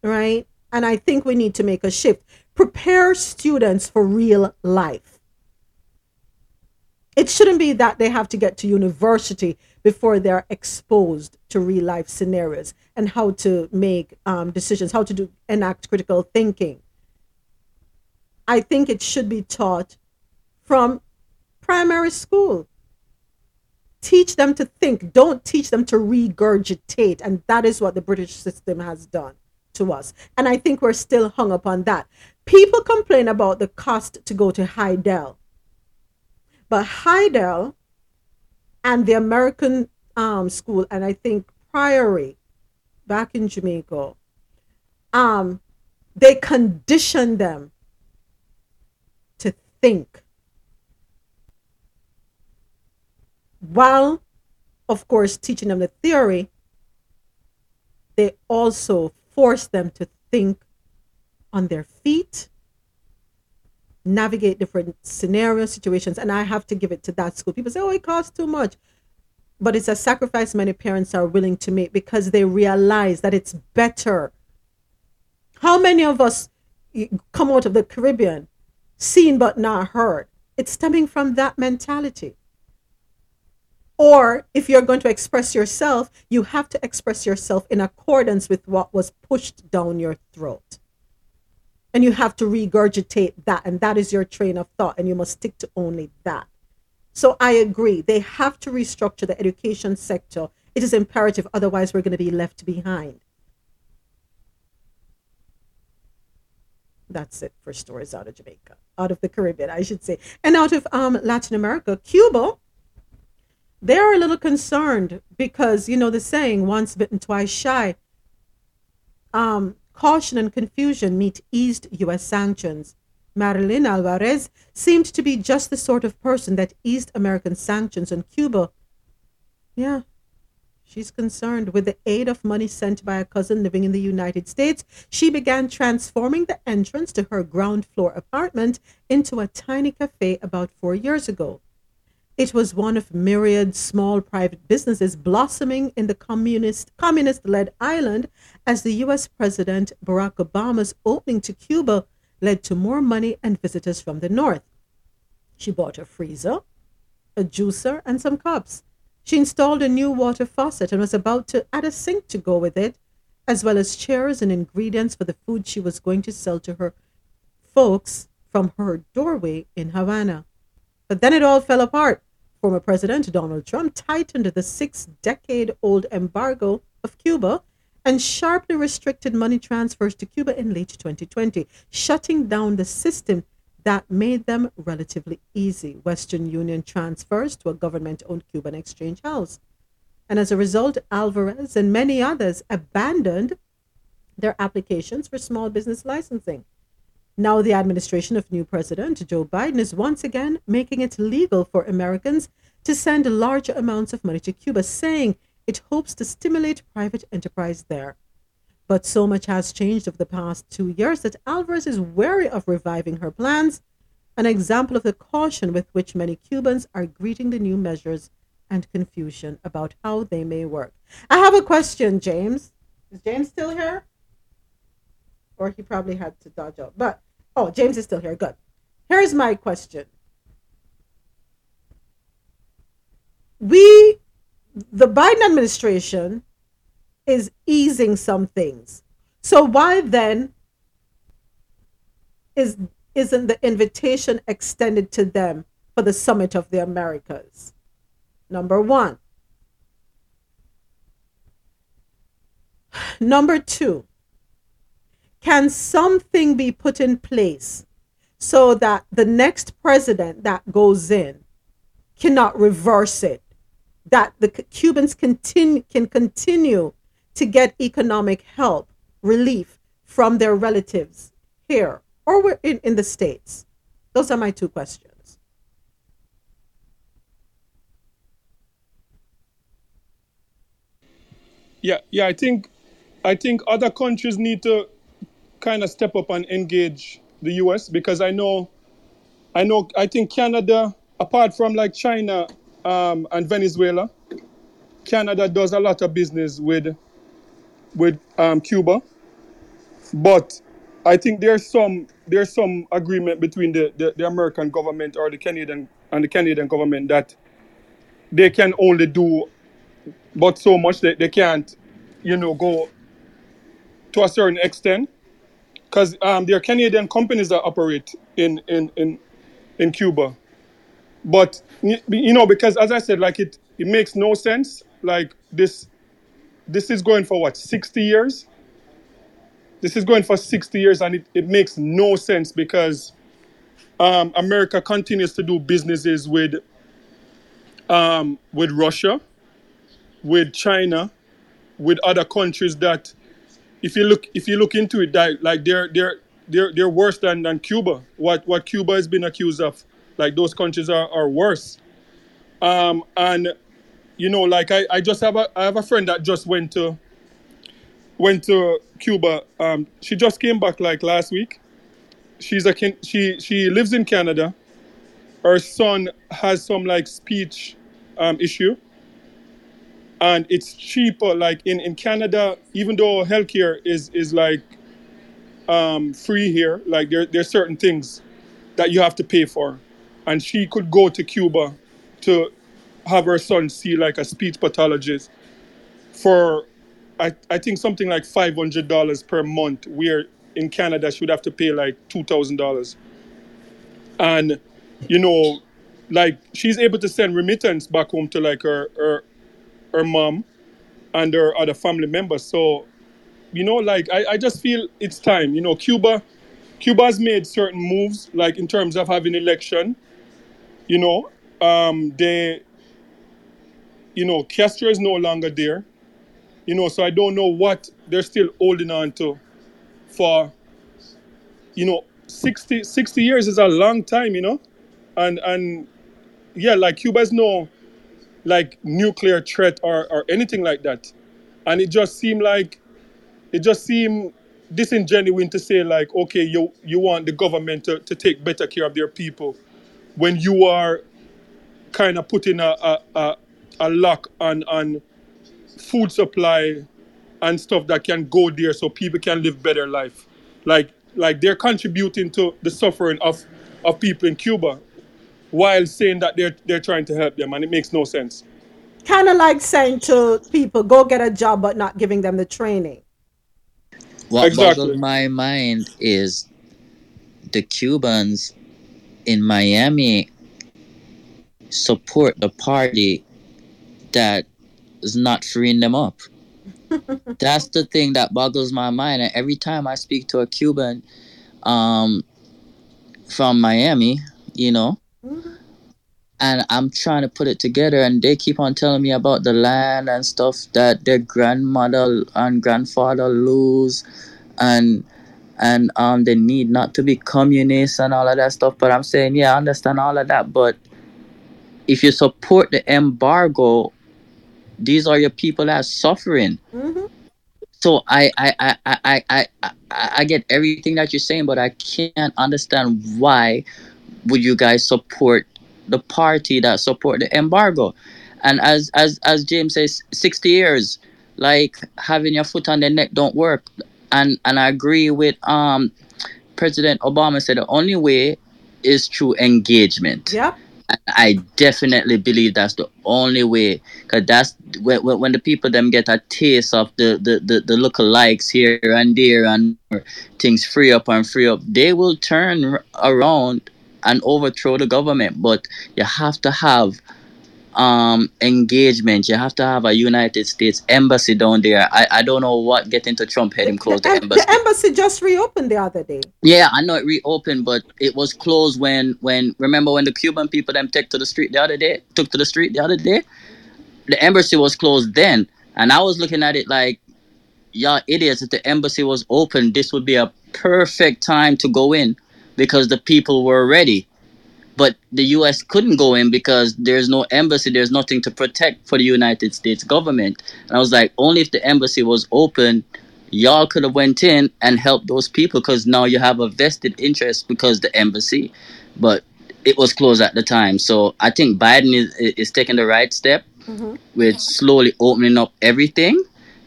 Right? And I think we need to make a shift. Prepare students for real life. It shouldn't be that they have to get to university before they're exposed to real life scenarios and how to make um, decisions, how to do enact critical thinking. I think it should be taught from primary school. Teach them to think. Don't teach them to regurgitate. And that is what the British system has done to us. And I think we're still hung up on that. People complain about the cost to go to Hydel. But Hydel and the American um, school, and I think Priory back in Jamaica, um, they condition them to think. While, of course, teaching them the theory, they also force them to think on their feet, navigate different scenario situations. And I have to give it to that school. People say, oh, it costs too much. But it's a sacrifice many parents are willing to make because they realize that it's better. How many of us come out of the Caribbean seen but not heard? It's stemming from that mentality. Or if you're going to express yourself, you have to express yourself in accordance with what was pushed down your throat. And you have to regurgitate that. And that is your train of thought. And you must stick to only that. So I agree. They have to restructure the education sector. It is imperative. Otherwise, we're going to be left behind. That's it for stories out of Jamaica, out of the Caribbean, I should say, and out of um, Latin America. Cuba, they're a little concerned because, you know, the saying, once bitten, twice shy. Um, caution and confusion meet eased U.S. sanctions. Marilyn Alvarez seemed to be just the sort of person that eased American sanctions on Cuba. Yeah, she's concerned. With the aid of money sent by a cousin living in the United States, she began transforming the entrance to her ground floor apartment into a tiny cafe about four years ago. It was one of myriad small private businesses blossoming in the communist communist-led island as the US President Barack Obama's opening to Cuba led to more money and visitors from the north. She bought a freezer, a juicer, and some cups. She installed a new water faucet and was about to add a sink to go with it, as well as chairs and ingredients for the food she was going to sell to her folks from her doorway in Havana. But then it all fell apart. Former President Donald Trump tightened the six decade old embargo of Cuba and sharply restricted money transfers to Cuba in late 2020, shutting down the system that made them relatively easy Western Union transfers to a government owned Cuban exchange house. And as a result, Alvarez and many others abandoned their applications for small business licensing. Now, the administration of new President Joe Biden is once again making it legal for Americans to send large amounts of money to Cuba, saying it hopes to stimulate private enterprise there. But so much has changed over the past two years that Alvarez is wary of reviving her plans, an example of the caution with which many Cubans are greeting the new measures and confusion about how they may work. I have a question, James. Is James still here? Or he probably had to dodge out. But, oh, James is still here. Good. Here's my question. We the Biden administration is easing some things. So why then is isn't the invitation extended to them for the summit of the Americas? Number 1. Number 2. Can something be put in place so that the next president that goes in cannot reverse it that the Cubans continue, can continue to get economic help, relief from their relatives here or in, in the States? Those are my two questions. Yeah, yeah. I think, I think other countries need to kind of step up and engage the U.S. because I know, I know, I think Canada, apart from like China um, and Venezuela, Canada does a lot of business with, with um, Cuba, but I think there's some there's some agreement between the, the, the American government or the Canadian and the Canadian government that they can only do but so much that they can't, you know, go to a certain extent because um, there are Canadian companies that operate in in in, in Cuba, but you know because as I said, like it it makes no sense. Like this this is going for what sixty years. This is going for sixty years, and it, it makes no sense because um, America continues to do businesses with um, with Russia, with China, with other countries that if you look if you look into it that like they're they're they're they're worse than, than Cuba. What what Cuba has been accused of, like those countries are, are worse. Um and you know like I, I just have a I have a friend that just went to went to Cuba. Um she just came back like last week. She's a she she lives in Canada. Her son has some like speech um issue and it's cheaper like in, in canada even though healthcare is is like um, free here like there there's certain things that you have to pay for. And she could go to cuba to have her son see like a speech pathologist for i, I think something like $500 per month where in canada she would have to pay like $2000 and you know like she's able to send remittance back home to like her her, her mom and her other family members. So, you know, like I, I just feel it's time. You know, Cuba, Cuba's made certain moves, like in terms of having election. You know, um, they, you know, Castro is no longer there. You know, so I don't know what they're still holding on to for, you know, 60, 60 years is a long time, you know, and and yeah, like Cuba's no like nuclear threat or, or anything like that. And it just seemed like it just seemed disingenuous to say like, okay, you you want the government to, to take better care of their people when you are kind of putting a a, a, a lock on on food supply and stuff that can go there so people can live better life. Like like they're contributing to the suffering of of people in Cuba while saying that they're they're trying to help them and it makes no sense. Kind of like saying to people, go get a job, but not giving them the training. What Exactly. boggles my mind is the Cubans in Miami support the party that is not freeing them up. That's the thing that boggles my mind. And every time I speak to a Cuban um, from Miami, you know, and I'm trying to put it together, and they keep on telling me about the land and stuff that their grandmother and grandfather lose, and and um the need not to be communist and all of that stuff. But I'm saying, yeah, I understand all of that, but if you support the embargo, these are your people that are suffering. So I I, I, I, I, I, I I get everything that you're saying, but I can't understand why would you guys support the party that support the embargo? And as as as James says, sixty years, like having your foot on the neck don't work. And and I agree with um President Obama said the only way is through engagement. Yep. And I definitely believe that's the only way, cause that's when, when when the people them get a taste of the the the, the lookalikes here and there and things free up and free up, they will turn around and overthrow the government. But you have to have um engagement. You have to have a United States embassy down there. I, I don't know what get into Trump had him close the And embassy. the embassy just reopened the other day. Yeah, I know it reopened, but it was closed when when remember when the Cuban people them took to the street the other day took to the street the other day? The embassy was closed then. And I was looking at it like yeah, idiots, if the embassy was open, this would be a perfect time to go in because the people were ready. But the US couldn't go in because there's no embassy, there's nothing to protect for the United States government. And I was like, only if the embassy was open, y'all could have went in and helped those people because now you have a vested interest because the embassy. But it was closed at the time. So I think Biden is, is taking the right step Mhm. with slowly opening up everything,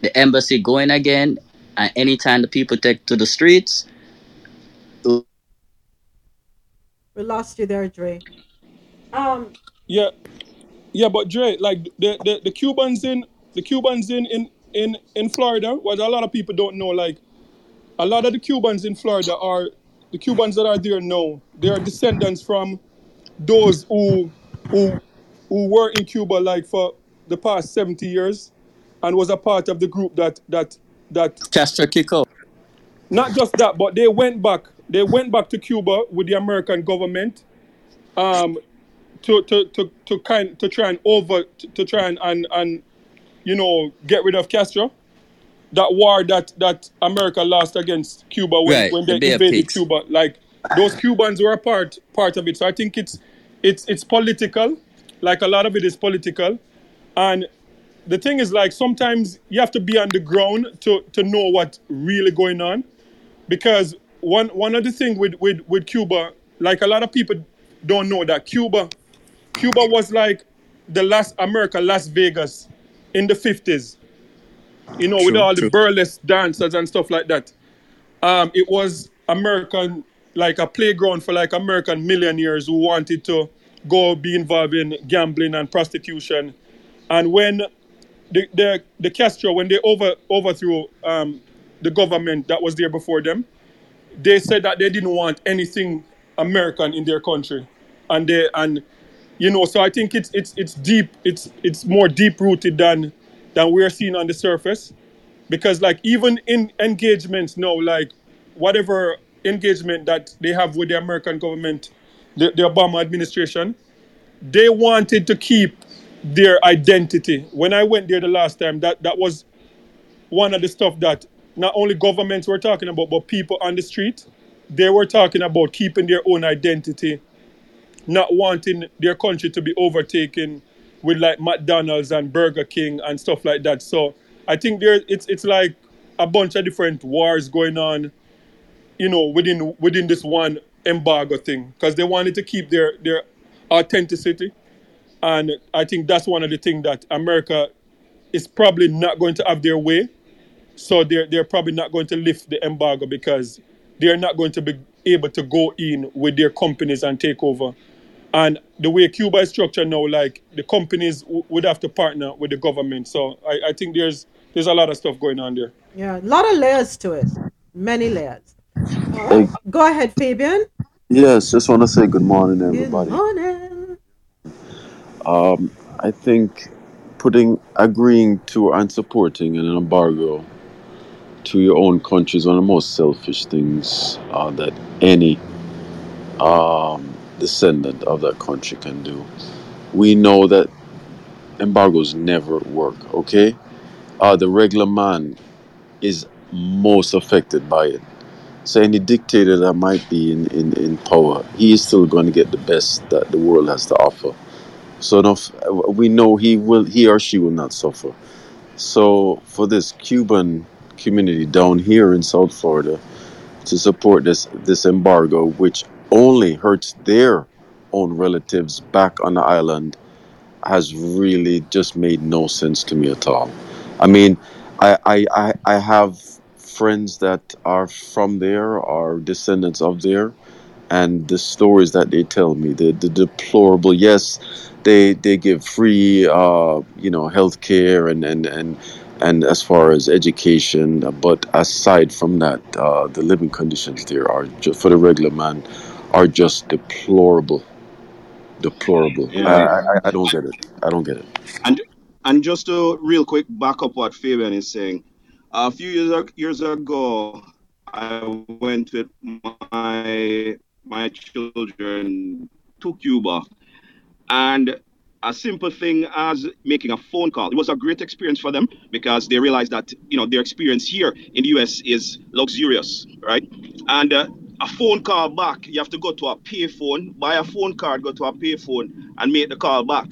the embassy going again, and anytime the people take to the streets, We lost you there, Dre. Um, Yeah, yeah, but Dre, like the, the, the Cubans in the Cubans in, in in in Florida, what a lot of people don't know, like a lot of the Cubans in Florida are the Cubans that are there now. They are descendants from those who who who were in Cuba like for the past seventy years, and was a part of the group that that that Castro Kiko. not just that, but they went back. They went back to Cuba with the American government, um, to to to to kind to try and over to, to try and, and and you know get rid of Castro. That war that that America lost against Cuba when, Right, when they of invaded. Cuba, like those Cubans were a part part of it. So I think it's it's it's political. Like a lot of it is political, and the thing is like sometimes you have to be on the ground to to know what's really going on because one one of the things with with with Cuba, like a lot of people don't know that Cuba, Cuba was like the last America, Las Vegas, in the fifties. You know, with True, all the burlesque dancers and stuff like that. Um, it was American, like a playground for like American millionaires who wanted to go be involved in gambling and prostitution. And when the the, the Castro, when they over overthrew um, the government that was there before them, they said that they didn't want anything American in their country, and they and you know so I think it's it's it's deep it's it's more deep rooted than than we're seeing on the surface, because like even in engagements now like whatever engagement that they have with the American government, the, the Obama administration, they wanted to keep their identity. When I went there the last time, that that was one of the stuff that not only governments were talking about, but people on the street, they were talking about keeping their own identity, not wanting their country to be overtaken with like McDonald's and Burger King and stuff like that. So I think there it's it's like a bunch of different wars going on, you know, within within this one embargo thing because they wanted to keep their their authenticity, and I think that's one of the things that America is probably not going to have their way. So they're they're probably not going to lift the embargo because they're not going to be able to go in with their companies and take over. And the way Cuba is structured now, like the companies w- would have to partner with the government. So I, I think there's there's a lot of stuff going on there. yeah, a lot of layers to it. Many layers. Hey, Go ahead, Fabian. yes, just want to say good morning, everybody. Good everybody. morning. Um, I think putting, agreeing to and supporting an embargo to your own country is one of the most selfish things uh, that any um, descendant of that country can do. We know that embargoes never work, okay? Uh, the regular man is most affected by it. So any dictator that might be in, in, in power, he is still going to get the best that the world has to offer. So enough, we know he will, he or she will not suffer. So for this Cuban community down here in South Florida to support this this embargo, which only hurts their own relatives back on the island, has really just made no sense to me at all. I mean, I I, I, have friends that are from there, are descendants of there, and the stories that they tell me, the, the deplorable. Yes, they they give free, uh, you know, health care and and and and as far as education, but aside from that, uh, the living conditions there are just, for the regular man are just deplorable, deplorable. I, Yeah. I I- I don't get it. I don't get it. And and just to real quick back up what Fabian is saying. A few years years ago, I went with my my children to Cuba, and a simple thing as making a phone call. It was a great experience for them because they realized that you know their experience here in the US is luxurious, right? And uh, a phone call back, you have to go to a payphone, buy a phone card, go to a payphone, and make the call back.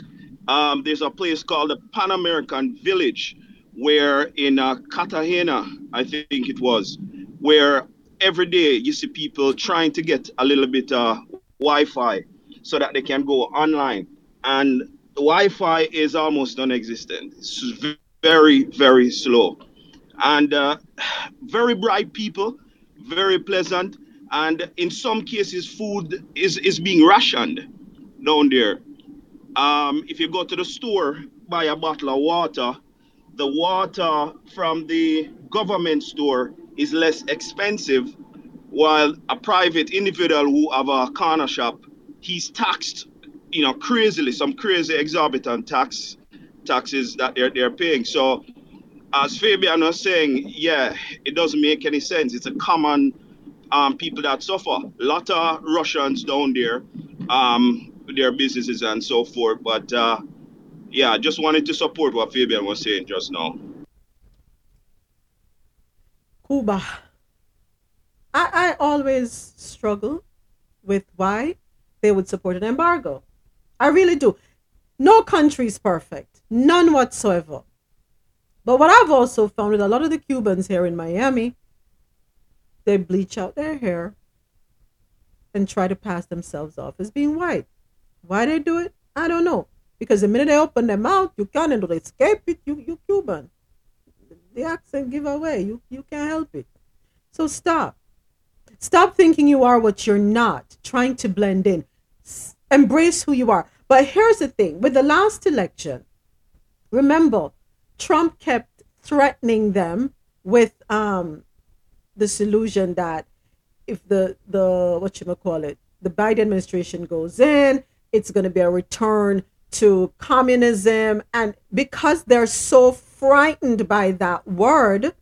Um, there's a place called the Pan American Village, where in uh, Cartagena, I think it was, where every day you see people trying to get a little bit uh, Wi-Fi so that they can go online, and Wi-Fi is almost non-existent. It's very, very slow, and uh, very bright people, very pleasant, and in some cases, food is is being rationed down there. Um, if you go to the store, buy a bottle of water, the water from the government store is less expensive, while a private individual who have a corner shop, he's taxed, you know, crazily, some crazy exorbitant tax taxes that they're they're paying. So as Fabian was saying, yeah, it doesn't make any sense. It's a common um, people that suffer. A lot of Russians down there, um, their businesses and so forth. But uh, yeah, just wanted to support what Fabian was saying just now. Cuba. I, I always struggle with why they would support an embargo. I really do. No country is perfect, none whatsoever. But what I've also found with a lot of the Cubans here in Miami, they bleach out their hair and try to pass themselves off as being white. Why they do it, I don't know. Because the minute they open their mouth, you can't escape it. You you Cuban. The accent give away. You you can't help it. So stop. Stop thinking you are what you're not. Trying to blend in. Embrace who you are. But here's the thing: with the last election, remember, Trump kept threatening them with um this illusion that if the the what you call it the Biden administration goes in, it's going to be a return to communism, and because they're so frightened by that word,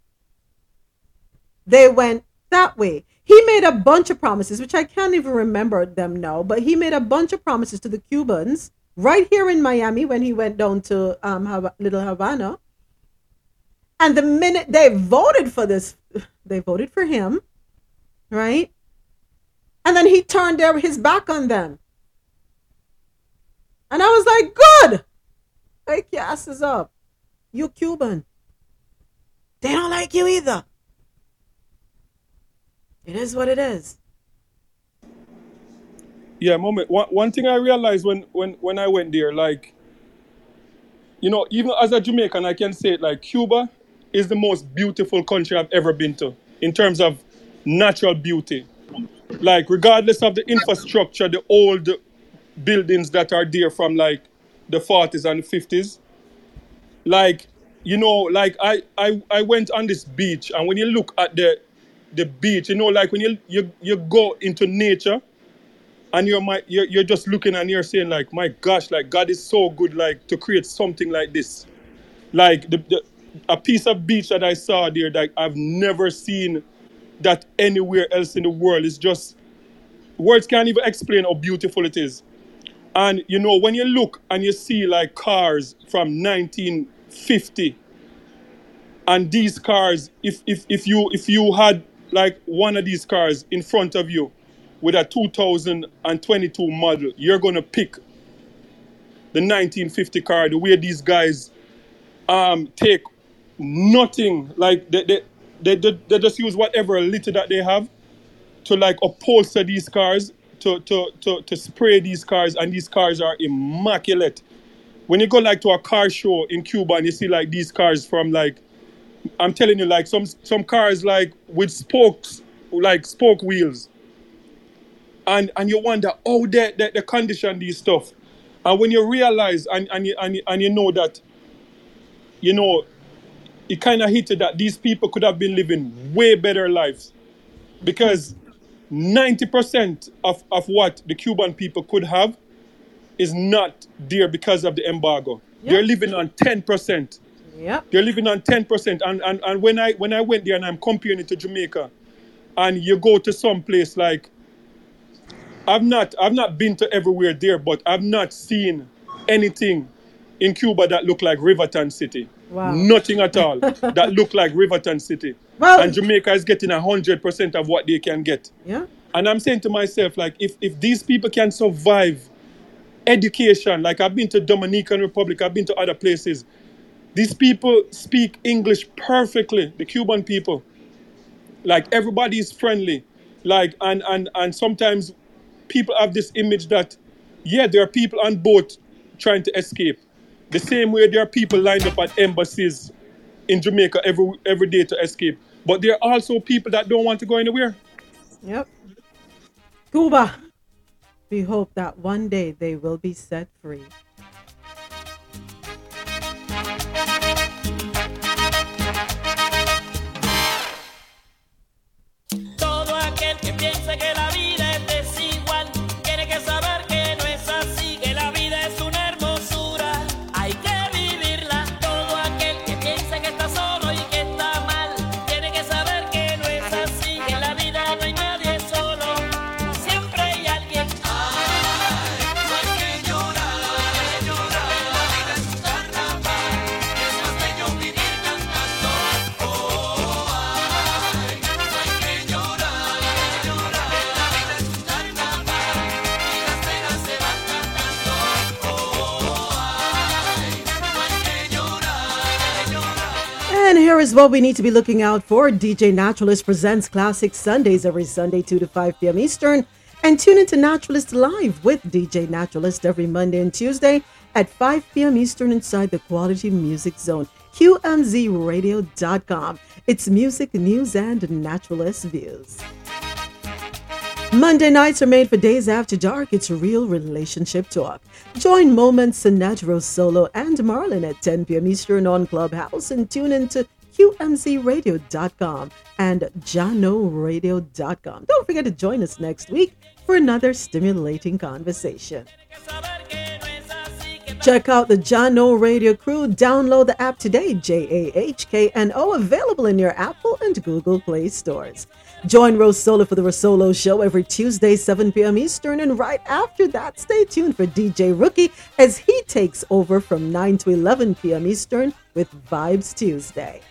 they went that way. He made a bunch of promises, which I can't even remember them now, but he made a bunch of promises to the Cubans right here in Miami when he went down to um, Little Havana. And the minute they voted for this, they voted for him, right? And then he turned their, his back on them. And I was like, good. Wake your asses up. You Cuban. They don't like you either. It is what it is. Yeah, moment. One, one thing I realized when, when, when I went there, like, you know, even as a Jamaican, I can say it like Cuba is the most beautiful country I've ever been to in terms of natural beauty. Like, regardless of the infrastructure, the old buildings that are there from like the 40s and 50s, like, you know, like I, I, I went on this beach, and when you look at the the beach, you know, like when you you, you go into nature and you're my you're, you're just looking and you're saying like my gosh like god is so good like to create something like this. Like the, the a piece of beach that i saw there that i've never seen that anywhere else in the world. It's just words can't even explain how beautiful it is. And you know when you look and you see like cars from 1950 and these cars if if if you if you had like one of these cars in front of you with a 2022 model you're going to pick the 1950 car the way these guys um take nothing like they they, they, they, just use whatever litter that they have to like upholster these cars to, to to to spray these cars and these cars are immaculate. When you go like to a car show in cuba and you see like these cars from like i'm telling you like some some cars like with spokes like spoke wheels. And and you wonder oh they, they, they condition these stuff. And when you realize and and you, and you, and you know that you know it kind of hit you that these people could have been living way better lives. Because 90% of, of what the cuban people could have is not there because of the embargo. They're living on 10% Yep. they're living on 10% and, and and when i when i went there and i'm comparing it to jamaica and you go to some place like I've not I've not been to everywhere there, but I've not seen anything in Cuba that look like Riverton City. Wow. Nothing at all that look like Riverton City. Well- and Jamaica is getting hundred percent of what they can get. Yeah. And I'm saying to myself, like, if if these people can survive education, like I've been to Dominican Republic, I've been to other places. These people speak English perfectly, the Cuban people. Like everybody is friendly. Like and and and sometimes people have this image that yeah, there are people on boat trying to escape. The same way there are people lined up at embassies in Jamaica every every day to escape. But there are also people that don't want to go anywhere. Yep. Cuba. We hope that one day they will be set free. piensa que la vida llorar. And here is what we need to be looking out for. DJ Naturalist presents Classic Sundays every Sunday, 2 to 5 p.m. Eastern. And tune into Naturalist Live with DJ Naturalist every Monday and Tuesday at 5 p.m. Eastern inside the Quality Music Zone. QMZRadio.com. It's music, news, and naturalist views. Monday nights are made for days after dark. It's real relationship talk. Join Moments Sinadro Solo and Marlon at 10 p.m. Eastern on Clubhouse and tune into QMZRadio.com and JahknoRadio.com. Don't forget to join us next week for another stimulating conversation. Check out the Jahkno Radio crew. Download the app today, J A H K N O, available in your Apple and Google Play stores. Join Rosola for the Rosolo Show every Tuesday, 7 p.m. Eastern. And right after that, stay tuned for DJ Rookie as he takes over from 9 to 11 p.m. Eastern with Vibes Tuesday.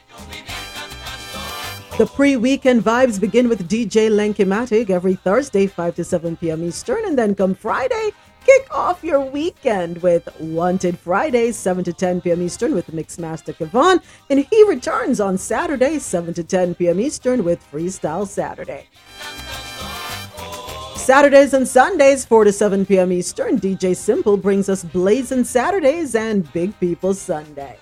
The pre weekend vibes begin with DJ Lenkimatic every Thursday, 5 to 7 p.m. Eastern. And then come Friday, kick off your weekend with Wanted Fridays, 7 to 10 p.m. Eastern with Mixmaster Kevon. And he returns on Saturday, 7 to 10 p.m. Eastern with Freestyle Saturday. Saturdays and Sundays, 4 to 7 p.m. Eastern, DJ Simple brings us Blazing Saturdays and Big People Sunday.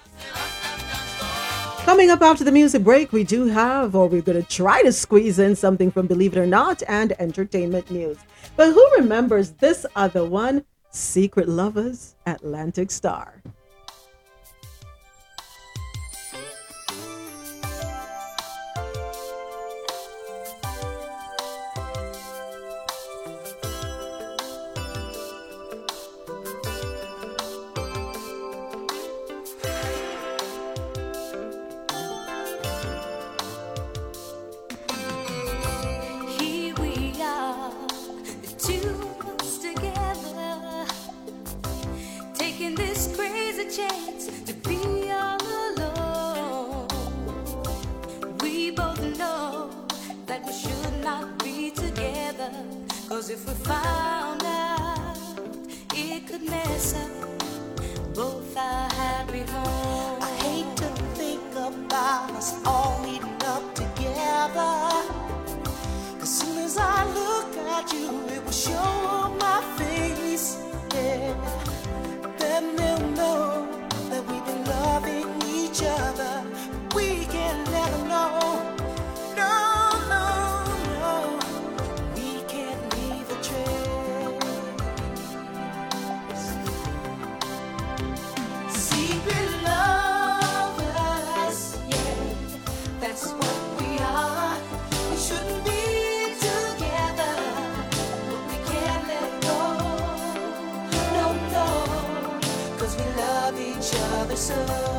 Coming up after the music break, we do have, or we're going to try to squeeze in something from Believe It or Not and entertainment news. But who remembers this other one? Secret Lovers, Atlantic Star. Cause if we found out, it could mess up both our happy homes. I hate to think about us all meeting up together. As soon as I look at you, it will show episode.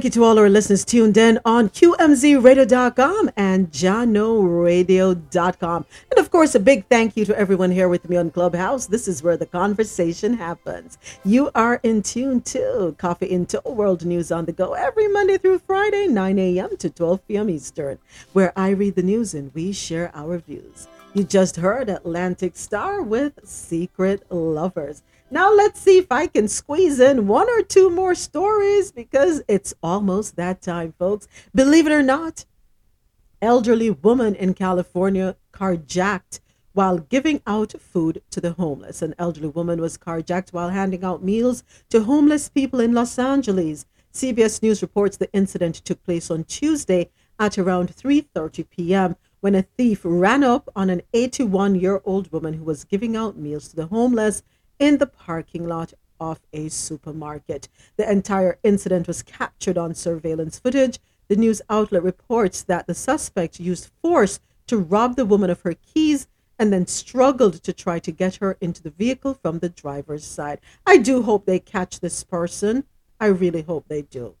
Thank you to all our listeners tuned in on QMZRadio.com and JahknoRadio.com. And of course, a big thank you to everyone here with me on Clubhouse. This is where the conversation happens. You are in tune to Coffee In Toe World News on the Go every Monday through Friday, 9 a.m. to 12 p.m. Eastern, where I read the news and we share our views. You just heard Atlantic Star with Secret Lovers. Now let's see if I can squeeze in one or two more stories because it's almost that time, folks. Believe it or not, elderly woman in California carjacked while giving out food to the homeless. An elderly woman was carjacked while handing out meals to homeless people in Los Angeles. CBS News reports the incident took place on Tuesday at around 3:30 p.m. when a thief ran up on an 81-year-old woman who was giving out meals to the homeless in the parking lot of a supermarket. The entire incident was captured on surveillance footage. The news outlet reports that the suspect used force to rob the woman of her keys and then struggled to try to get her into the vehicle from the driver's side. I do hope they catch this person. I really hope they do.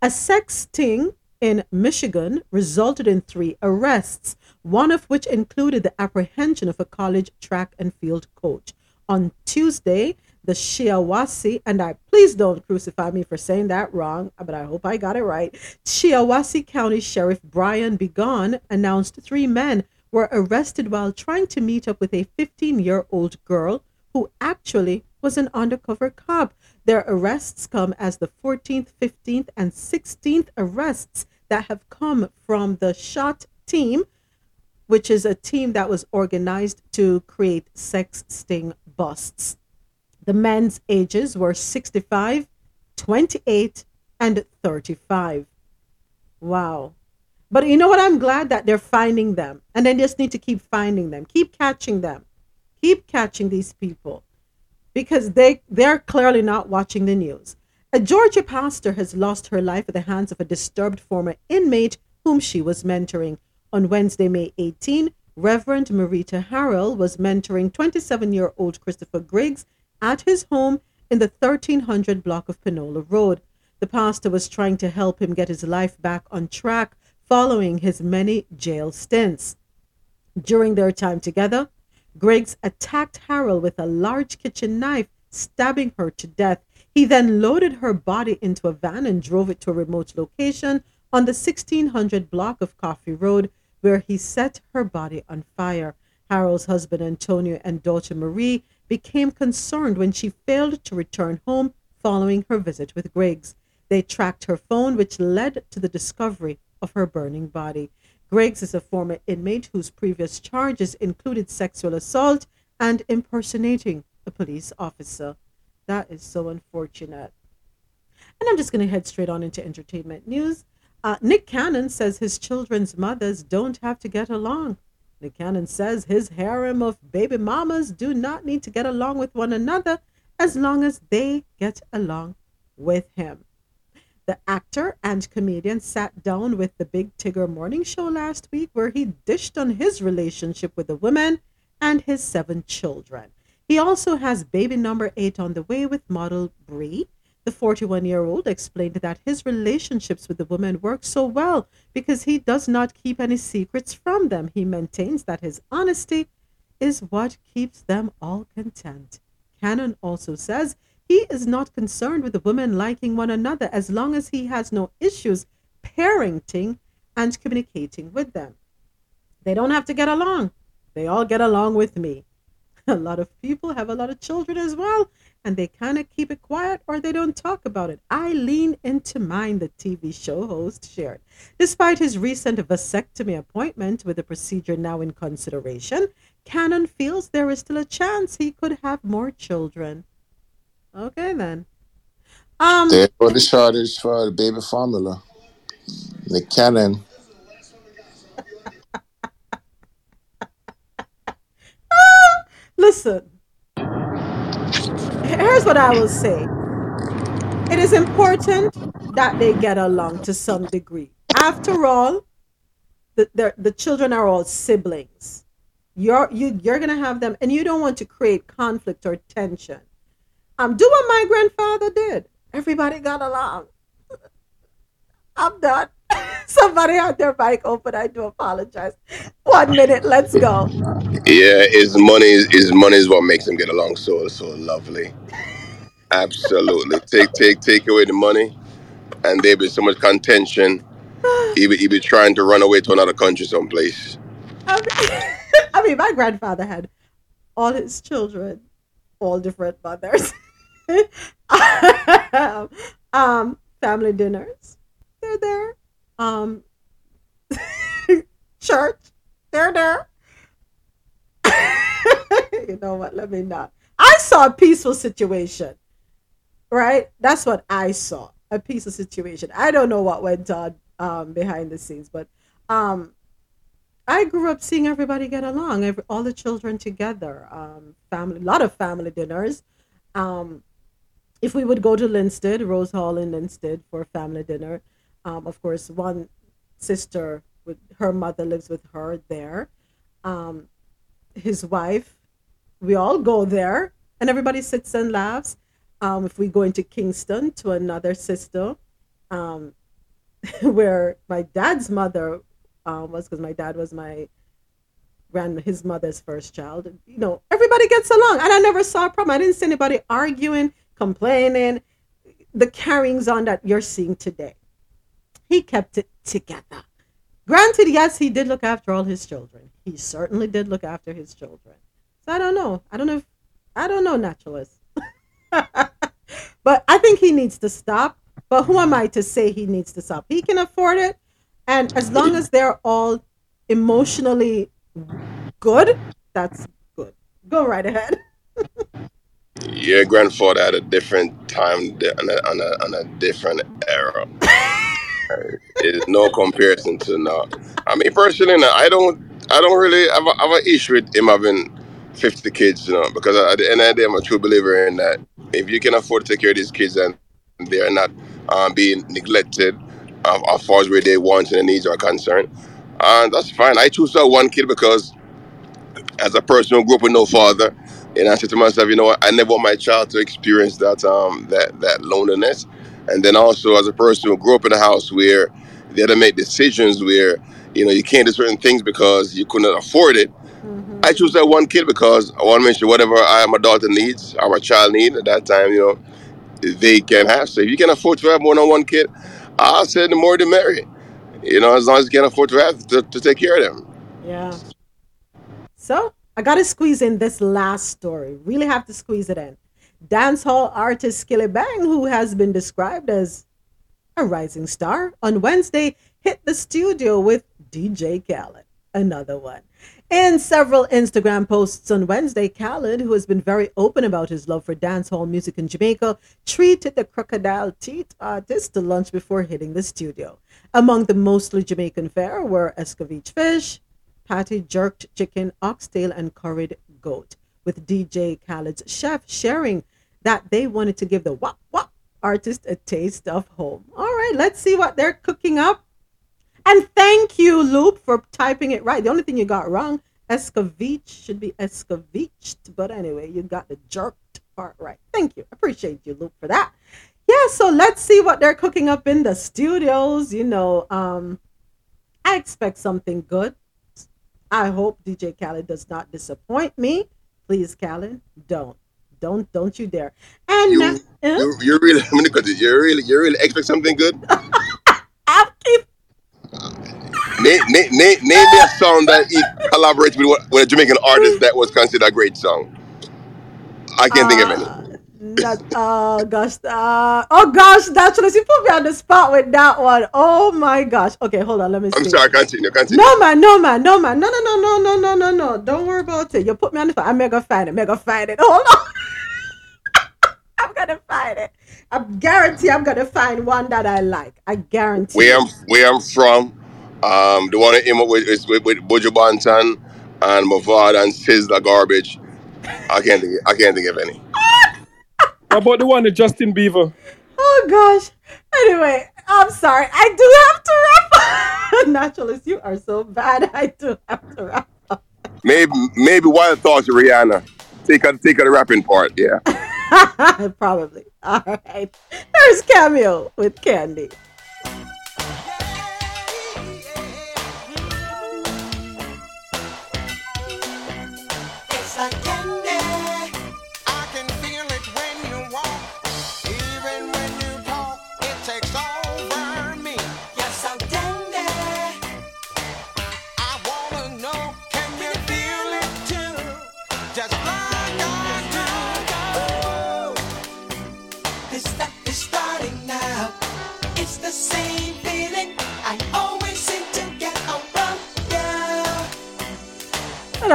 A sex sting in Michigan resulted in three arrests, one of which included the apprehension of a college track and field coach. On Tuesday, the Shiawassee, and I please don't crucify me for saying that wrong, but I hope I got it right. Shiawassee County Sheriff Brian BeGole announced three men were arrested while trying to meet up with a 15 year old girl who actually was an undercover cop. Their arrests come as the 14th, 15th, and 16th arrests that have come from the SHOT team, which is a team that was organized to create sex sting busts. The men's ages were 65, 28, and 35. Wow. But you know what? I'm glad that they're finding them. And they just need to keep finding them, keep catching them, keep catching these people because they, they're clearly not watching the news. A Georgia pastor has lost her life at the hands of a disturbed former inmate whom she was mentoring. On Wednesday, May 18, Reverend Marita Harrell was mentoring 27 year old Christopher Griggs at his home in the 1300 block of Panola Road. The pastor was trying to help him get his life back on track following his many jail stints. During their time together, Griggs attacked Harrell with a large kitchen knife, stabbing her to death. He then loaded her body into a van and drove it to a remote location on the 1600 block of Coffee Road, where he set her body on fire. Harrell's husband Antonio and daughter Marie became concerned when she failed to return home following her visit with Griggs. They tracked her phone, which led to the discovery of her burning body. Griggs is a former inmate whose previous charges included sexual assault and impersonating a police officer. That is so unfortunate. And I'm just going to head straight on into entertainment news. Uh, Nick Cannon says his children's mothers don't have to get along. Nick Cannon says his harem of baby mamas do not need to get along with one another as long as they get along with him. The actor and comedian sat down with the Big Tigger Morning Show last week where he dished on his relationship with the women and his seven children. He also has baby number eight on the way with model Brie. The 41 year old explained that his relationships with the women work so well because he does not keep any secrets from them. He maintains that his honesty is what keeps them all content. Cannon also says he is not concerned with the women liking one another as long as he has no issues parenting and communicating with them. They don't have to get along. They all get along with me. A lot of people have a lot of children as well, and they kind of keep it quiet or they don't talk about it. I lean into mine, the TV show host shared. Despite his recent vasectomy appointment with the procedure now in consideration, Cannon feels there is still a chance he could have more children. Okay, then. Um, There go the shortage for the baby formula. The cannon. listen, here's what I will say. It is important that they get along to some degree. After all, the, the, the children are all siblings. You're you you're gonna have them, and you don't want to create conflict or tension. Um, do what my grandfather did. Everybody got along. I'm done. Somebody had their mic open. I do apologize. One minute. Let's go. Yeah, his money is his money is what makes him get along so so lovely. Absolutely. take take take away the money, and there be so much contention. He be, he be trying to run away to another country someplace. I mean, I mean, my grandfather had all his children, all different mothers. um, family dinners, they're there. Um, church, they're there. you know what? Let me not. I saw a peaceful situation, right? That's what I saw. A peaceful situation. I don't know what went on um, behind the scenes, but um, I grew up seeing everybody get along, every, all the children together, um, family, a lot of family dinners. Um, if we would go to Linstead, Rose Hall in Linstead for a family dinner, um, of course, one sister with her mother lives with her there. Um, his wife, we all go there, and everybody sits and laughs. Um, if we go into Kingston to another sister, um, where my dad's mother um, was, because my dad was my grand his mother's first child. You know, everybody gets along, and I never saw a problem. I didn't see anybody arguing, complaining. The carryings on that you're seeing today, he kept it together. Granted, yes, he did look after all his children. He certainly did look after his children. So I don't know. I don't know if I don't know naturalist. but I think he needs to stop. But who am I to say he needs to stop? He can afford it. And as long as they're all emotionally good, that's good. Go right ahead. Your grandfather had a different time on a, on a, on a different era. It's no comparison to now. I mean, personally, now, I don't, I don't really have, a, have an issue with him having fifty kids, you know, because at the end of the day, I'm a true believer in that. If you can afford to take care of these kids and they are not um, being neglected um, as far as where their wants and their needs are concerned, and that's fine. I choose to have one kid because as a person who grew up with no father, and I said to myself, you know what, I never want my child to experience that um that that loneliness. And then also as a person who grew up in a house where they had to make decisions where, you know, you can't do certain things because you couldn't afford it. Mm-hmm. I choose that one kid because I want to make sure whatever I my daughter needs or my child needs at that time, you know, they can have. So if you can afford to have more than one kid, I said the more the merrier. You know, as long as you can afford to have to, to take care of them. Yeah. So I gotta squeeze in this last story. Really have to squeeze it in. Dancehall artist Skillibeng, who has been described as a rising star, on Wednesday hit the studio with DJ Khaled. Another one. In several Instagram posts on Wednesday, Khaled, who has been very open about his love for dancehall music in Jamaica, treated the Crocodile Teeth artist to lunch before hitting the studio. Among the mostly Jamaican fare were escovitch fish, patty, jerked chicken, oxtail, and curried goat, with DJ Khaled's chef sharing that they wanted to give the Whap Whap artist a taste of home. All right, let's see what they're cooking up. And thank you, Loop, for typing it right. The only thing you got wrong, escovitch should be escovitched. But anyway, you got the jerked part right. Thank you. Appreciate you, Loop, for that. Yeah, so let's see what they're cooking up in the studios. You know, um, I expect something good. I hope DJ Khaled does not disappoint me. Please, Khaled, don't. Don't don't you dare. And You, Huh? you, you really, I'm gonna cut it. You really, you really expect something good? Name, name, name, name me a song that he collaborates with, with a Jamaican artist that was considered a great song. I can't think of any. That, oh gosh, uh, oh gosh, naturalist, you put me on the spot with that one. Oh my gosh. Okay, hold on, let me see. I'm sorry, continue, continue. No man, no man, no man, no no no no no no no no. Don't worry about it. You put me on the spot. I'm gonna find it. I'm gonna find it. Hold on. I'm gonna find it. I guarantee I'm gonna find one that I like. I guarantee. Where I'm, where I'm from, um, the one that came up with is with, with Buju Banton and Mavado and Sizzla Garbage. I can't think. I can't think of any. How about the one with Justin Bieber? Oh gosh. Anyway, I'm sorry. I do have to wrap up. Naturalist, you are so bad. I do have to wrap up. Maybe maybe Wild Thoughts of Rihanna. Take out take out the rapping part. Yeah. Probably. All right. There's Cameo with Candy. It's like candy.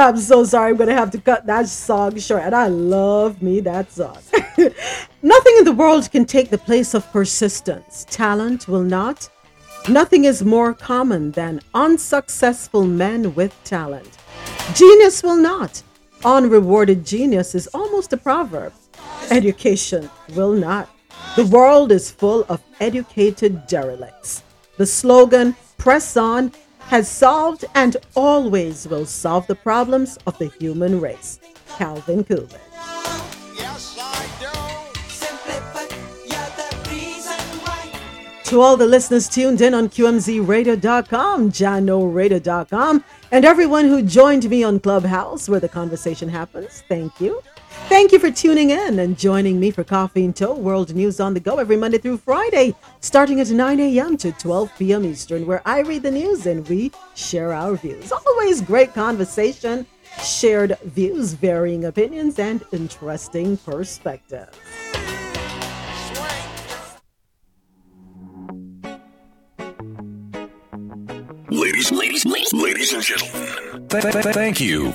I'm so sorry. I'm going to have to cut that song short. And I love me that song. Nothing in the world can take the place of persistence. Talent will not. Nothing is more common than unsuccessful men with talent. Genius will not. Unrewarded genius is almost a proverb. Education will not. The world is full of educated derelicts. The slogan, Press On, has solved and always will solve the problems of the human race. Calvin Coolidge. To all the listeners tuned in on QMZRadio.com, JahknoRadio.com, and everyone who joined me on Clubhouse where the conversation happens, thank you. Thank you for tuning in and joining me for Coffee In Toe World News on the Go every Monday through Friday, starting at 9 a.m. to 12 p.m. Eastern, where I read the news and we share our views. Always great conversation, shared views, varying opinions, and interesting perspectives. Ladies, ladies, ladies, ladies and gentlemen, th- th- th- thank you.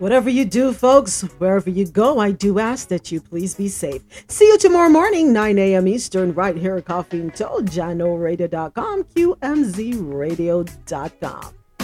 Whatever you do, folks, wherever you go, I do ask that you please be safe. See you tomorrow morning, 9 a.m. Eastern, right here at Coffee In Toe, JahknoRadio.com, QMZRadio.com.